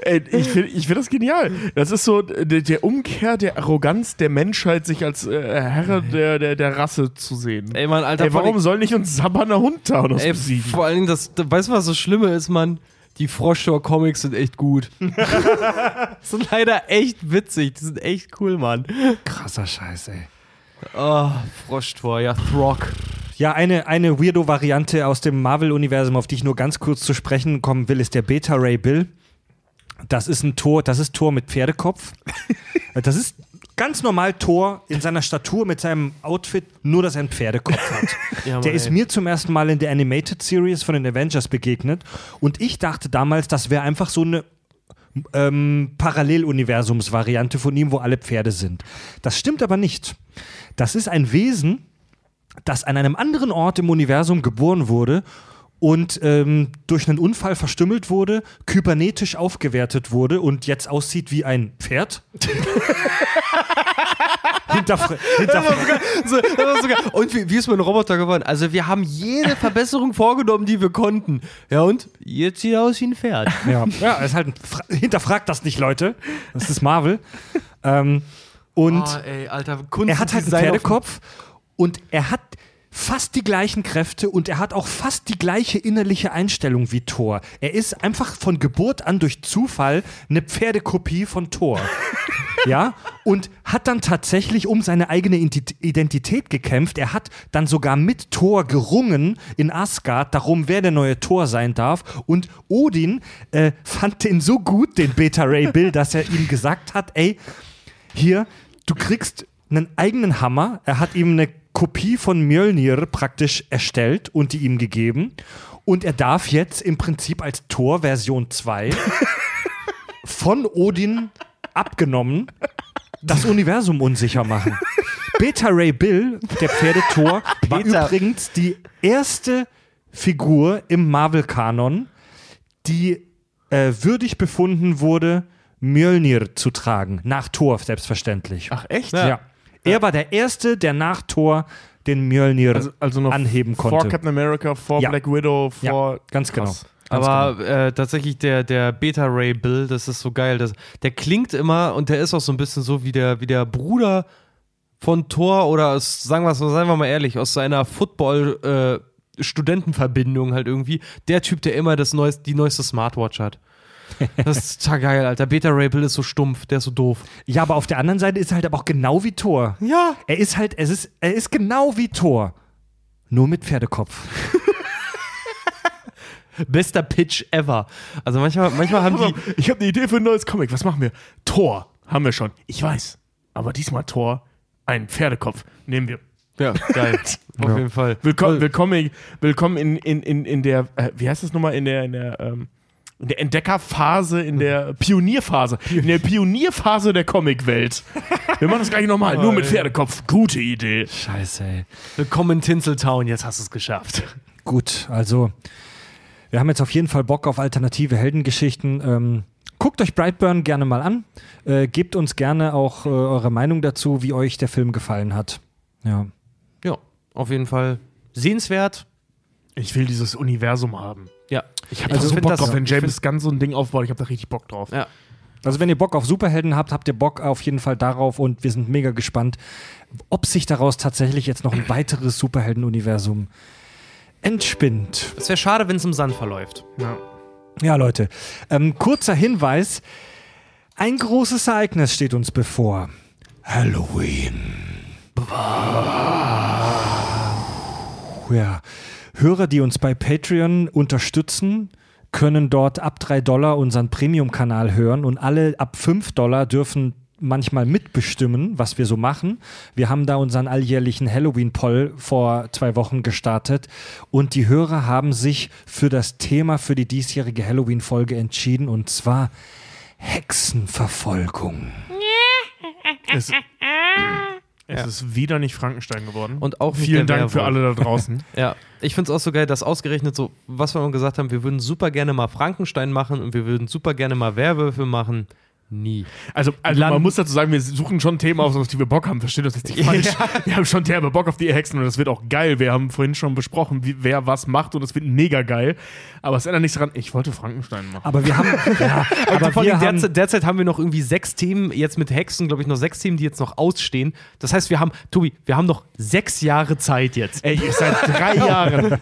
Ey, ich finde ich find das genial. Das ist so der, der Umkehr der Arroganz der Menschheit, sich als äh, Herr der, der, der Rasse zu sehen. Ey, Mann, Alter, Ey, vor warum soll nicht uns sabbernder Hund Ey, besiegen? vor allen Dingen, das, weißt du, was das Schlimme ist, Mann? Die Froschtor-Comics sind echt gut. sind leider echt witzig. Die sind echt cool, Mann. Krasser Scheiß, ey. Oh, Froschtor, ja, Throg. Ja, eine, eine Weirdo-Variante aus dem Marvel-Universum, auf die ich nur ganz kurz zu sprechen kommen will, ist der Beta Ray Bill. Das ist ein Tor, das ist Tor mit Pferdekopf. Das ist ganz normal Tor in seiner Statur mit seinem Outfit, nur dass er einen Pferdekopf hat. Ja, der ist mir zum ersten Mal in der Animated Series von den Avengers begegnet und ich dachte damals, das wäre einfach so eine ähm, Paralleluniversumsvariante von ihm, wo alle Pferde sind. Das stimmt aber nicht. Das ist ein Wesen, das an einem anderen Ort im Universum geboren wurde und ähm, durch einen Unfall verstümmelt wurde, kybernetisch aufgewertet wurde und jetzt aussieht wie ein Pferd. Hinterfra hinterfra So, und wie, wie ist mein Roboter geworden? Also, wir haben jede Verbesserung vorgenommen, die wir konnten. Ja, und jetzt sieht er aus wie ein Pferd. ja, ja, ist halt hinterfragt das nicht, Leute. Das ist Marvel. Ähm, und oh, ey, Alter, er hat halt einen Pferdekopf und er hat fast die gleichen Kräfte und er hat auch fast die gleiche innerliche Einstellung wie Thor. Er ist einfach von Geburt an durch Zufall eine Pferdekopie von Thor. ja, und hat dann tatsächlich um seine eigene Ident- Identität gekämpft. Er hat dann sogar mit Thor gerungen in Asgard darum, wer der neue Thor sein darf. Und Odin äh, fand den so gut, den Beta Ray Bill, dass er ihm gesagt hat, ey, hier, du kriegst einen eigenen Hammer. Er hat ihm eine Kopie von Mjölnir praktisch erstellt und die ihm gegeben. Und er darf jetzt im Prinzip als Tor Version 2 von Odin abgenommen das Universum unsicher machen. Beta Ray Bill, der Pferdetor, war übrigens die erste Figur im Marvel-Kanon, die äh, würdig befunden wurde, Mjölnir zu tragen. Nach Thor, selbstverständlich. Ach, echt? ja. Er war der Erste, der nach Thor den Mjölnir Also, also noch anheben vor konnte. Captain America, vor Ja. Black Widow, Ja, vor. ganz genau. Krass. Aber äh, tatsächlich der, der Beta-Ray-Bill, das ist so geil. Das, der klingt immer und der ist auch so ein bisschen so wie der, wie der Bruder von Thor oder aus, sagen wir seien wir mal ehrlich, aus seiner Football- äh, Studentenverbindung halt irgendwie. Der Typ, der immer das neueste, die neueste Smartwatch hat. Das ist total geil, Alter. Beta Ray Bill ist so stumpf, der ist so doof. Ja, aber auf der anderen Seite ist er halt aber auch genau wie Thor. Ja. Er ist halt, es ist, er ist genau wie Thor. Nur mit Pferdekopf. Bester Pitch ever. Also manchmal, manchmal haben die. Ich habe eine Idee für ein neues Comic. Was machen wir? Tor haben wir schon. Ich weiß. Aber diesmal Tor, ein Pferdekopf. Nehmen wir. Ja, geil. Auf jeden Fall. Willkommen, willkommen, willkommen in, in, in, in der, äh, wie heißt das nochmal, in der, in der, ähm, in der Entdeckerphase, in der Pionierphase, in der Pionierphase der Comicwelt. Wir machen das gleich nochmal, nur mit Pferdekopf. Gute Idee. Scheiße, ey. Willkommen in Tinseltown, jetzt hast du es geschafft. Gut, also wir haben jetzt auf jeden Fall Bock auf alternative Heldengeschichten. Ähm, guckt euch Brightburn gerne mal an. Äh, gebt uns gerne auch äh, eure Meinung dazu, wie euch der Film gefallen hat. Ja. Ja, auf jeden Fall sehenswert. Ich will dieses Universum haben. Ja. Ich habe Also da so Bock das- drauf, wenn James Gunn so ein Ding aufbaut. Ich habe da richtig Bock drauf. Ja. Also wenn ihr Bock auf Superhelden habt, habt ihr Bock auf jeden Fall darauf und wir sind mega gespannt, ob sich daraus tatsächlich jetzt noch ein weiteres Superhelden-Universum entspinnt. Es wäre schade, wenn es im Sand verläuft. Ja. Ja, Leute, ähm, kurzer Hinweis. Ein großes Ereignis steht uns bevor. Halloween. Ja. Hörer, die uns bei Patreon unterstützen, können dort ab 3 Dollar unseren Premium-Kanal hören und alle ab 5 Dollar dürfen manchmal mitbestimmen, was wir so machen. Wir haben da unseren alljährlichen Halloween-Poll vor zwei Wochen gestartet und die Hörer haben sich für das Thema für die diesjährige Halloween-Folge entschieden und zwar Hexenverfolgung. Es, es ist wieder nicht Frankenstein geworden. Und auch Vielen Dank für Werwolf. alle da draußen. Ja, ich finde es auch so geil, dass ausgerechnet so, was wir immer gesagt haben, wir würden super gerne mal Frankenstein machen und wir würden super gerne mal Werwölfe machen. Nie. Also, also Land- man muss dazu sagen, wir suchen schon Themen aus, auf die wir Bock haben. Versteht uns jetzt nicht falsch. Wir haben schon derbe Bock auf die Hexen und das wird auch geil. Wir haben vorhin schon besprochen, wie, wer was macht und es wird mega geil. Aber es ändert nichts daran, ich wollte Frankenstein machen. Aber wir haben, ja, aber Vor wir allem haben, derzeit, derzeit haben wir noch irgendwie sechs Themen, jetzt mit Hexen, glaube ich, noch sechs Themen, die jetzt noch ausstehen. Das heißt, wir haben, Tobi, wir haben noch sechs Jahre Zeit jetzt. Ey, seit drei Jahren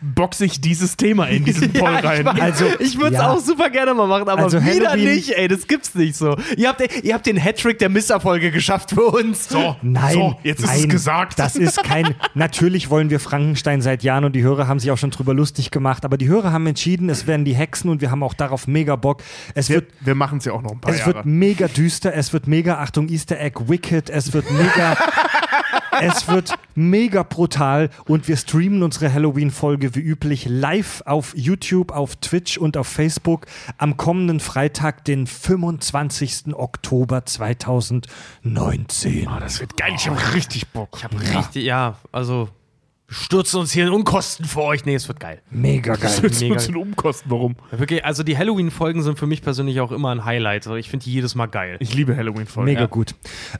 boxe ich dieses Thema in diesen Poll rein. Also, ich würde es ja. auch super gerne mal machen, aber Also wieder Halloween- nicht, ey, das gibt's nicht so. Ihr habt, ihr habt den Hattrick der Misserfolge geschafft für uns. so, Nein, so, jetzt ist nein, es gesagt. Das ist kein. Natürlich wollen wir Frankenstein seit Jahren und die Hörer haben sich auch schon drüber lustig gemacht, aber die Hörer haben entschieden, es werden die Hexen und wir haben auch darauf mega Bock. Es wir wird. wir machen es ja auch noch ein paar Es Jahre. wird mega düster, es wird mega, Achtung, Easter Egg, Wicked, es wird mega, es wird mega brutal und wir streamen unsere Halloween-Folge wie üblich live auf YouTube, auf Twitch und auf Facebook am kommenden Freitag, den 25. Oktober 2019. Ah, das wird geil. Ich habe richtig Bock. Ich habe Richtig, ja, also stürzen uns hier in Unkosten vor euch. Nee, es wird geil. Mega geil. mega. uns in Umkosten. Warum? Wirklich, also die Halloween-Folgen sind für mich persönlich auch immer ein Highlight. Also ich finde die jedes Mal geil. Ich liebe Halloween-Folgen. Mega Ja. gut.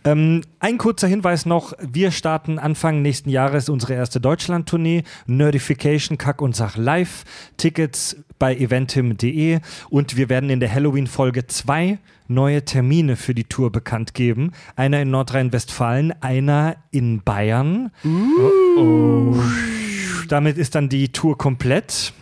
Ähm, ein kurzer Hinweis noch: Wir starten Anfang nächsten Jahres unsere erste Deutschland-Tournee. Nerdification, Kack und Sach live. Tickets bei eventim.de. Und wir werden in der Halloween-Folge zwei neue Termine für die Tour bekannt geben. Einer in Nordrhein-Westfalen, einer in Bayern. Oh. Damit ist dann die Tour komplett.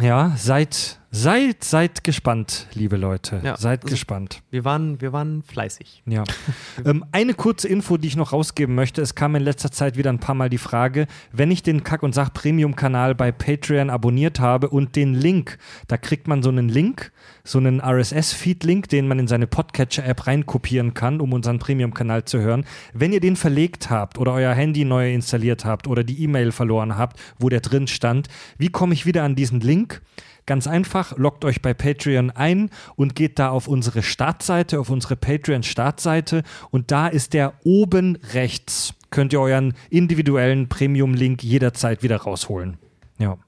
Ja, seid, seid, seid gespannt, liebe Leute. Ja, seid also- gespannt. Wir waren, wir waren fleißig. Ja. ähm, eine kurze Info, die ich noch rausgeben möchte. Es kam in letzter Zeit wieder ein paar Mal die Frage, wenn ich den Kack- und Sach-Premium-Kanal bei Patreon abonniert habe und den Link, da kriegt man so einen Link, so einen RSS-Feed-Link, den man in seine Podcatcher-App reinkopieren kann, um unseren Premium-Kanal zu hören. Wenn ihr den verlegt habt oder euer Handy neu installiert habt oder die E-Mail verloren habt, wo der drin stand, wie komme ich wieder an diesen Link? Ganz einfach, loggt euch bei Patreon ein und geht da auf unsere Startseite, auf unsere Patreon-Startseite und da ist der oben rechts. Könnt ihr euren individuellen Premium-Link jederzeit wieder rausholen. Ja.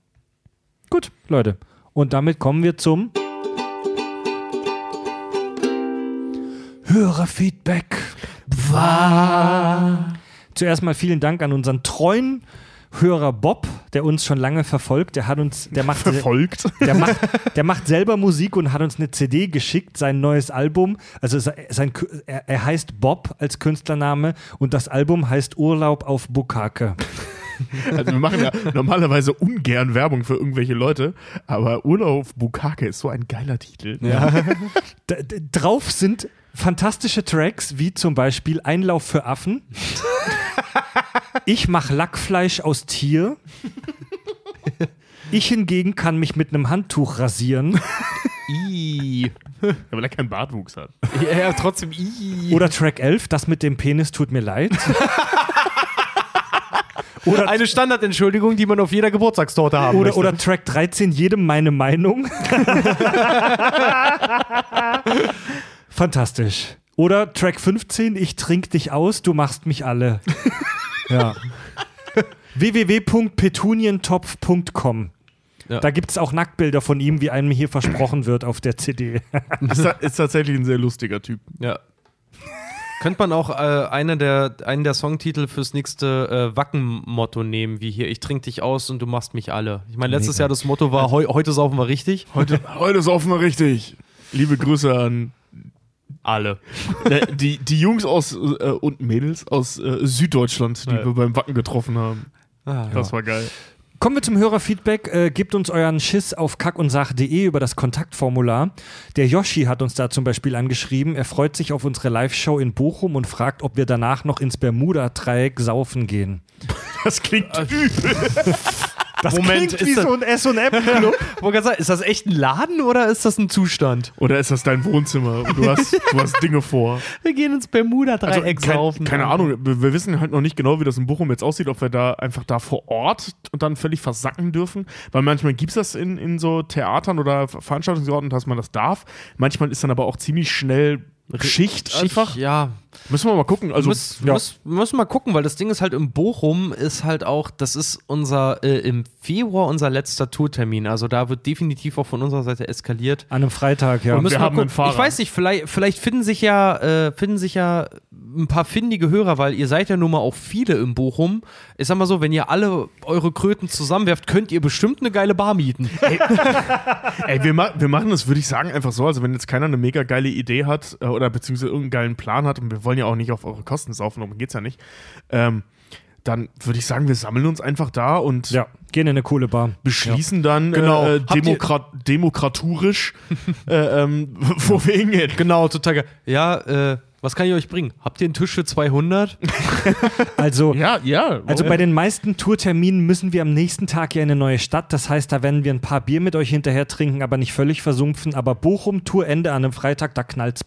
Gut, Leute. Und damit kommen wir zum Hörerfeedback. Zuerst mal vielen Dank an unseren treuen Hörer Bob, der uns schon lange verfolgt, der hat uns, der macht, Verfolgt. der macht, der macht selber Musik und hat uns eine CD geschickt, sein neues Album. Also se- sein, er, er heißt Bob als Künstlername und das Album heißt Urlaub auf Bukake. Also wir machen ja normalerweise ungern Werbung für irgendwelche Leute, aber Urlaub auf Bukake ist so ein geiler Titel. D- drauf sind fantastische Tracks, wie zum Beispiel Einlauf für Affen. Ich mach Lackfleisch aus Tier. Ich hingegen kann mich mit einem Handtuch rasieren. I. Weil er keinen Bartwuchs hat. Ja, ja, trotzdem I. Oder Track 11, das mit dem Penis tut mir leid. Oder, Eine Standardentschuldigung, die man auf jeder Geburtstagstorte haben oder, möchte. oder Track 13, jedem meine Meinung. Fantastisch. Oder Track 15, ich trink dich aus, du machst mich alle. Ja. www.petunientopf.com Ja. Da gibt es auch Nacktbilder von ihm, wie einem hier versprochen wird auf der CD. Ist, ist tatsächlich ein sehr lustiger Typ. Ja. Könnte man auch äh, eine der, einen der Songtitel fürs nächste äh, Wacken-Motto nehmen, wie hier, ich trink dich aus und du machst mich alle. Ich meine, letztes Mega. Jahr das Motto war, heu, heute saufen wir richtig. Heute, heute ist offenbar richtig. Liebe Grüße an Alle. äh, die, die Jungs aus äh, und Mädels aus äh, Süddeutschland, die Ja. wir beim Wacken getroffen haben. Ah, Das war geil. Kommen wir zum Hörerfeedback. Äh, gebt uns euren Schiss auf kackundsach.de über das Kontaktformular. Der Yoshi hat uns da zum Beispiel angeschrieben. Er freut sich auf unsere Live-Show in Bochum und fragt, ob wir danach noch ins Bermuda-Dreieck saufen gehen. Das klingt übel. Das Moment, klingt wie ist das- so ein S&M-Club. Ist das echt ein Laden oder ist das ein Zustand? Oder ist das dein Wohnzimmer und du hast, du hast Dinge vor? Wir gehen ins Bermuda-Dreieck Also, kein, keine Ahnung, wir, wir wissen halt noch nicht genau, wie das in Bochum jetzt aussieht, ob wir da einfach da vor Ort und dann völlig versacken dürfen. Weil manchmal gibt es das in, in so Theatern oder Veranstaltungsorten, dass man das darf. Manchmal ist dann aber auch ziemlich schnell Schicht, einfach. Ja, Müssen wir mal gucken. Also, muss, ja. muss, müssen mal gucken, weil das Ding ist halt in Bochum ist halt auch, das ist unser äh, im Februar unser letzter Tourtermin. Also da wird definitiv auch von unserer Seite eskaliert. An einem Freitag, ja. Und müssen wir haben einen. Fahrer. Ich weiß nicht, vielleicht, vielleicht finden sich ja äh, finden sich ja ein paar findige Hörer, weil ihr seid ja nun mal auch viele in Bochum. Ich sag mal so, wenn ihr alle eure Kröten zusammenwerft, könnt ihr bestimmt eine geile Bar mieten. Ey, wir, ma wir machen das, würde ich sagen, einfach so. Also, wenn jetzt keiner eine mega geile Idee hat äh, oder beziehungsweise irgendeinen geilen Plan hat und wir wollen ja auch nicht auf eure Kosten saufen, darum geht's ja nicht, ähm, dann würde ich sagen, wir sammeln uns einfach da und ja, gehen in eine coole Bar. beschließen dann Genau. äh, Habt ihr- Demokrat demokraturisch, äh, ähm, wo wir hingehen. genau, total geil. Ja, äh, was kann ich euch bringen? Habt ihr einen Tisch für 200? Also, Ja, ja. also bei den meisten Tourterminen müssen wir am nächsten Tag ja in eine neue Stadt. Das heißt, da werden wir ein paar Bier mit euch hinterher trinken, aber nicht völlig versumpfen. Aber Bochum, Tourende an einem Freitag, da knallt's.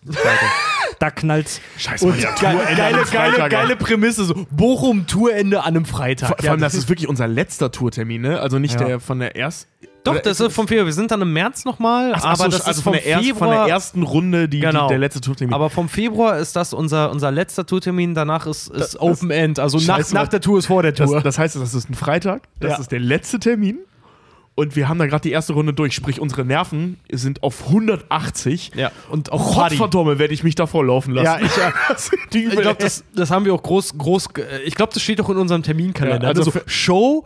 da knallt's. Scheiße, Mann, ja, Geile, Tourende geile, geile, geile Prämisse. So, Bochum, Tourende an einem Freitag. Vor, vor allem, das ist wirklich unser letzter Tourtermin, ne? Also nicht Ja. der von der ersten. Doch, oder das ist vom Februar. Wir sind dann im März nochmal, aber so, das also ist von vom der, erst, Februar. von der ersten Runde die, Genau. die, der letzte Tourtermin. aber vom Februar ist das unser, unser letzter Tourtermin. Danach ist, ist Open End. Also nach, nach der Tour ist vor der das, Tour. das heißt, das ist ein Freitag, das Ja. ist der letzte Termin. Und wir haben da gerade die erste Runde durch, sprich unsere Nerven sind auf 180. ja, und auch. Gottverdammt, werde ich mich davor laufen lassen. Ja, ich, ja. Das Ich glaube, das, das haben wir auch groß, groß. Ich glaube, das steht auch in unserem Terminkalender. Ja, also also Show,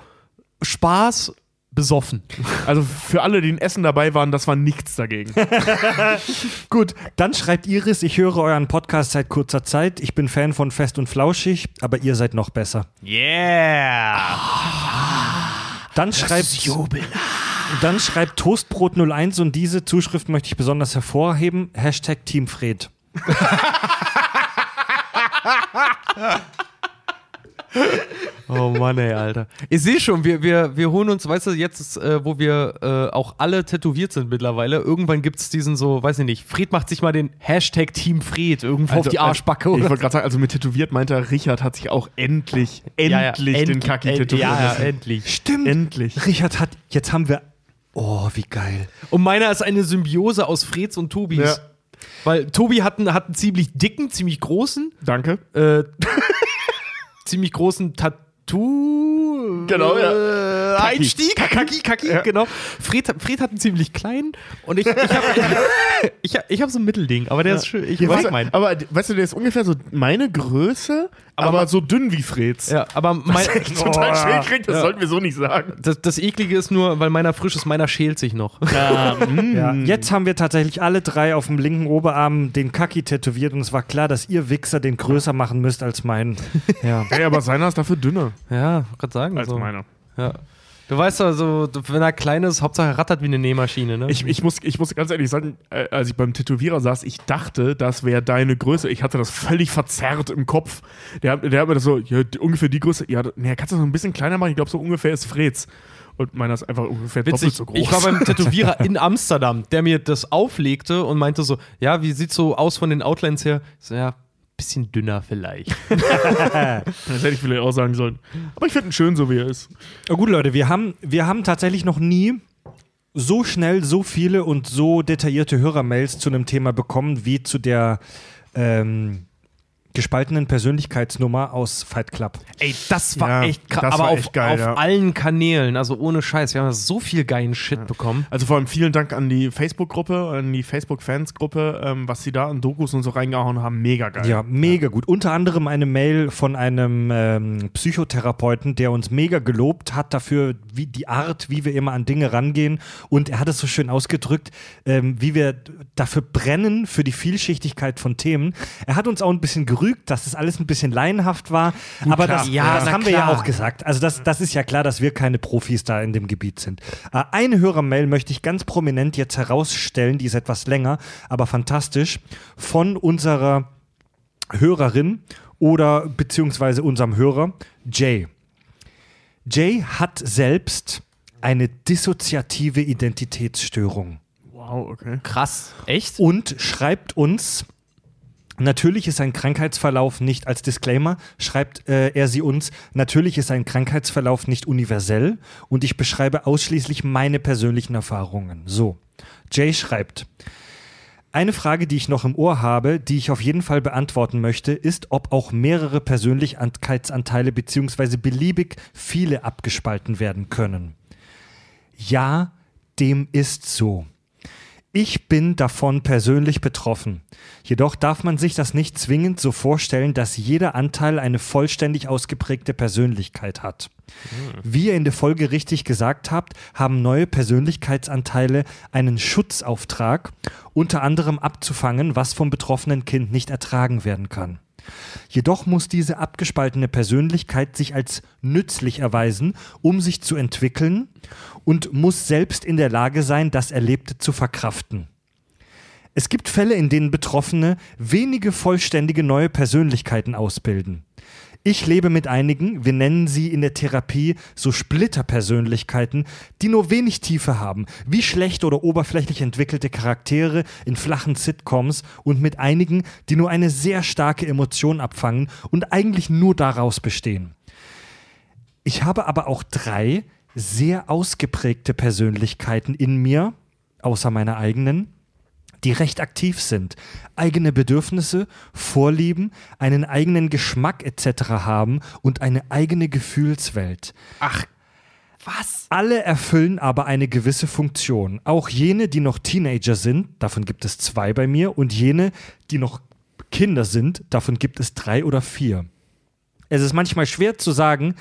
Spaß, besoffen. Also für alle, die in Essen dabei waren, das war nichts dagegen. Gut, dann schreibt Iris, ich höre euren Podcast seit kurzer Zeit. Ich bin Fan von Fest und Flauschig, aber ihr seid noch besser. Yeah! Dann schreibt, dann schreibt Toastbrot 01 und diese Zuschrift möchte ich besonders hervorheben. Hashtag Team Fred. Oh Mann, ey, Alter. Ich sehe schon, wir, wir, wir holen uns, weißt du, jetzt, äh, wo wir äh, auch alle tätowiert sind mittlerweile, irgendwann gibt es diesen so, weiß ich nicht, Fred macht sich mal den Hashtag Team Fred irgendwo auf die Arschbacke Also, ich wollte gerade sagen, also mit tätowiert meinte er, Richard hat sich auch endlich, Ja, ja, endlich den end- Kaki end- tätowieren Ja, ja, endlich. Stimmt. Endlich. Richard hat, jetzt haben wir, oh, wie geil. Und meiner ist eine Symbiose aus Freds und Tobis. Ja. Weil Tobi hat einen, hat einen ziemlich dicken, ziemlich großen, Danke. äh, ziemlich großen Tattoo. Genau, ja. Äh, Einstieg. Kaki, Kaki, genau. Fred, Fred hat einen ziemlich kleinen und ich, ich habe ich, hab- ich hab so ein Mittelding, aber der ist schön. Ich Ja, du, meinen. aber weißt du, der ist ungefähr so meine Größe, aber, Aber- so dünn wie Freds. Ja, aber mein, Total Oh, schräg klingt, das ja. sollten wir so nicht sagen. das, das Eklige ist nur, weil meiner frisch ist, meiner schält sich noch. Ja, jetzt haben wir tatsächlich alle drei auf dem linken Oberarm den Kaki tätowiert und es war klar, dass ihr Wichser den größer machen müsst als meinen. Ja. Ey, aber seiner ist dafür dünner Ja, wollte gerade sagen. als so. meiner. Ja. Du weißt doch, so, wenn er klein ist, Hauptsache rattert wie eine Nähmaschine, ne? Ich, ich, muss, ich muss ganz ehrlich sagen, äh, als ich beim Tätowierer saß, ich dachte, das wäre deine Größe. Ich hatte das völlig verzerrt im Kopf. Der, hat- der hat mir das so, ja, ungefähr die Größe. Ja, nee, kannst du das noch ein bisschen kleiner machen? Ich glaube, so ungefähr ist Freds. Und meiner ist einfach ungefähr doppelt Witzig, so groß. ich war beim Tätowierer in Amsterdam, der mir das auflegte und meinte so, ja, wie sieht's so aus von den Outlines her? Ich So, ja, bisschen dünner vielleicht. das hätte ich vielleicht auch sagen sollen. Aber ich finde ihn schön, so wie er ist. Oh, gut, Leute, wir haben, wir haben tatsächlich noch nie so schnell so viele und so detaillierte Hörermails zu einem Thema bekommen wie zu der ähm, gespaltenen Persönlichkeitsnummer aus Fight Club. Ey, das war Ja, echt krass. das Aber war auf, echt geil, auf ja. allen Kanälen, also ohne Scheiß. Wir haben so viel geilen Shit bekommen. Also vor allem vielen Dank an die Facebook-Gruppe, an die Facebook-Fans-Gruppe, ähm, was sie da an Dokus und so reingehauen haben. Mega geil. Ja, mega gut. Unter anderem eine Mail von einem ähm, Psychotherapeuten, der uns mega gelobt hat dafür, wie die Art, wie wir immer an Dinge rangehen. Und er hat es so schön ausgedrückt, ähm, wie wir dafür brennen, für die Vielschichtigkeit von Themen. Er hat uns auch ein bisschen gerügt, dass das alles ein bisschen laienhaft war. aber klar. das, Ja, das haben wir ja klar. auch gesagt. Also das, das ist ja klar, dass wir keine Profis da in dem Gebiet sind. Äh, eine Hörermail möchte ich ganz prominent jetzt herausstellen, die ist etwas länger, aber fantastisch, von unserer Hörerin oder beziehungsweise unserem Hörer Jay. Jay hat selbst eine dissoziative Identitätsstörung Wow, okay. Krass. Echt? und schreibt uns, natürlich ist ein Krankheitsverlauf nicht als Disclaimer, schreibt äh, er sie uns, natürlich ist ein Krankheitsverlauf nicht universell und ich beschreibe ausschließlich meine persönlichen Erfahrungen. So, Jay schreibt, eine Frage, die ich noch im Ohr habe, die ich auf jeden Fall beantworten möchte, ist, ob auch mehrere Persönlichkeitsanteile bzw. beliebig viele abgespalten werden können. Ja, dem ist so. Ich bin davon persönlich betroffen. Jedoch darf man sich das nicht zwingend so vorstellen, dass jeder Anteil eine vollständig ausgeprägte Persönlichkeit hat. Wie ihr in der Folge richtig gesagt habt, haben neue Persönlichkeitsanteile einen Schutzauftrag, unter anderem abzufangen, was vom betroffenen Kind nicht ertragen werden kann. Jedoch muss diese abgespaltene Persönlichkeit sich als nützlich erweisen, um sich zu entwickeln und muss selbst in der Lage sein, das Erlebte zu verkraften. Es gibt Fälle, in denen Betroffene wenige vollständige neue Persönlichkeiten ausbilden. Ich lebe mit einigen, wir nennen sie in der Therapie so Splitterpersönlichkeiten, die nur wenig Tiefe haben, wie schlecht oder oberflächlich entwickelte Charaktere in flachen Sitcoms und mit einigen, die nur eine sehr starke Emotion abfangen und eigentlich nur daraus bestehen. Ich habe aber auch drei sehr ausgeprägte Persönlichkeiten in mir, außer meiner eigenen, die recht aktiv sind, eigene Bedürfnisse, Vorlieben, einen eigenen Geschmack etc. haben und eine eigene Gefühlswelt. Ach, was? Alle erfüllen aber eine gewisse Funktion. Auch jene, die noch Teenager sind, davon gibt es zwei bei mir, und jene, die noch Kinder sind, davon gibt es drei oder vier. Es ist manchmal schwer zu sagen,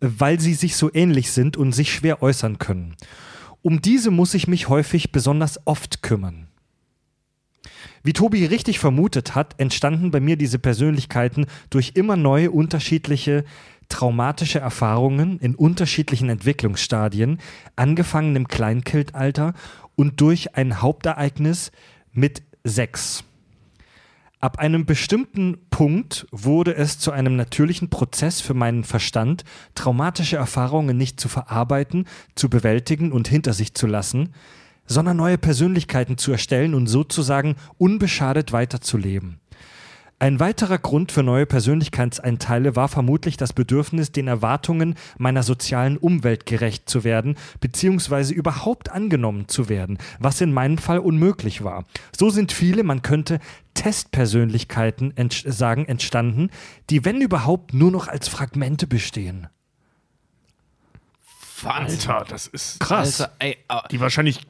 weil sie sich so ähnlich sind und sich schwer äußern können. Um diese muss ich mich häufig besonders oft kümmern. Wie Tobi richtig vermutet hat, entstanden bei mir diese Persönlichkeiten durch immer neue unterschiedliche traumatische Erfahrungen in unterschiedlichen Entwicklungsstadien, angefangen im Kleinkindalter und durch ein Hauptereignis mit sechs. Ab einem bestimmten Punkt wurde es zu einem natürlichen Prozess für meinen Verstand, traumatische Erfahrungen nicht zu verarbeiten, zu bewältigen und hinter sich zu lassen, sondern neue Persönlichkeiten zu erstellen und sozusagen unbeschadet weiterzuleben. Ein weiterer Grund für neue Persönlichkeitsanteile war vermutlich das Bedürfnis, den Erwartungen meiner sozialen Umwelt gerecht zu werden, beziehungsweise überhaupt angenommen zu werden, was in meinem Fall unmöglich war. So sind viele, man könnte Testpersönlichkeiten ent sagen, entstanden, die wenn überhaupt nur noch als Fragmente bestehen. Wahnsinn. Alter, das ist Krass. Alter, ey, aber die wahrscheinlich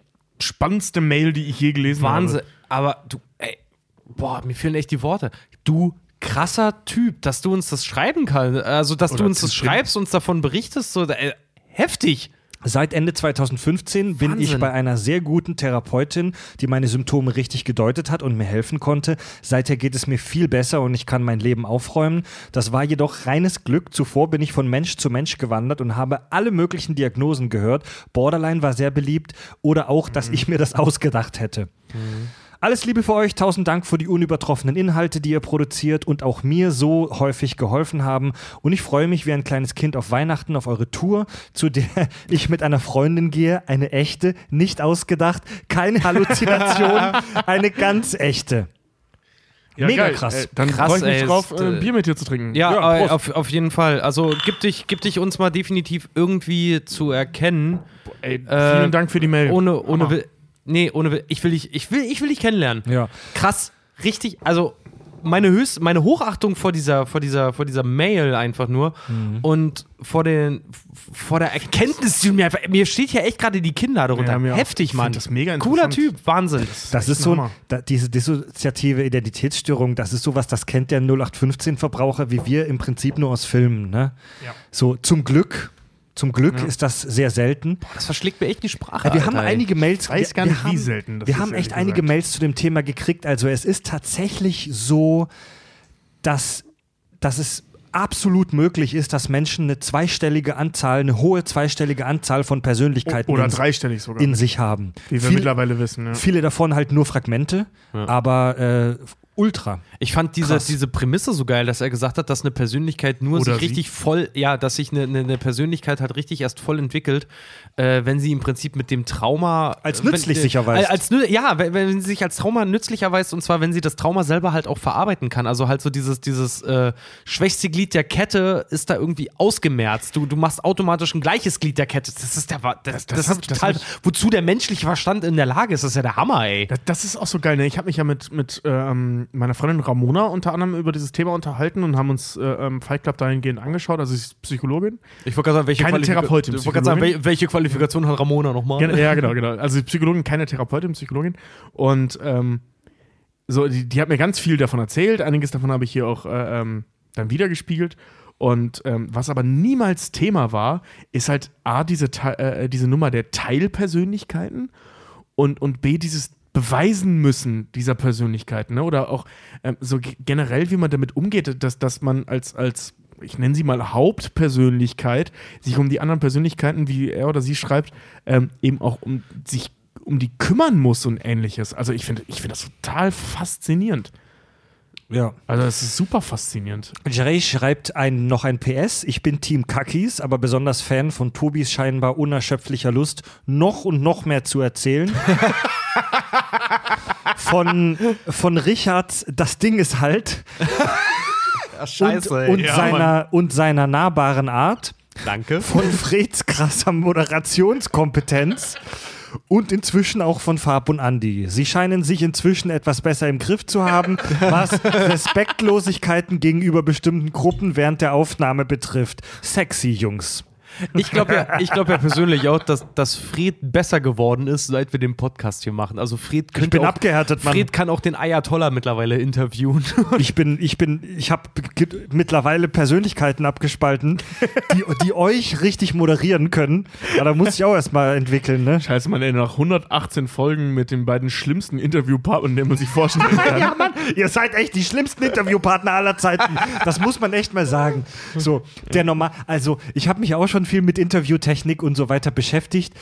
spannendste Mail, die ich je gelesen Wahnsinn. habe. Aber du, ey, boah, mir fehlen echt die Worte. Du krasser Typ, dass du uns das schreiben kannst. Also, dass Oder du uns das schreibst, uns davon berichtest. So, ey, heftig. Seit Ende 2015 bin ich Wahnsinn. bei einer sehr guten Therapeutin, die meine Symptome richtig gedeutet hat und mir helfen konnte. Seither geht es mir viel besser und ich kann mein Leben aufräumen. Das war jedoch reines Glück. Zuvor bin ich von Mensch zu Mensch gewandert und habe alle möglichen Diagnosen gehört. Borderline war sehr beliebt oder auch, dass ich mir das ausgedacht hätte. Alles Liebe für euch, tausend Dank für die unübertroffenen Inhalte, die ihr produziert und auch mir so häufig geholfen haben. Und ich freue mich wie ein kleines Kind auf Weihnachten auf eure Tour, zu der ich mit einer Freundin gehe. Eine echte, nicht ausgedacht, keine Halluzination, eine ganz echte. Mega krass. Äh, dann Krass, freue ich mich ey, drauf, ist, äh, ein äh, Bier mit dir zu trinken. Ja, äh, Prost. auf, auf jeden Fall. Also, gib dich, gib dich uns mal definitiv irgendwie zu erkennen. Ey, äh, vielen Dank für die Mail. Ohne, ohne, Hammer. Nee, ohne, will, ich will dich, ich will, ich will dich kennenlernen. Ja. Krass, richtig, also meine höchst, meine Hochachtung vor dieser, vor dieser, vor dieser Mail einfach nur Mhm. und vor den, vor der Erkenntnis, die mir einfach, mir steht ja echt gerade die Kinnlade runter. Ja. Heftig, Mann. das mega Cooler. Typ, Wahnsinn. Das ist so, ein ein- Hammer. da, diese dissoziative Identitätsstörung, das ist sowas, das kennt der 0815-Verbraucher wie wir im Prinzip nur aus Filmen. Ne? Ja. So, zum Glück, zum Glück ist das sehr selten. Das verschlägt mir echt die Sprache. Ja, wir haben Alter, ey. einige Mails. weiß wir, gar nicht, wie haben, selten das Wir ist, haben echt einige gesagt. Mails zu dem Thema gekriegt. Also es ist tatsächlich so, dass, dass es absolut möglich ist, dass Menschen eine zweistellige Anzahl, eine hohe zweistellige Anzahl von Persönlichkeiten Oder in, dreistellig sogar. in sich haben. wie wir Viel- mittlerweile wissen. Ja. Viele davon halt nur Fragmente, aber äh, ultra. Ich fand diese, Krass. diese Prämisse so geil, dass er gesagt hat, dass eine Persönlichkeit nur Oder sich sie. richtig voll, ja, dass sich eine, eine, Persönlichkeit halt richtig erst voll entwickelt, äh, wenn sie im Prinzip mit dem Trauma Als äh, nützlich wenn, sich erweist. äh, Als, ja, wenn, wenn sie sich als Trauma nützlich erweist und zwar, wenn sie das Trauma selber halt auch verarbeiten kann. Also halt so dieses, dieses äh, schwächste Glied der Kette ist da irgendwie ausgemerzt. Du, du machst automatisch ein gleiches Glied der Kette. Das ist der, das, das, das ist das total, ich- wozu der menschliche Verstand in der Lage ist. Das ist ja der Hammer, ey. Das, das ist auch so geil. Ne? Ich habe mich ja mit, mit ähm, meiner Freundin Ramona unter anderem über dieses Thema unterhalten und haben uns äh, ähm, Fight Club dahingehend angeschaut. Also sie ist Psychologin. Ich wollte gerade sagen, welche Keine Qualifika- Therapeutin, Ich wollte gerade sagen, welche Qualifikation hat Ramona nochmal? Gen- ja, genau, genau. Also Psychologin, keine Therapeutin, Psychologin. Und ähm, so, die, die hat mir ganz viel davon erzählt. Einiges davon habe ich hier auch äh, ähm, dann wiedergespiegelt. Und ähm, was aber niemals Thema war, ist halt A, diese, Te- äh, diese Nummer der Teilpersönlichkeiten und, und B, dieses beweisen müssen dieser Persönlichkeiten. Ne? Oder auch ähm, so ge- generell, wie man damit umgeht, dass, dass man als, als ich nenne sie mal Hauptpersönlichkeit, sich um die anderen Persönlichkeiten, wie er oder sie schreibt, ähm, eben auch um sich um die kümmern muss und ähnliches. Also ich finde ich finde das total faszinierend. Ja. Also das ist super faszinierend. Jerry schreibt ein, noch ein PS. Ich bin Team Kakis, aber besonders Fan von Tobis scheinbar unerschöpflicher Lust, noch und noch mehr zu erzählen. von, von Richard, das Ding ist halt. und, und, Ja, seiner, und seiner nahbaren Art. Danke. Von Freds krasser Moderationskompetenz. Und inzwischen auch von Farb und Andi. Sie scheinen sich inzwischen etwas besser im Griff zu haben, was Respektlosigkeiten gegenüber bestimmten Gruppen während der Aufnahme betrifft. Sexy Jungs. Ich glaube ja, ich glaub ja persönlich auch, dass, dass Fred besser geworden ist, seit wir den Podcast hier machen. Also Fred könnte bin auch, abgehärtet, Mann. Fred kann auch den Ayatollah mittlerweile interviewen. Ich bin, ich bin, ich habe mittlerweile Persönlichkeiten abgespalten, die, die euch richtig moderieren können. Aber da muss ich auch erstmal entwickeln, ne? Scheiße, man, ey, nach 118 Folgen mit den beiden schlimmsten Interviewpartnern, den man sich vorstellen kann. Ja, Mann, ihr seid echt die schlimmsten Interviewpartner aller Zeiten. Das muss man echt mal sagen. So, der normal, also ich habe mich auch schon viel mit Interviewtechnik und so weiter beschäftigt.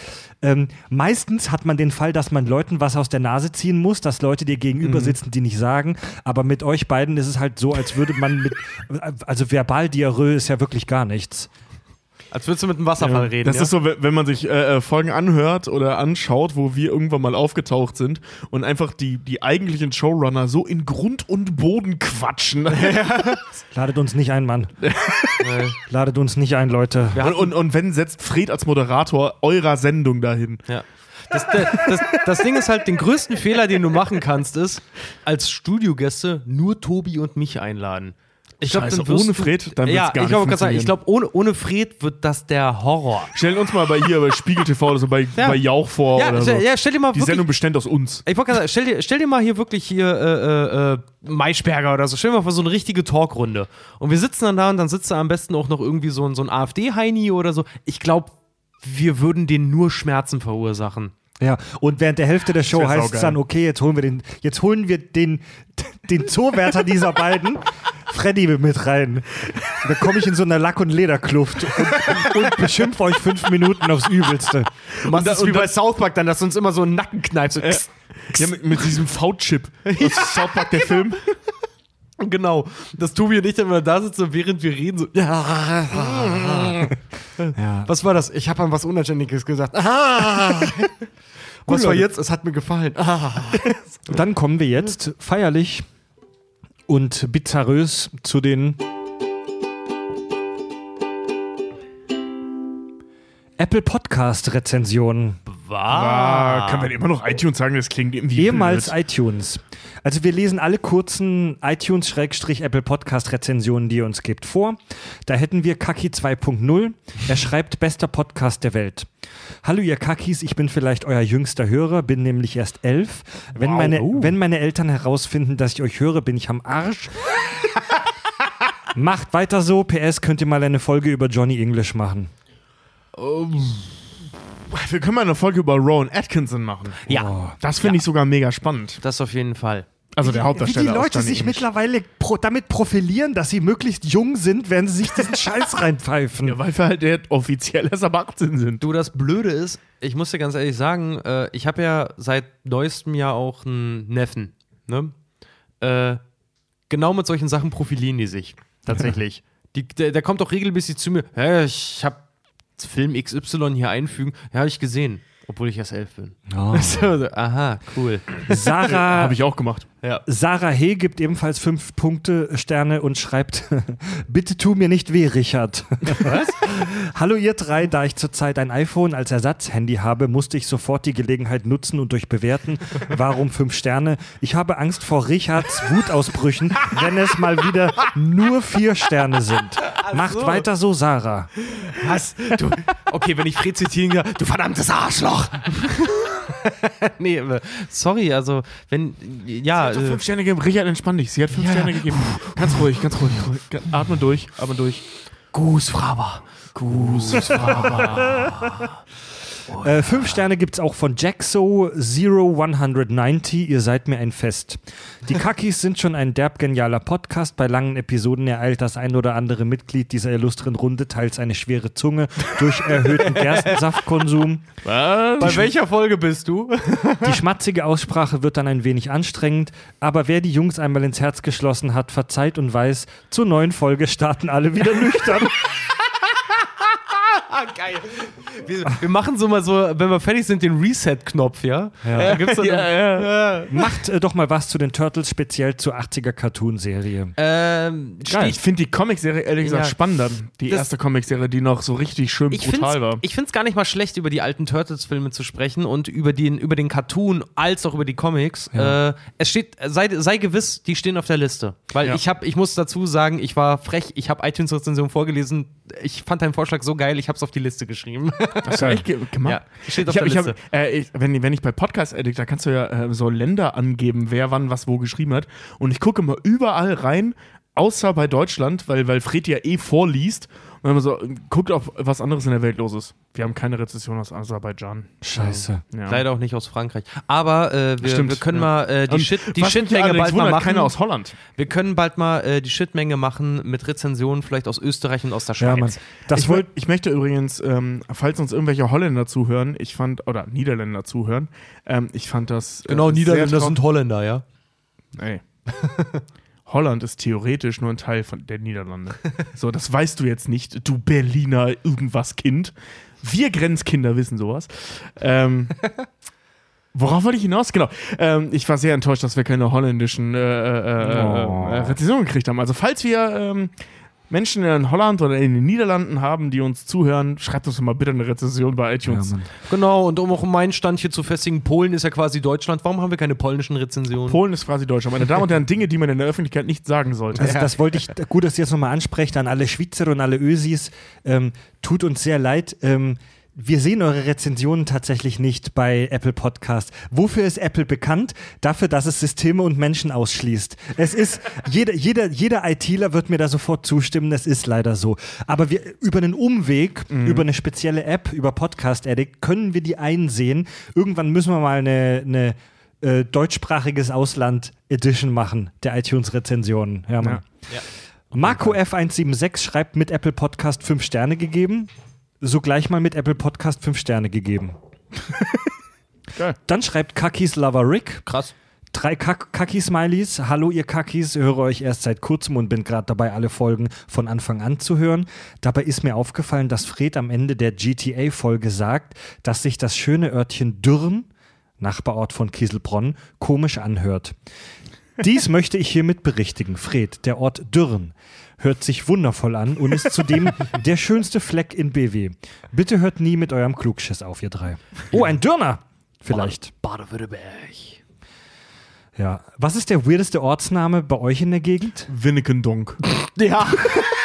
Ähm, meistens hat man den Fall, dass man Leuten was aus der Nase ziehen muss, dass Leute dir gegenüber sitzen, die nicht sagen. Aber mit euch beiden ist es halt so, als würde man mit, also Verbaldiarrhoe ist ja wirklich gar nichts. Als würdest du mit einem Wasserfall reden. Das ja? ist so, wenn man sich äh, äh, Folgen anhört oder anschaut, wo wir irgendwann mal aufgetaucht sind und einfach die, die eigentlichen Showrunner so in Grund und Boden quatschen. Ladet uns nicht ein, Mann. Ladet uns nicht ein, Leute. Und, und, und wenn setzt Fred als Moderator eurer Sendung dahin. Ja. Das, das, das, das Ding ist halt, den größten Fehler, den du machen kannst, ist, als Studiogäste nur Tobi und mich einladen. Ich glaube, ohne Fred, dann wird's ja, gar ich nicht sagen, ich glaube, ohne, ohne Fred wird das der Horror. Stell uns mal bei hier bei Spiegel TV oder so bei, Ja. bei Jauch vor Ja, oder so. ja, stell dir mal Die wirklich Sendung bestand aus uns. Ich wollte gerade sagen, stell dir, stell dir mal hier wirklich hier äh, äh, äh, Maischberger oder so, stell dir mal vor so eine richtige Talkrunde. Und wir sitzen dann da und dann sitzt da am besten auch noch irgendwie so, ein- so ein AfD-Heini oder so. Ich glaube, wir würden denen nur Schmerzen verursachen. Ja, und während der Hälfte der Show heißt es dann, okay, jetzt holen wir den, jetzt holen wir den, den Zoowärter dieser beiden, Freddy, mit rein. Da komme ich in so einer Lack- und Lederkluft und, und beschimpfe euch fünf Minuten aufs Übelste. Du machst da- das wie und bei dann- South Park dann, dass du uns immer so einen Nacken kneipst. So, Ja, mit, mit diesem V-Chip. aus South Park, der Film. Genau. Dass Tobi und ich dann immer da sitzen, während wir reden, so, ja. Ja. Was war das? Ich habe an was Unanständiges gesagt. Ah. Was war jetzt? Es hat mir gefallen. Ah. Dann kommen wir jetzt feierlich und bizarrös zu den Apple Podcast Rezensionen. Ah, können wir immer noch iTunes sagen? Das klingt irgendwie Ehemals blöd. iTunes. Also wir lesen alle kurzen iTunes-Apple Podcast Rezensionen, die ihr uns gibt, vor. Da hätten wir Kaki 2.0. Er schreibt, bester Podcast der Welt. Hallo ihr Kakis, ich bin vielleicht euer jüngster Hörer, bin nämlich erst elf. Wenn, Wow. meine, Oh. wenn meine Eltern herausfinden, dass ich euch höre, bin ich am Arsch. Macht weiter so. PS, könnt ihr mal eine Folge über Johnny English machen. Wir können mal eine Folge über Rowan Atkinson machen. Ja, Das finde ich sogar mega spannend. das auf jeden Fall. Also der Wie Hauptdarsteller. die aus Leute sich mittlerweile pro, damit profilieren, dass sie möglichst jung sind, während sie sich diesen Scheiß reinpfeifen. Ja, weil wir halt der offiziell erst ab 18 sind. Du, das Blöde ist, ich muss dir ganz ehrlich sagen, äh, ich habe ja seit neuestem Jahr auch einen Neffen. Ne? Äh, genau mit solchen Sachen profilieren die sich. Tatsächlich. die, der, der kommt auch regelmäßig zu mir. Ja, ich habe Film XY hier einfügen. Ja, habe ich gesehen. Obwohl ich erst elf bin. So, aha, cool. Sarah, Habe ich auch gemacht. Ja. Sarah He gibt ebenfalls fünf Punkte Sterne und schreibt: Bitte tu mir nicht weh, Richard. Was? Hallo ihr drei, da ich zurzeit ein iPhone als Ersatzhandy habe, musste ich sofort die Gelegenheit nutzen und euch bewerten. Warum fünf Sterne? Ich habe Angst vor Richards Wutausbrüchen, wenn es mal wieder nur vier Sterne sind. Macht weiter so, Sarah. Was? Du, okay, wenn ich Fred zitieren kann, du verdammtes Arschloch. nee, sorry, also, wenn, ja, Also äh, fünf Sterne gegeben. Richard, entspann dich. Sie hat fünf Ja. Sterne gegeben. Ganz ruhig, ganz ruhig. ruhig. Atme durch, atme durch. Äh, fünf Sterne gibt's auch von Jaxo 0190. Ihr seid mir ein Fest. Die Kakis sind schon ein derb genialer Podcast. Bei langen Episoden ereilt das ein oder andere Mitglied dieser illustren Runde teils eine schwere Zunge durch erhöhten Gerstensaftkonsum. Was? Bei welcher Folge bist du? Die schmatzige Aussprache wird dann ein wenig anstrengend, aber wer die Jungs einmal ins Herz geschlossen hat, verzeiht und weiß, zur neuen Folge starten alle wieder nüchtern. Ah, geil. Wir, wir machen so mal so, wenn wir fertig sind, den Reset-Knopf, ja? ja. Da gibt's dann, Ja, ja. Macht äh, doch mal was zu den Turtles, speziell zur 80er Cartoon-Serie. Ähm, Geil. Ich finde die Comicserie ehrlich gesagt Ja. spannender. Die Das- erste Comicserie, die noch so richtig schön Ich brutal war. finde es gar nicht mal schlecht, über die alten Turtles-Filme zu sprechen und über den, über den Cartoon als auch über die Comics. Äh, es steht, sei, sei gewiss, die stehen auf der Liste. Weil Ja. ich habe, ich muss dazu sagen, ich war frech, ich habe iTunes-Rezension vorgelesen. Ich fand deinen Vorschlag so geil, ich habe es auf die Liste geschrieben. Du echt ge gemacht? Ja, steht auf ich hab, der ich Liste. Hab, äh, ich, wenn, wenn ich bei Podcast Addict, da kannst du ja äh, so Länder angeben, wer wann was wo geschrieben hat. Und ich gucke mal überall rein, außer bei Deutschland, weil, weil Fred ja eh vorliest. Und dann so, guckt, ob was anderes in der Welt los ist. Wir haben keine Rezession aus Aserbaidschan. Scheiße. Ja. Leider auch nicht aus Frankreich. Aber äh, wir, Stimmt, wir können ja. mal äh, die, Shit, die Shitmenge bald mal machen. Keiner aus Holland. Wir können bald mal äh, die Shitmenge machen mit Rezensionen vielleicht aus Österreich und aus der Schweiz. Ja, Mann. Das ich, wollt, ich möchte übrigens, ähm, falls uns irgendwelche Holländer zuhören, ich fand, oder Niederländer zuhören, ähm, ich fand das. Äh, Genau, Niederländer sind Holländer, ja. Ey. Holland ist theoretisch nur ein Teil von der Niederlande. So, das weißt du jetzt nicht, du Berliner irgendwas Kind. Wir Grenzkinder wissen sowas. Ähm, worauf wollte ich hinaus? Genau. Ähm, ich war sehr enttäuscht, dass wir keine holländischen äh, äh, äh, Oh. äh, Rezensionen gekriegt haben. Also, falls wir ähm, Menschen in Holland oder in den Niederlanden haben, die uns zuhören, schreibt uns doch mal bitte eine Rezension bei iTunes. Mann. Genau, und um auch meinen Stand hier zu festigen, Polen ist ja quasi Deutschland. Warum haben wir keine polnischen Rezensionen? Polen ist quasi Deutschland. Meine Damen und Herren, Dinge, die man in der Öffentlichkeit nicht sagen sollte. Also das wollte ich, gut, dass ihr jetzt nochmal ansprecht an alle Schweizer und alle Ösis. Ähm, tut uns sehr leid. Ähm, wir sehen eure Rezensionen tatsächlich nicht bei Apple Podcast. Wofür ist Apple bekannt? Dafür, dass es Systeme und Menschen ausschließt. Es ist, jeder, jeder, jeder ITler wird mir da sofort zustimmen, es ist leider so. Aber wir, über einen Umweg, über eine spezielle App, über Podcast Addict, können wir die einsehen. Irgendwann müssen wir mal eine, eine äh, deutschsprachiges Ausland Edition machen, der iTunes-Rezensionen. Ja, Mann. Ja. Marco F176 schreibt mit Apple Podcast 5 Sterne gegeben. So gleich mal mit Apple Podcast 5 Sterne gegeben. Geil. Dann schreibt Kakis Lover Rick. Krass. Drei Kak Kaki-Smileys. Hallo, ihr Kakis. Höre euch erst seit kurzem und bin gerade dabei, alle Folgen von Anfang an zu hören. Dabei ist mir aufgefallen, dass Fred am Ende der GTA-Folge sagt, dass sich das schöne Örtchen Dürren, Nachbarort von Kieselbronn, komisch anhört. Dies möchte ich hiermit berichtigen. Fred, der Ort Dürren, hört sich wundervoll an und ist zudem der schönste Fleck in BW. Bitte hört nie mit eurem Klugschiss auf, ihr drei. Oh, ein Dürner! Vielleicht. Baden-Württemberg. Ja. Was ist der weirdeste Ortsname bei euch in der Gegend? Winnikendonk. Ja,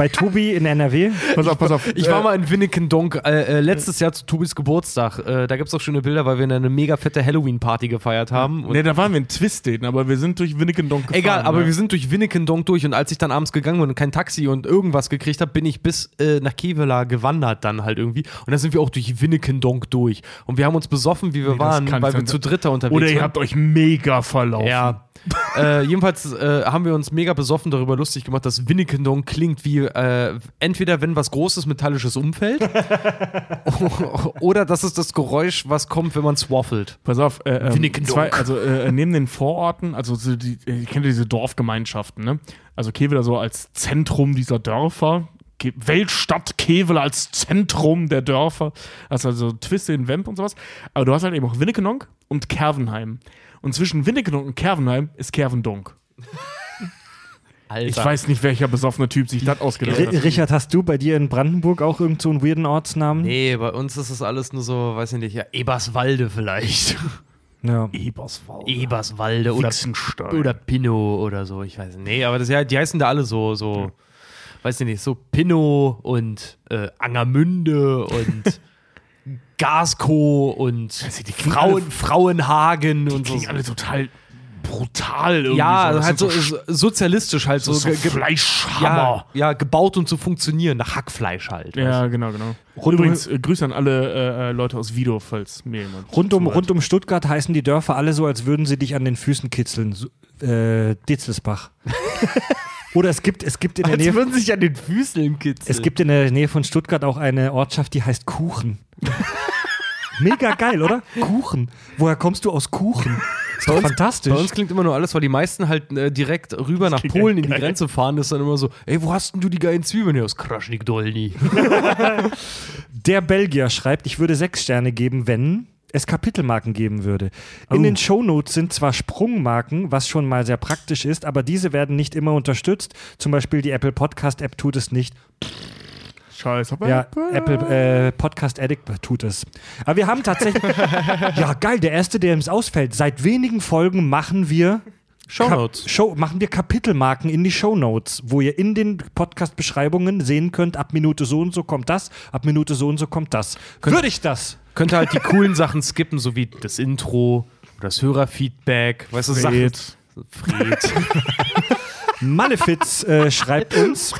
Bei Tobi in NRW? Pass auf, pass auf. ich war mal in Winnikendonk äh, äh, letztes Jahr zu Tobis Geburtstag. Äh, da gibt es auch schöne Bilder, weil wir eine mega fette Halloween-Party gefeiert haben. Und Nee, da waren wir in Twisted, aber wir sind durch Winnikendonk gefahren. Egal, aber ne? wir sind durch Winnikendonk durch und als ich dann abends gegangen bin und kein Taxi und irgendwas gekriegt habe, bin ich bis äh, nach Kevela gewandert dann halt irgendwie. Und da sind wir auch durch Winnikendonk durch. Und wir haben uns besoffen, wie wir Nee, waren, kann weil wir zu dritter unterwegs Oder ihr waren. habt euch mega verlaufen. Ja. Äh, jedenfalls äh, haben wir uns mega besoffen darüber lustig gemacht, dass Winnikendonk klingt wie äh, entweder wenn was Großes Metallisches umfällt oder das ist das Geräusch, was kommt, wenn man swaffelt. Pass auf, äh, ähm, zwei, also äh, neben den Vororten, also so die, äh, ihr kennt ja diese Dorfgemeinschaften, ne? Also Kevela so als Zentrum dieser Dörfer, Weltstadt Kevela als Zentrum der Dörfer, also, also Twiste in Wemp und sowas. Aber du hast halt eben auch Winnikenonk und Kervenheim. Und zwischen Winnikenonk und Kervenheim ist Kervendonk. Alter. Ich weiß nicht, welcher besoffene Typ sich das ausgedacht R hat. Richard, hast du bei dir in Brandenburg auch irgend so einen weirden Ortsnamen? Nee, bei uns ist es alles nur so, weiß ich nicht, ja, Eberswalde vielleicht. Ja. Eberswalde. Eberswalde oder, oder Pinot oder so, ich weiß nicht. Nee, aber das, ja, die heißen da alle so, so, weiß ich nicht, so Pinot und äh, Angermünde und Gasko und die klingen Frauen, alle- Frauenhagen Die und so. klingen alle total brutal irgendwie. Ja, so. Halt so, so sozialistisch halt so. so, so Fleischhammer. ja, ja, gebaut und zu funktionieren, nach Hackfleisch halt. Ja, genau, genau. Und übrigens, äh, Grüße an alle äh, äh, Leute aus Vido, falls mir jemand. Rund, um, rund um Stuttgart heißen die Dörfer alle so, als würden sie dich an den Füßen kitzeln. So, äh, Ditzelsbach. Oder es gibt, es gibt in der Als Nähe. würden sich an den Füßeln kitzeln. Es gibt in der Nähe von Stuttgart auch eine Ortschaft, die heißt Kuchen. Mega geil, oder? Kuchen. Woher kommst du aus Kuchen? Ist doch fantastisch. Bei uns klingt immer nur alles, weil die meisten halt äh, direkt rüber nach klingt Polen in die geil. Grenze fahren. Das ist dann immer so, ey, wo hast denn du die geilen Zwiebeln her? Aus Kraschnik Dolny. Der Belgier schreibt, ich würde sechs Sterne geben, wenn es Kapitelmarken geben würde. In Oh. den Shownotes sind zwar Sprungmarken, was schon mal sehr praktisch ist, aber diese werden nicht immer unterstützt. Zum Beispiel die Apple Podcast App tut es nicht. Scheiße. Ja, Apple äh, Podcast Addict tut es. Aber wir haben tatsächlich. ja, geil, der erste, der uns ausfällt. Seit wenigen Folgen machen wir. Shownotes. Show, machen wir Kapitelmarken in die Shownotes, wo ihr in den Podcast-Beschreibungen sehen könnt, ab Minute so und so kommt das, ab Minute so und so kommt das. Würde ich das? Könnte halt die coolen Sachen skippen, so wie das Intro das Hörerfeedback. Weißt du, Sachen. Fred. Fred. Malefiz äh, schreibt uns,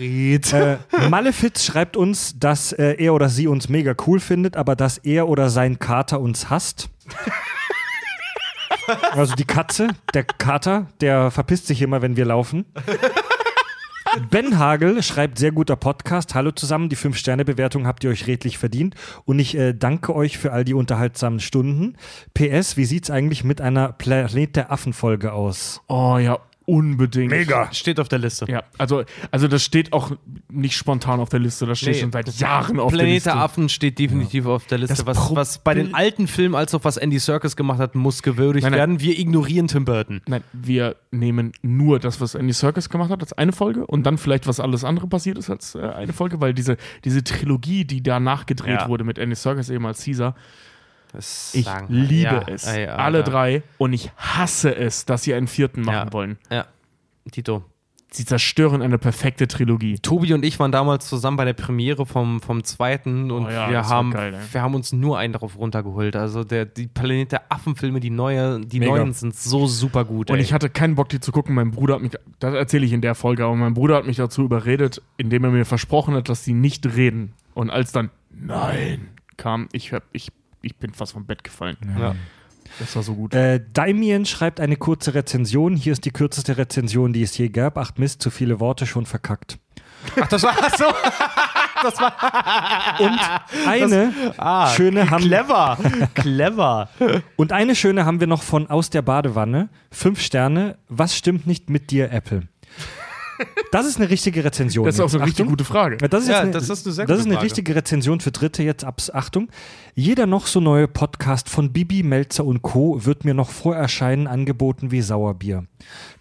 Fred. äh, Malefiz schreibt uns, dass äh, er oder sie uns mega cool findet, aber dass er oder sein Kater uns hasst. Also die Katze, der Kater, der verpisst sich immer, wenn wir laufen. Ben Hagel schreibt sehr guter Podcast. Hallo zusammen, die 5-Sterne-Bewertung habt ihr euch redlich verdient. Und ich äh, danke euch für all die unterhaltsamen Stunden. PS, wie sieht's eigentlich mit einer Planet der Affen-Folge aus? Oh ja, unbedingt. Steht auf der Liste. Ja, also, also das steht auch nicht spontan auf der Liste, das steht Nee. schon seit Jahren auf der Planet Liste. der Affen steht definitiv auf der Liste. Das Was, Pro- was bei den alten Filmen als auch was Andy Serkis gemacht hat, muss gewürdigt Nein, nein. werden. Wir ignorieren Tim Burton. Nein, wir nehmen nur das, was Andy Serkis gemacht hat, als eine Folge und dann vielleicht, was alles andere passiert ist, als äh, eine Folge, weil diese, diese Trilogie, die da nachgedreht Ja. wurde mit Andy Serkis eben als Caesar, Das ich liebe ja, es. ey. Alle drei und ich hasse es, dass sie einen vierten machen Ja. wollen. Ja, Tito. Sie zerstören eine perfekte Trilogie. Tobi und ich waren damals zusammen bei der Premiere vom, vom zweiten und Oh ja, wir, haben, geil, wir haben uns nur einen darauf runtergeholt. Also der, die Planet der Affen-Filme, die, neue, die Mega. neuen sind so super gut. Und ey. ich hatte keinen Bock, die zu gucken. Mein Bruder hat mich, das erzähle ich in der Folge, aber mein Bruder hat mich dazu überredet, indem er mir versprochen hat, dass sie nicht reden. Und als dann Nein kam, ich, hab, ich, ich bin fast vom Bett gefallen. ja. Das war so gut. Äh, Daimien schreibt eine kurze Rezension. Hier ist die kürzeste Rezension, die es je gab. Ach Mist, zu viele Worte schon verkackt. Ach, das war so. Und eine Ah, schöne haben clever. clever. und eine schöne haben wir noch von aus der Badewanne. Fünf Sterne. Was stimmt nicht mit dir, Apple? Das ist eine richtige Rezension. Das ist auch so eine jetzt. richtig gute Frage. Ja, Das ist, Ja, jetzt eine, das ist eine sehr das ist eine Frage. richtige Rezension für Dritte. Jetzt abs Achtung. Jeder noch so neue Podcast von Bibi, Melzer und Co. wird mir noch vor Erscheinen angeboten wie Sauerbier.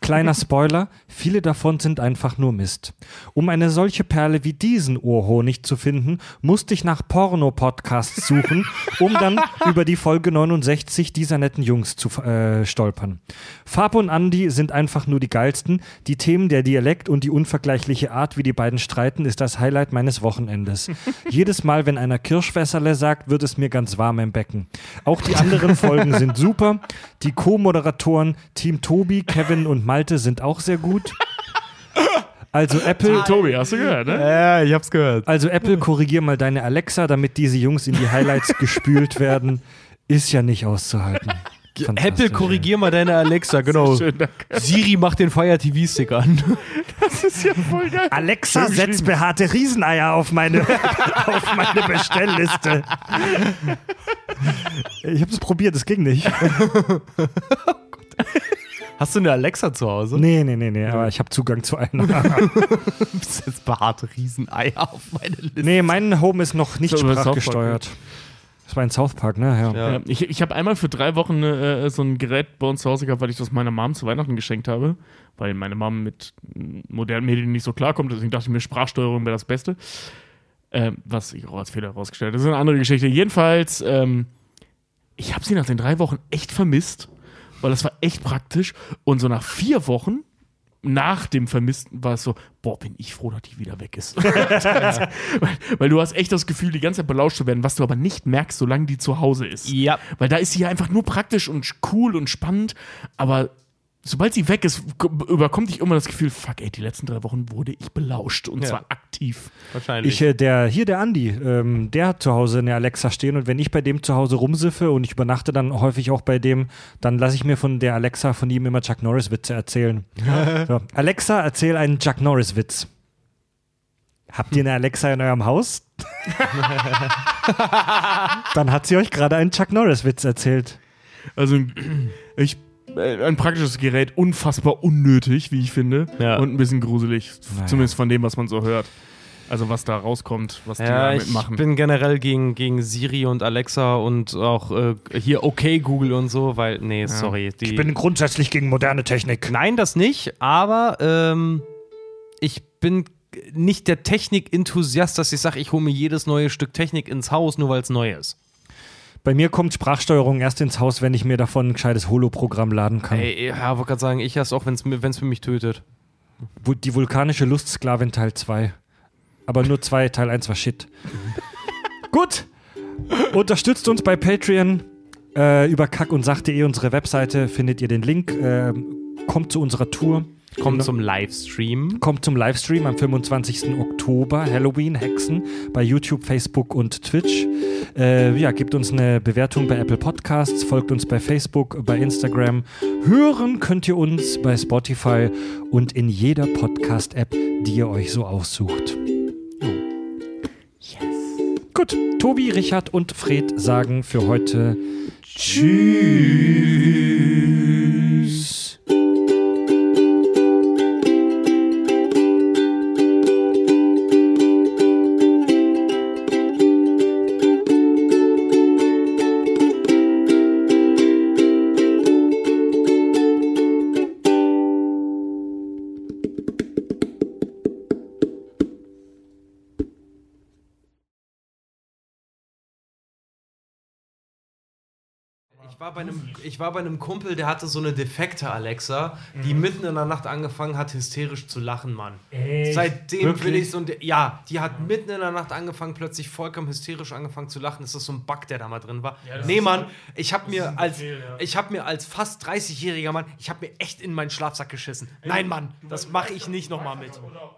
Kleiner Spoiler, viele davon sind einfach nur Mist. Um eine solche Perle wie diesen Ohrhonig zu finden, musste ich nach Porno-Podcasts suchen, um dann über die Folge 69 dieser netten Jungs zu äh, stolpern. Fab und Andy sind einfach nur die geilsten. Die Themen, der Dialekt und die unvergleichliche Art, wie die beiden streiten, ist das Highlight meines Wochenendes. Jedes Mal, wenn einer Kirschwässerle sagt, wird es mir ganz warm im Becken. Auch die anderen Folgen sind super. Die Co-Moderatoren Team Tobi, Kevin und Malte sind auch sehr gut. Also Apple, Tobi, hast du gehört, ne? Ja, ich hab's gehört. also Apple, korrigier mal deine Alexa, damit diese Jungs in die Highlights gespült werden. Ist ja nicht auszuhalten. Apple, korrigier mal deine Alexa, genau. Schön, danke. Siri macht den Fire TV-Stick an. Das ist ja voll geil. Alexa, Schön setz behaarte Rieseneier auf meine, auf meine Bestellliste. Ich habe es probiert, es ging nicht. Hast du eine Alexa zu Hause? Nee, nee, nee, nee, aber ich habe Zugang zu einer. Das ist behaarte Rieseneier auf meine Liste. Nee, mein Home ist noch nicht So, sprachgesteuert. Das war in South Park, ne? Ja. Ja. Ich ich habe einmal für drei Wochen äh, so ein Gerät bei uns zu Hause gehabt, weil ich das meiner Mom zu Weihnachten geschenkt habe, weil meine Mom mit modernen Medien nicht so klarkommt. Deswegen dachte ich mir, Sprachsteuerung wäre das Beste. Ähm, was ich auch als Fehler herausgestellt habe. Das ist eine andere Geschichte. Jedenfalls, ähm, ich habe sie nach den drei Wochen echt vermisst, weil das war echt praktisch. Und so nach vier Wochen nach dem Vermissten war es so, boah, bin ich froh, dass die wieder weg ist. weil, weil du hast echt das Gefühl, die ganze Zeit belauscht zu werden, was du aber nicht merkst, solange die zu Hause ist. Ja. Weil da ist sie ja einfach nur praktisch und cool und spannend, aber sobald sie weg ist, überkommt dich immer das Gefühl, fuck, ey, die letzten drei Wochen wurde ich belauscht und Ja. zwar aktiv. Wahrscheinlich. Ich, äh, der, hier der Andi, ähm, der hat zu Hause eine Alexa stehen und wenn ich bei dem zu Hause rumsiffe und ich übernachte dann häufig auch bei dem, dann lasse ich mir von der Alexa von ihm immer Chuck Norris Witze erzählen. so. Alexa, erzähl einen Chuck Norris Witz. Habt ihr eine Alexa in eurem Haus? dann hat sie euch gerade einen Chuck Norris Witz erzählt. Also ich, ein praktisches Gerät, unfassbar unnötig, wie ich finde, Ja. und ein bisschen gruselig, Naja. zumindest von dem, was man so hört. Also was da rauskommt, was die ja, damit ich machen. bin generell gegen, gegen Siri und Alexa und auch äh, hier okay Google und so, weil, nee, sorry. Die, Ich bin grundsätzlich gegen moderne Technik. Nein, das nicht, aber ähm, ich bin nicht der Technik-Enthusiast, dass ich sage, ich hole mir jedes neue Stück Technik ins Haus, nur weil es neu ist. Bei mir kommt Sprachsteuerung erst ins Haus, wenn ich mir davon ein gescheites Holo-Programm laden kann. Ey, ja, wollte gerade sagen, ich hasse auch, wenn es für mich tötet. Die vulkanische Lustsklavin Teil 2. Aber nur 2, Teil 1 war Shit. Gut. Unterstützt uns bei Patreon äh, über kack und sach.de, unsere Webseite, findet ihr den Link. Äh, kommt zu unserer Tour. Kommt zum Livestream. Kommt zum Livestream am 25. Oktober, Halloween, Hexen, bei YouTube, Facebook und Twitch. Äh, ja, gebt uns eine Bewertung bei Apple Podcasts, folgt uns bei Facebook, bei Instagram. Hören könnt ihr uns bei Spotify und in jeder Podcast-App, die ihr euch so aussucht. Gut, Tobi, Richard und Fred sagen für heute Tschüss. Ich war, bei einem, ich war bei einem Kumpel, der hatte so eine defekte Alexa, die mitten in der Nacht angefangen hat, hysterisch zu lachen, Mann. Seitdem will ich so ein. Ja, die hat mitten in der Nacht angefangen, plötzlich vollkommen hysterisch angefangen zu lachen. Ist das so ein Bug, der da mal drin war? nee, Mann, ich habe mir, als, ich hab mir als fast 30-jähriger Mann, ich habe mir echt in meinen Schlafsack geschissen. Nein, Mann, das mache ich nicht nochmal mit. Oder auch